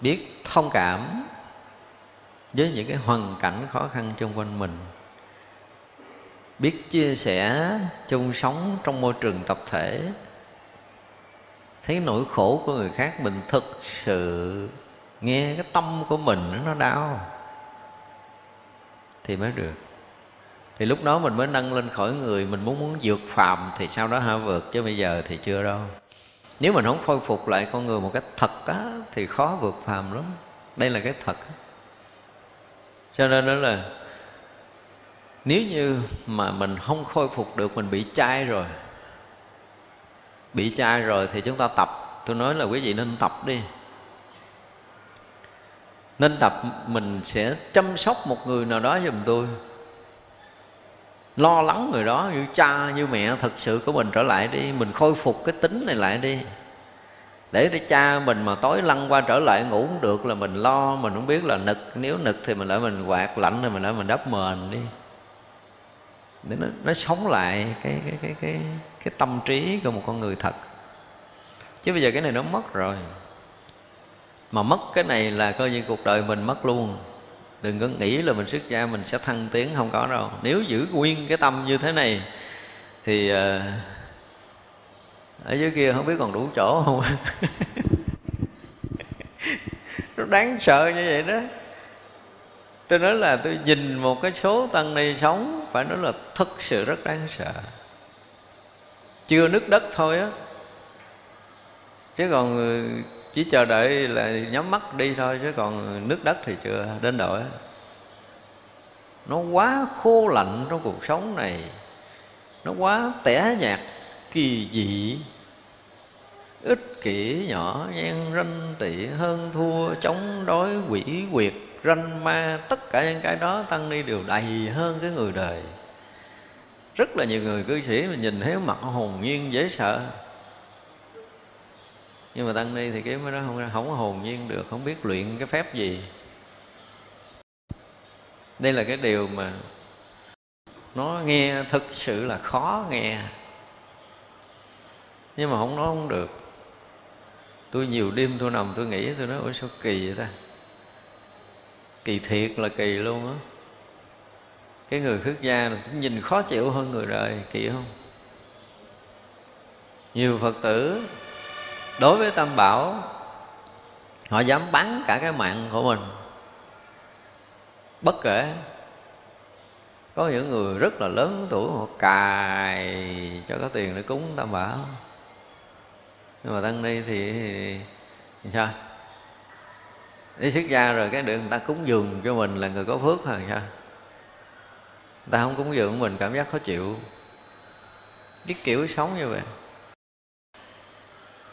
biết thông cảm với những cái hoàn cảnh khó khăn xung quanh mình. Biết chia sẻ chung sống trong môi trường tập thể thấy nỗi khổ của người khác, mình thực sự nghe cái tâm của mình nó đau, thì mới được. Thì lúc đó mình mới nâng lên khỏi người, mình muốn muốn vượt phàm, thì sau đó hả vượt, chứ bây giờ thì chưa đâu. Nếu mình không khôi phục lại con người một cách thật á, thì khó vượt phàm lắm. Đây là cái thật. Cho nên đó là, nếu như mà mình không khôi phục được, mình bị chai rồi bị chai rồi thì chúng ta tập. Tôi nói là quý vị nên tập đi. Nên tập, mình sẽ chăm sóc một người nào đó giùm tôi. Lo lắng người đó, như cha, như mẹ, thật sự của mình trở lại đi. Mình khôi phục cái tính này lại đi. Để cho cha mình mà tối lăn qua trở lại ngủ cũng được là mình lo. Mình không biết là nực, nếu nực thì mình lại mình quạt lạnh, thì mình lại mình đắp mền đi để nó, nó sống lại cái cái cái cái cái tâm trí của một con người thật. Chứ bây giờ cái này nó mất rồi. Mà mất cái này là coi như cuộc đời mình mất luôn. Đừng có nghĩ là mình xuất gia mình sẽ thăng tiến không có đâu. Nếu giữ nguyên cái tâm như thế này thì uh, ở dưới kia không biết còn đủ chỗ không? Nó đáng sợ như vậy đó tôi nói là tôi nhìn một cái số tăng ni sống, phải nói là thực sự rất đáng sợ. Chưa nứt đất thôi á. Chứ còn ừ, chỉ chờ đợi là nhắm mắt đi thôi, chứ còn nước đất thì chưa đến độ nó quá khô lạnh trong cuộc sống này. Nó quá tẻ nhạt, kỳ dị. Ích kỷ nhỏ nhen ranh tị hơn thua, chống đối quỷ quyệt ranh ma, tất cả những cái đó tăng ni đều đầy hơn cái người đời. Rất là nhiều người cư sĩ mình nhìn thấy mặt hồn nhiên dễ sợ. Nhưng mà tăng ni thì cái đó không không hồn nhiên được, không biết luyện cái phép gì. Đây là cái điều mà nó nghe thực sự là khó nghe. Nhưng mà không nói không được. Tôi nhiều đêm tôi nằm tôi nghĩ, tôi nói ôi sao kỳ vậy ta? Kỳ thiệt là kỳ luôn á. Cái người khước gia là nhìn khó chịu hơn người đời kỳ không? Nhiều phật tử đối với tam bảo họ dám bán cả cái mạng của mình. Bất kể. Có những người rất là lớn tuổi họ cài cho có tiền để cúng tam bảo. Nhưng mà tăng ni thì, thì sao? Đi xuất gia rồi cái được người ta cúng dường cho mình là người có phước thôi, sao? Ta không cúng dường mình cảm giác khó chịu. Cái kiểu sống như vậy.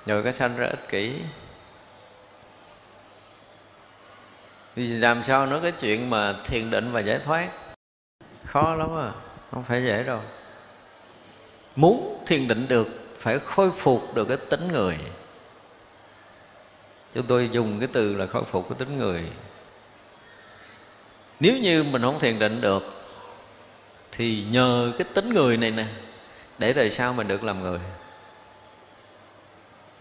Rồi cái sanh ra ích kỷ. Vì làm sao nói cái chuyện mà thiền định và giải thoát? Khó lắm à không phải dễ đâu. Muốn thiền định được, phải khôi phục được cái tính người chúng tôi dùng cái từ là khôi phục cái tính người. Nếu như mình không thiền định được, thì nhờ cái tính người này nè, để đời sau mình được làm người.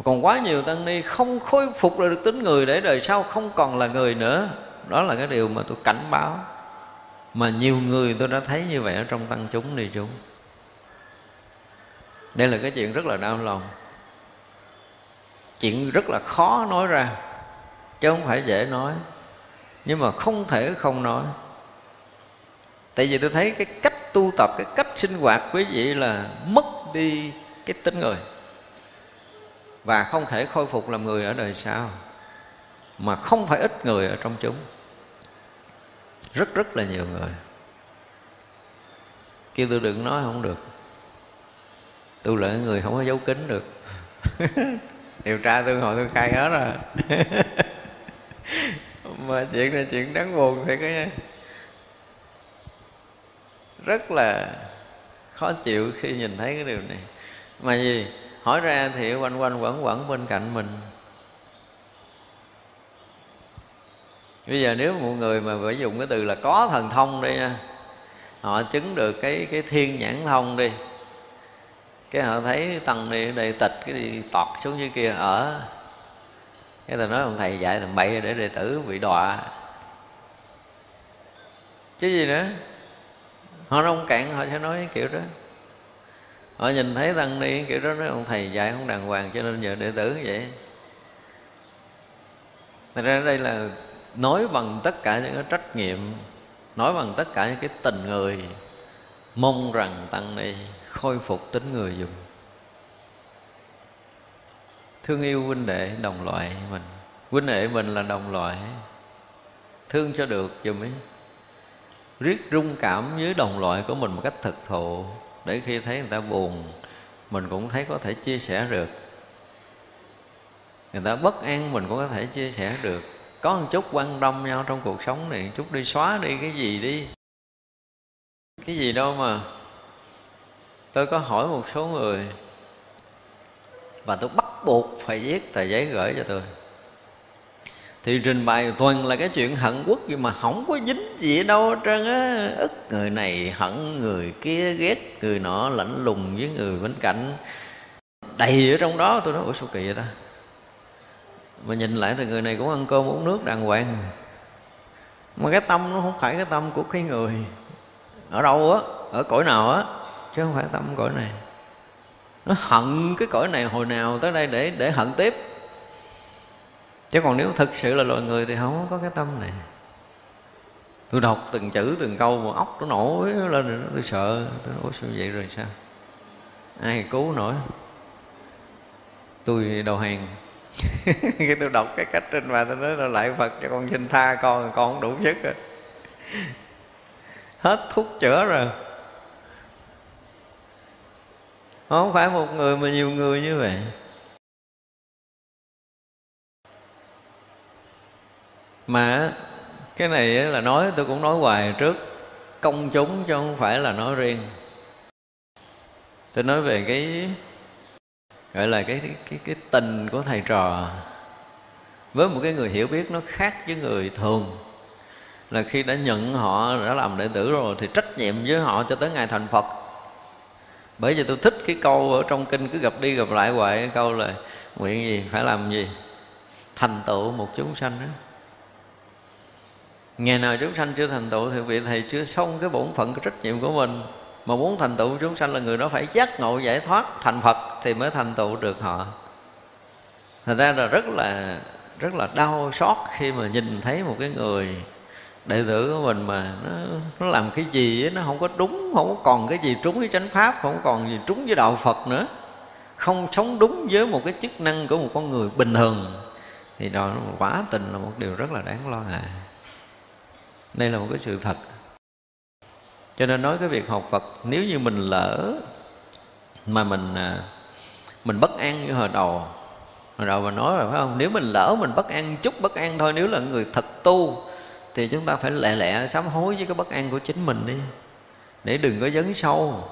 Còn quá nhiều tăng ni không khôi phục được tính người để đời sau không còn là người nữa. Đó là cái điều mà tôi cảnh báo. Mà nhiều người tôi đã thấy như vậy ở trong tăng chúng đi chúng. Đây là cái chuyện rất là đau lòng chuyện rất là khó nói ra, chứ không phải dễ nói. Nhưng mà không thể không nói. Tại vì tôi thấy cái cách tu tập, cái cách sinh hoạt quý vị là mất đi cái tính người. Và không thể khôi phục làm người ở đời sau, mà không phải ít người ở trong chúng. Rất rất là nhiều người. Kêu tôi đừng nói không được. Tôi là người không có giấu kín được. điều tra tương hồi tôi khai hết rồi. Mà chuyện này chuyện đáng buồn thiệt cái rất là khó chịu khi nhìn thấy cái điều này. Mà gì, hỏi ra thì quanh quanh quẩn quẩn bên cạnh mình. Bây giờ nếu một người mà phải dùng cái từ là có thần thông đi nha, họ chứng được cái cái thiên nhãn thông đi cái họ thấy tăng đi ở đây tịch, cái đi tọt xuống dưới kia, ở. Cái ta nói ông thầy dạy làm bậy để đệ tử bị đọa. Chứ gì nữa? Họ nông cạn, họ sẽ nói kiểu đó. Họ nhìn thấy tăng ni kiểu đó, nói ông thầy dạy không đàng hoàng cho nên giờ đệ tử vậy. Thật ra đây là nói bằng tất cả những cái trách nhiệm, nói bằng tất cả những cái tình người mong rằng tăng ni khôi phục tính người dùng. Thương yêu huynh đệ đồng loại mình. Huynh đệ mình là đồng loại. Thương cho được dùm ấy. Riết rung cảm với đồng loại của mình một cách thực thụ, để khi thấy người ta buồn, mình cũng thấy có thể chia sẻ được. Người ta bất an, mình cũng có thể chia sẻ được. Có một chút quan tâm nhau trong cuộc sống này, chút đi xóa đi cái gì đi cái gì đâu mà. Tôi có hỏi một số người. Và tôi bắt buộc phải viết tờ giấy gửi cho tôi. Thì trình bày toàn là cái chuyện hận quốc gì mà không có dính gì đâu hết trơn á. Ức người này hận người kia ghét, người nọ lạnh lùng với người bên cạnh. Đầy ở trong đó, tôi nói, ủa, sao kỳ vậy ta? Mà nhìn lại thì người này cũng ăn cơm uống nước đàng hoàng. Mà cái tâm nó không phải cái tâm của cái người ở đâu á? Ở cõi nào á? Chứ không phải tâm cõi này. Nó hận cái cõi này hồi nào tới đây để để hận tiếp. Chứ còn nếu thực sự là loài người thì không có cái tâm này. Tôi đọc từng chữ từng câu mà óc nó nổi lên tôi sợ. Tôi nói sao vậy rồi sao? Ai cứu nổi. Tôi đầu hàng. Khi tôi đọc cái cách trên mà tôi nói là lại phật cho con xin tha con con không đủ nhất rồi hết thuốc chữa rồi. Không phải một người mà nhiều người như vậy. Mà cái này là nói, tôi cũng nói hoài trước. Công chúng chứ không phải là nói riêng. Tôi nói về cái, gọi là cái cái cái tình của thầy trò. Với một cái người hiểu biết nó khác với người thường là khi đã nhận họ, đã làm đệ tử rồi thì trách nhiệm với họ cho tới ngày thành phật. Bởi vì tôi thích cái câu ở trong kinh cứ gặp đi gặp lại hoài, cái câu là nguyện gì phải làm gì? Thành tựu một chúng sanh đó. Ngày nào chúng sanh chưa thành tựu thì vị thầy chưa xong cái bổn phận, cái trách nhiệm của mình. Mà muốn thành tựu chúng sanh là người đó phải giác ngộ, giải thoát, thành phật thì mới thành tựu được họ. Thật ra là rất là rất là đau xót khi mà nhìn thấy một cái người đệ tử của mình mà nó, nó làm cái gì ấy, nó không có đúng không có còn cái gì trúng với chánh pháp không còn gì trúng với đạo phật nữa. Không sống đúng với một cái chức năng của một con người bình thường. Thì đó quả tình là một điều rất là đáng lo ngại. Đây là một cái sự thật. Cho nên nói cái việc học Phật nếu như mình lỡ mà mình à, mình bất an như hồi đầu hồi đầu mình nói rồi phải không? Nếu mình lỡ mình bất an chút bất an thôi nếu là người thật tu thì chúng ta phải lẹ lẹ sám hối với cái bất an của chính mình đi để đừng có dấn sâu.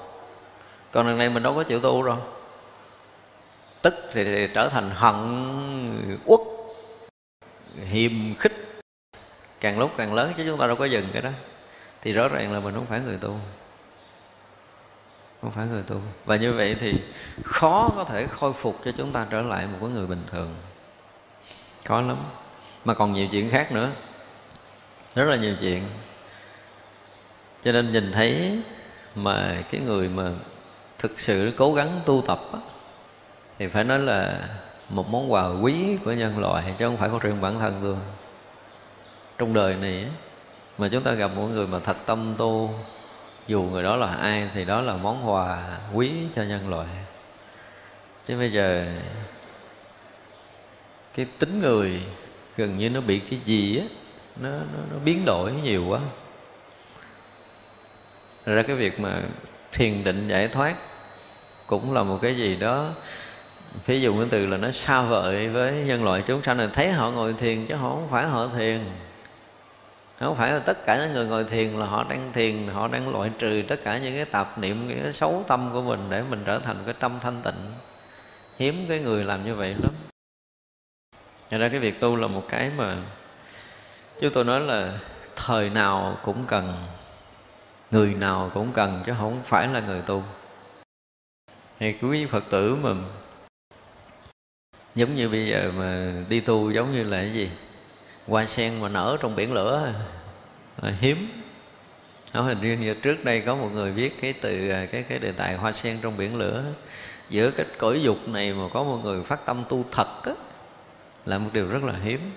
Còn lần này mình đâu có chịu tu rồi. Tức thì, thì trở thành hận uất hiềm khích. Càng lúc càng lớn chứ chúng ta đâu có dừng cái đó. Thì rõ ràng là mình không phải người tu. Không phải người tu. Và như vậy thì khó có thể khôi phục cho chúng ta trở lại một cái người bình thường. Khó lắm. Mà còn nhiều chuyện khác nữa rất là nhiều chuyện. Cho nên nhìn thấy mà cái người mà thực sự cố gắng tu tập á, thì phải nói là một món quà quý của nhân loại chứ không phải có riêng bản thân tôi. Trong đời này mà chúng ta gặp một người mà thật tâm tu dù người đó là ai thì đó là món quà quý cho nhân loại. Chứ bây giờ cái tính người gần như nó bị cái gì á nó, nó, nó biến đổi nhiều quá. Ra cái việc mà thiền định giải thoát cũng là một cái gì đó ví dụ cái từ là nó xa vời với nhân loại chúng sanh này thấy họ ngồi thiền chứ họ không phải họ thiền. Không phải là tất cả những người ngồi thiền là họ đang thiền họ đang loại trừ tất cả những cái tạp niệm những cái xấu tâm của mình để mình trở thành cái tâm thanh tịnh. Hiếm cái người làm như vậy lắm. Thật ra cái việc tu là một cái mà Chứ tôi nói là thời nào cũng cần Người nào cũng cần chứ không phải là người tu. Thì quý Phật tử mà Giống như bây giờ mà đi tu giống như là cái gì? Hoa sen mà nở trong biển lửa là hiếm. Nó hình riêng như trước đây có một người viết cái từ à, cái cái đề tài hoa sen trong biển lửa. Giữa cái cõi dục này mà có một người phát tâm tu thật á, là một điều rất là hiếm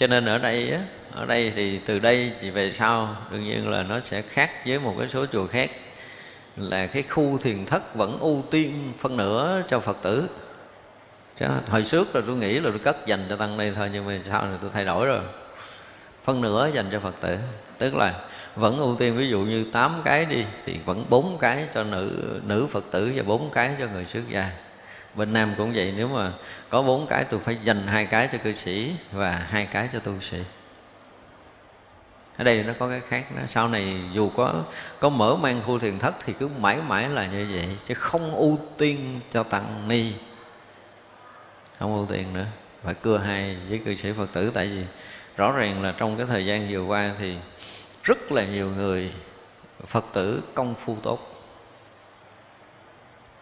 cho nên ở đây á, ở đây thì từ đây chỉ về sau đương nhiên là nó sẽ khác với một cái số chùa khác. Là cái khu thiền thất vẫn ưu tiên phân nửa cho phật tử. Chứ hồi trước là tôi nghĩ là tôi cất dành cho tăng đây thôi nhưng mà sau này tôi thay đổi rồi. Phân nửa dành cho phật tử. Tức là vẫn ưu tiên ví dụ như 8 cái đi thì vẫn bốn cái cho nữ nữ phật tử và bốn cái cho người xuất gia bên nam cũng vậy, nếu mà có bốn cái tôi phải dành hai cái cho cư sĩ và hai cái cho tu sĩ ở đây nó có cái khác đó. sau này dù có có mở mang khu thiền thất thì cứ mãi mãi là như vậy, chứ không ưu tiên cho tăng ni không ưu tiên nữa, phải cưa hai với cư sĩ phật tử, tại vì rõ ràng là trong cái thời gian vừa qua thì rất là nhiều người phật tử công phu tốt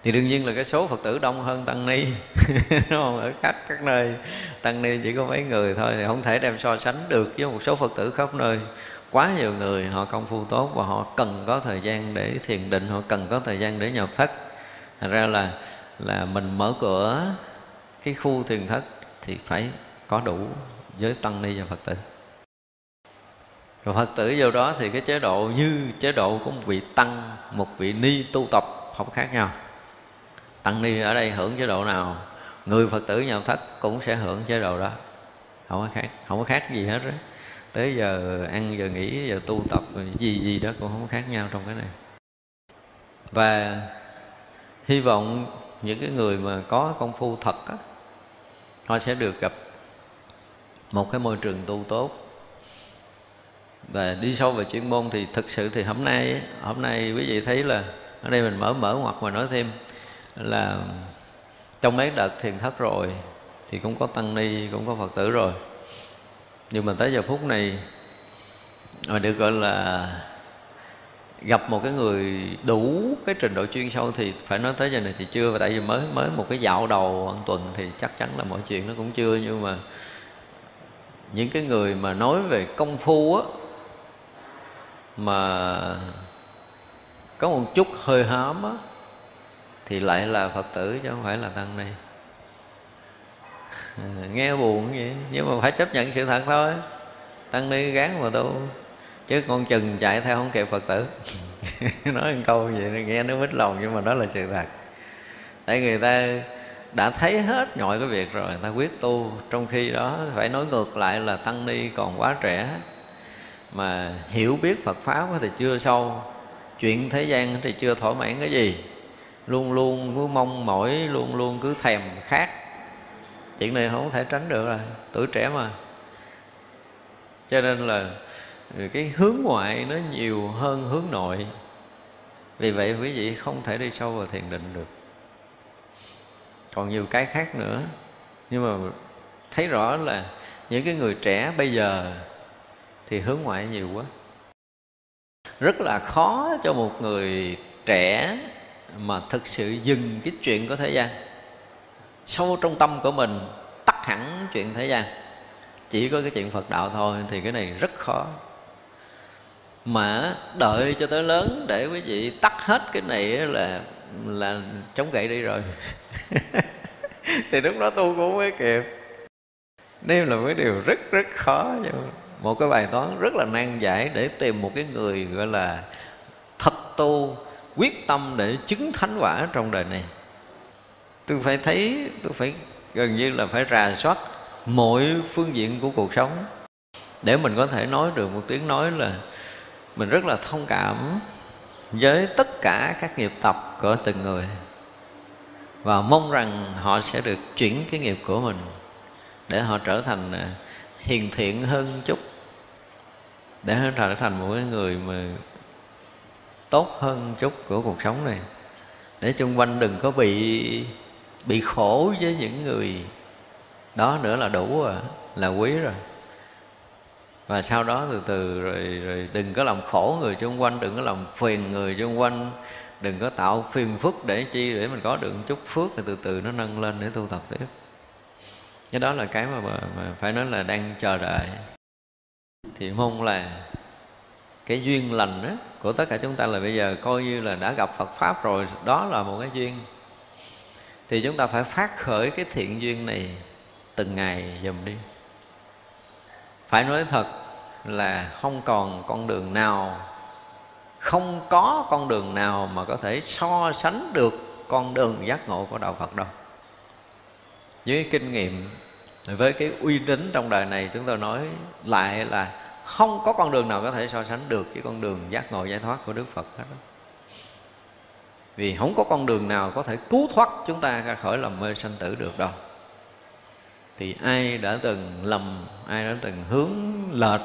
thì đương nhiên là cái số phật tử đông hơn tăng ni, đúng không? Ở khắp các nơi, tăng ni chỉ có mấy người thôi, thì không thể đem so sánh được với một số phật tử khắp nơi. Quá nhiều người họ công phu tốt và họ cần có thời gian để thiền định, họ cần có thời gian để nhập thất. Thành ra là là mình mở cửa cái khu thiền thất thì phải có đủ với tăng ni và phật tử. Rồi phật tử vô đó thì cái chế độ như chế độ của một vị tăng, một vị ni tu tập không khác nhau tăng ni ở đây hưởng chế độ nào, người phật tử nhà thất cũng sẽ hưởng chế độ đó. Không có khác, không có khác gì hết đó tới giờ ăn, giờ nghỉ, giờ tu tập, gì gì đó cũng không khác nhau trong cái này. Và hy vọng những cái người mà có công phu thật á, họ sẽ được gặp một cái môi trường tu tốt. Và đi sâu về chuyên môn thì thực sự thì hôm nay hôm nay quý vị thấy là ở đây mình mở mở ngoặt mà nói thêm là trong mấy đợt thiền thất rồi thì cũng có tăng ni, cũng có phật tử rồi. Nhưng mà tới giờ phút này mà được gọi là gặp một cái người đủ cái trình độ chuyên sâu thì phải nói tới giờ này thì chưa và tại vì mới mới một cái dạo đầu ăn tuần thì chắc chắn là mọi chuyện nó cũng chưa, nhưng mà những cái người mà nói về công phu á, mà có một chút hơi hám á thì lại là phật tử chứ không phải là tăng ni. Nghe buồn vậy nhưng mà phải chấp nhận sự thật thôi. Tăng ni gán mà tu, chứ con chừng chạy theo không kịp phật tử. Nói một câu vậy nghe nó mít lòng, nhưng mà đó là sự thật. Tại người ta đã thấy hết mọi cái việc rồi, người ta quyết tu. Trong khi đó phải nói ngược lại là tăng ni còn quá trẻ. Mà hiểu biết Phật pháp thì chưa sâu, chuyện thế gian thì chưa thỏa mãn cái gì luôn luôn cứ mong mỏi, luôn luôn cứ thèm khát. Chuyện này không thể tránh được rồi, tuổi trẻ mà. Cho nên là cái hướng ngoại nó nhiều hơn hướng nội. Vì vậy quý vị không thể đi sâu vào thiền định được. Còn nhiều cái khác nữa. Nhưng mà thấy rõ là những cái người trẻ bây giờ thì hướng ngoại nhiều quá. Rất là khó cho một người trẻ mà thực sự dừng cái chuyện của thế gian. Sâu trong tâm của mình, tắt hẳn chuyện thế gian. Chỉ có cái chuyện phật đạo thôi thì cái này rất khó. Mà đợi cho tới lớn để quý vị tắt hết cái này là là chống gậy đi rồi. Thì lúc đó tu cũng mới kịp. Đây là cái điều rất rất khó một cái bài toán rất là nan giải để tìm một cái người gọi là thật tu quyết tâm để chứng thánh quả trong đời này. Tôi phải thấy, tôi phải gần như là phải rà soát mọi phương diện của cuộc sống để mình có thể nói được một tiếng nói là mình rất là thông cảm với tất cả các nghiệp tập của từng người và mong rằng họ sẽ được chuyển cái nghiệp của mình để họ trở thành à, hiền thiện hơn chút, để họ trở thành một người mà tốt hơn chút của cuộc sống này. Để chung quanh đừng có bị bị khổ với những người đó nữa là đủ rồi là quý rồi. Và sau đó từ từ rồi, rồi đừng có làm khổ người xung quanh đừng có làm phiền người xung quanh đừng có tạo phiền phức để chi để mình có được một chút phước thì từ từ nó nâng lên để tu tập tiếp. Cái đó là cái mà, mà, mà phải nói là đang chờ đợi. Thì mong là cái duyên lành đó của tất cả chúng ta là bây giờ coi như là đã gặp Phật pháp rồi, đó là một cái duyên. Thì chúng ta phải phát khởi cái thiện duyên này từng ngày dùm đi. Phải nói thật là không còn con đường nào, không có con đường nào mà có thể so sánh được con đường giác ngộ của đạo Phật đâu. Với kinh nghiệm, với cái uy tín trong đời này, chúng tôi nói lại là không có con đường nào có thể so sánh được với con đường giác ngộ giải thoát của Đức Phật hết đó. Vì không có con đường nào có thể cứu thoát chúng ta ra khỏi lầm mê sanh tử được đâu Thì ai đã từng lầm, ai đã từng hướng lệch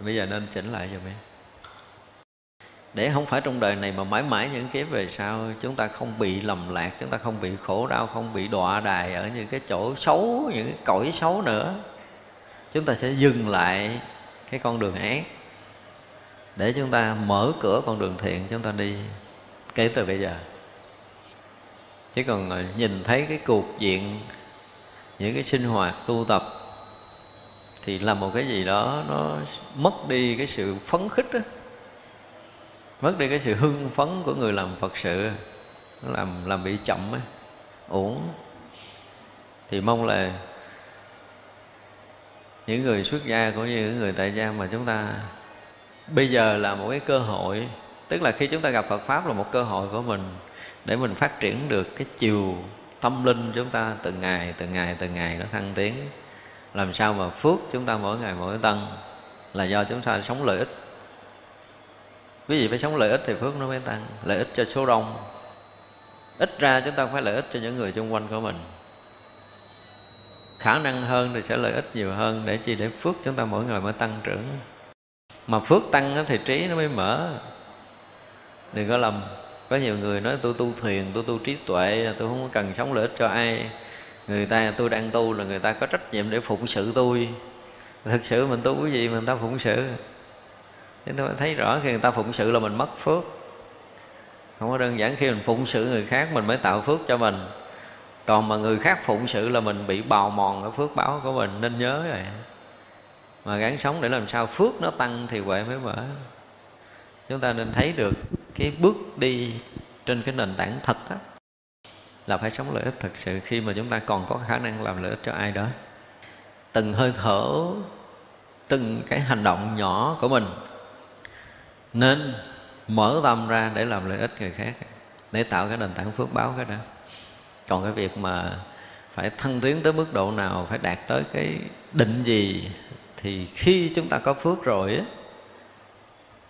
Bây giờ nên chỉnh lại cho mình để không phải trong đời này mà mãi mãi những kiếp về sau chúng ta không bị lầm lạc chúng ta không bị khổ đau không bị đọa đài ở những cái chỗ xấu những cái cõi xấu nữa chúng ta sẽ dừng lại cái con đường ác để chúng ta mở cửa con đường thiện, chúng ta đi kể từ bây giờ. Chứ còn ờ, nhìn thấy cái cuộc diện, những cái sinh hoạt tu tập thì là một cái gì đó nó mất đi cái sự phấn khích đó mất đi cái sự hưng phấn của người làm phật sự nó làm làm bị chậm ấy uổng. Thì mong là những người xuất gia cũng như những người tại gia mà chúng ta bây giờ là một cái cơ hội, tức là khi chúng ta gặp Phật pháp là một cơ hội của mình để mình phát triển được cái chiều tâm linh chúng ta từng ngày từng ngày từng ngày nó thăng tiến. Làm sao mà phước chúng ta mỗi ngày mỗi tăng là do chúng ta sống lợi ích. Quý vị phải sống lợi ích thì phước nó mới tăng, lợi ích cho số đông. Ít ra chúng ta phải lợi ích cho những người xung quanh của mình khả năng hơn thì sẽ lợi ích nhiều hơn để chi để phước chúng ta mỗi ngày mới tăng trưởng. Mà phước tăng thì trí nó mới mở. Đừng có lầm, có nhiều người nói tôi tu thiền tôi tu trí tuệ, tôi không cần sống lợi ích cho ai. Người ta, tôi đang tu là người ta có trách nhiệm để phụng sự tôi. Thực sự mình tu cái gì mình ta phụng sự? Chúng ta thấy rõ khi người ta phụng sự là mình mất phước. Không có đơn giản khi mình phụng sự người khác mình mới tạo phước cho mình còn mà người khác phụng sự là mình bị bào mòn cái phước báo của mình, nên nhớ rồi mà gắng sống để làm sao phước nó tăng thì huệ mới mở. Chúng ta nên thấy được cái bước đi trên cái nền tảng thật á, là phải sống lợi ích thật sự. Khi mà chúng ta còn có khả năng làm lợi ích cho ai đó, từng hơi thở, từng cái hành động nhỏ của mình, nên mở tâm ra để làm lợi ích người khác, để tạo cái nền tảng phước báo cái đó còn cái việc mà phải thăng tiến tới mức độ nào phải đạt tới cái định gì thì khi chúng ta có phước rồi ấy,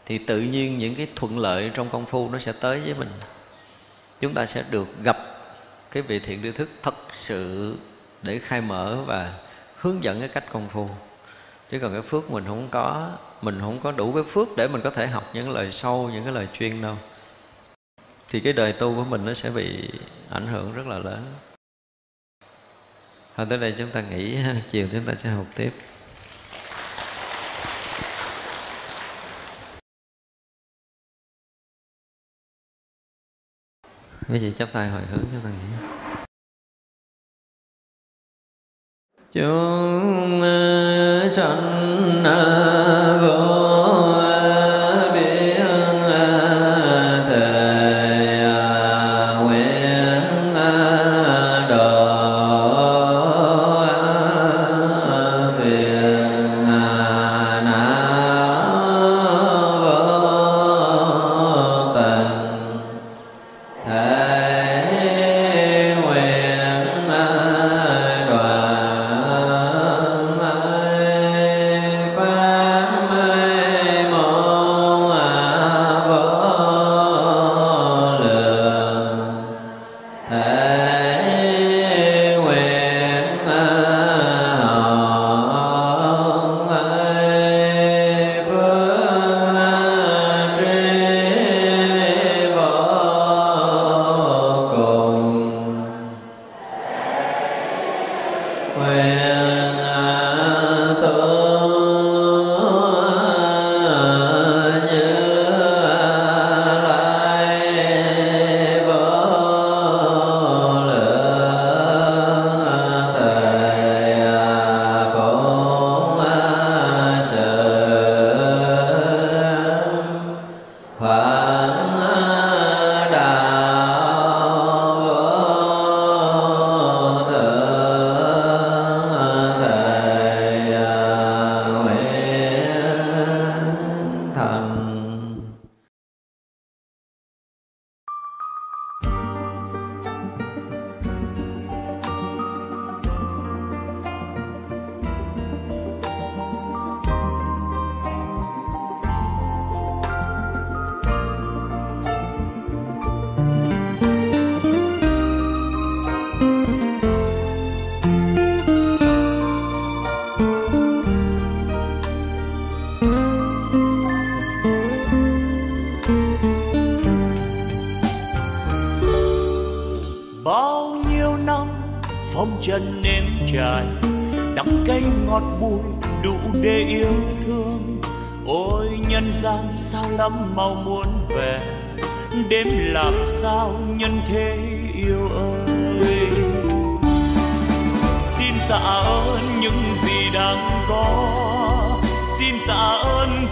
thì tự nhiên những cái thuận lợi trong công phu nó sẽ tới với mình. Chúng ta sẽ được gặp cái vị thiện tri thức thật sự để khai mở và hướng dẫn cái cách công phu. Chứ còn cái phước mình không có mình không có đủ cái phước để mình có thể học những lời sâu những cái lời chuyên đâu thì cái đời tu của mình nó sẽ bị ảnh hưởng rất là lớn. Thôi, tới đây chúng ta nghỉ chiều chúng ta sẽ học tiếp. Quý vị chấp tay hồi hướng cho ta nghỉ. Chúng sanh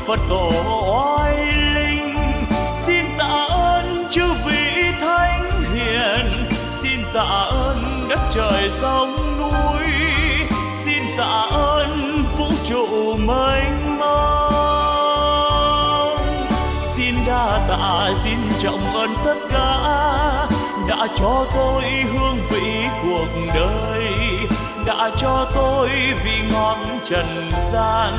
phật tổ oai linh. Xin tạ ơn chư vị thánh hiền. Xin tạ ơn đất trời sông núi. Xin tạ ơn vũ trụ mênh mông. Xin đa tạ, xin trọng ơn tất cả đã cho tôi hương vị cuộc đời, đã cho tôi vì ngọn trần gian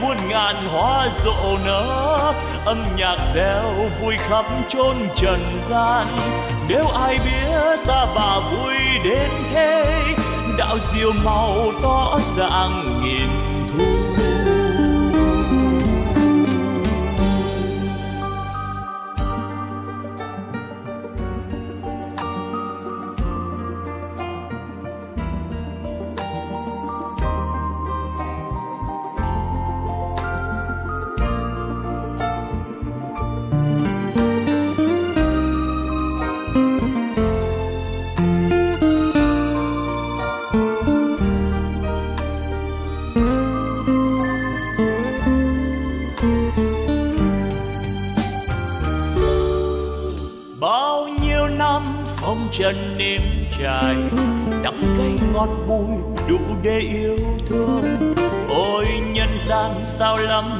muôn ngàn hoa rộ nở. Âm nhạc reo vui khắp chốn trần gian. Nếu ai biết ta bà vui đến thế, đạo diệu màu tỏ dạng nghìn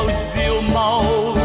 mal e seu mal.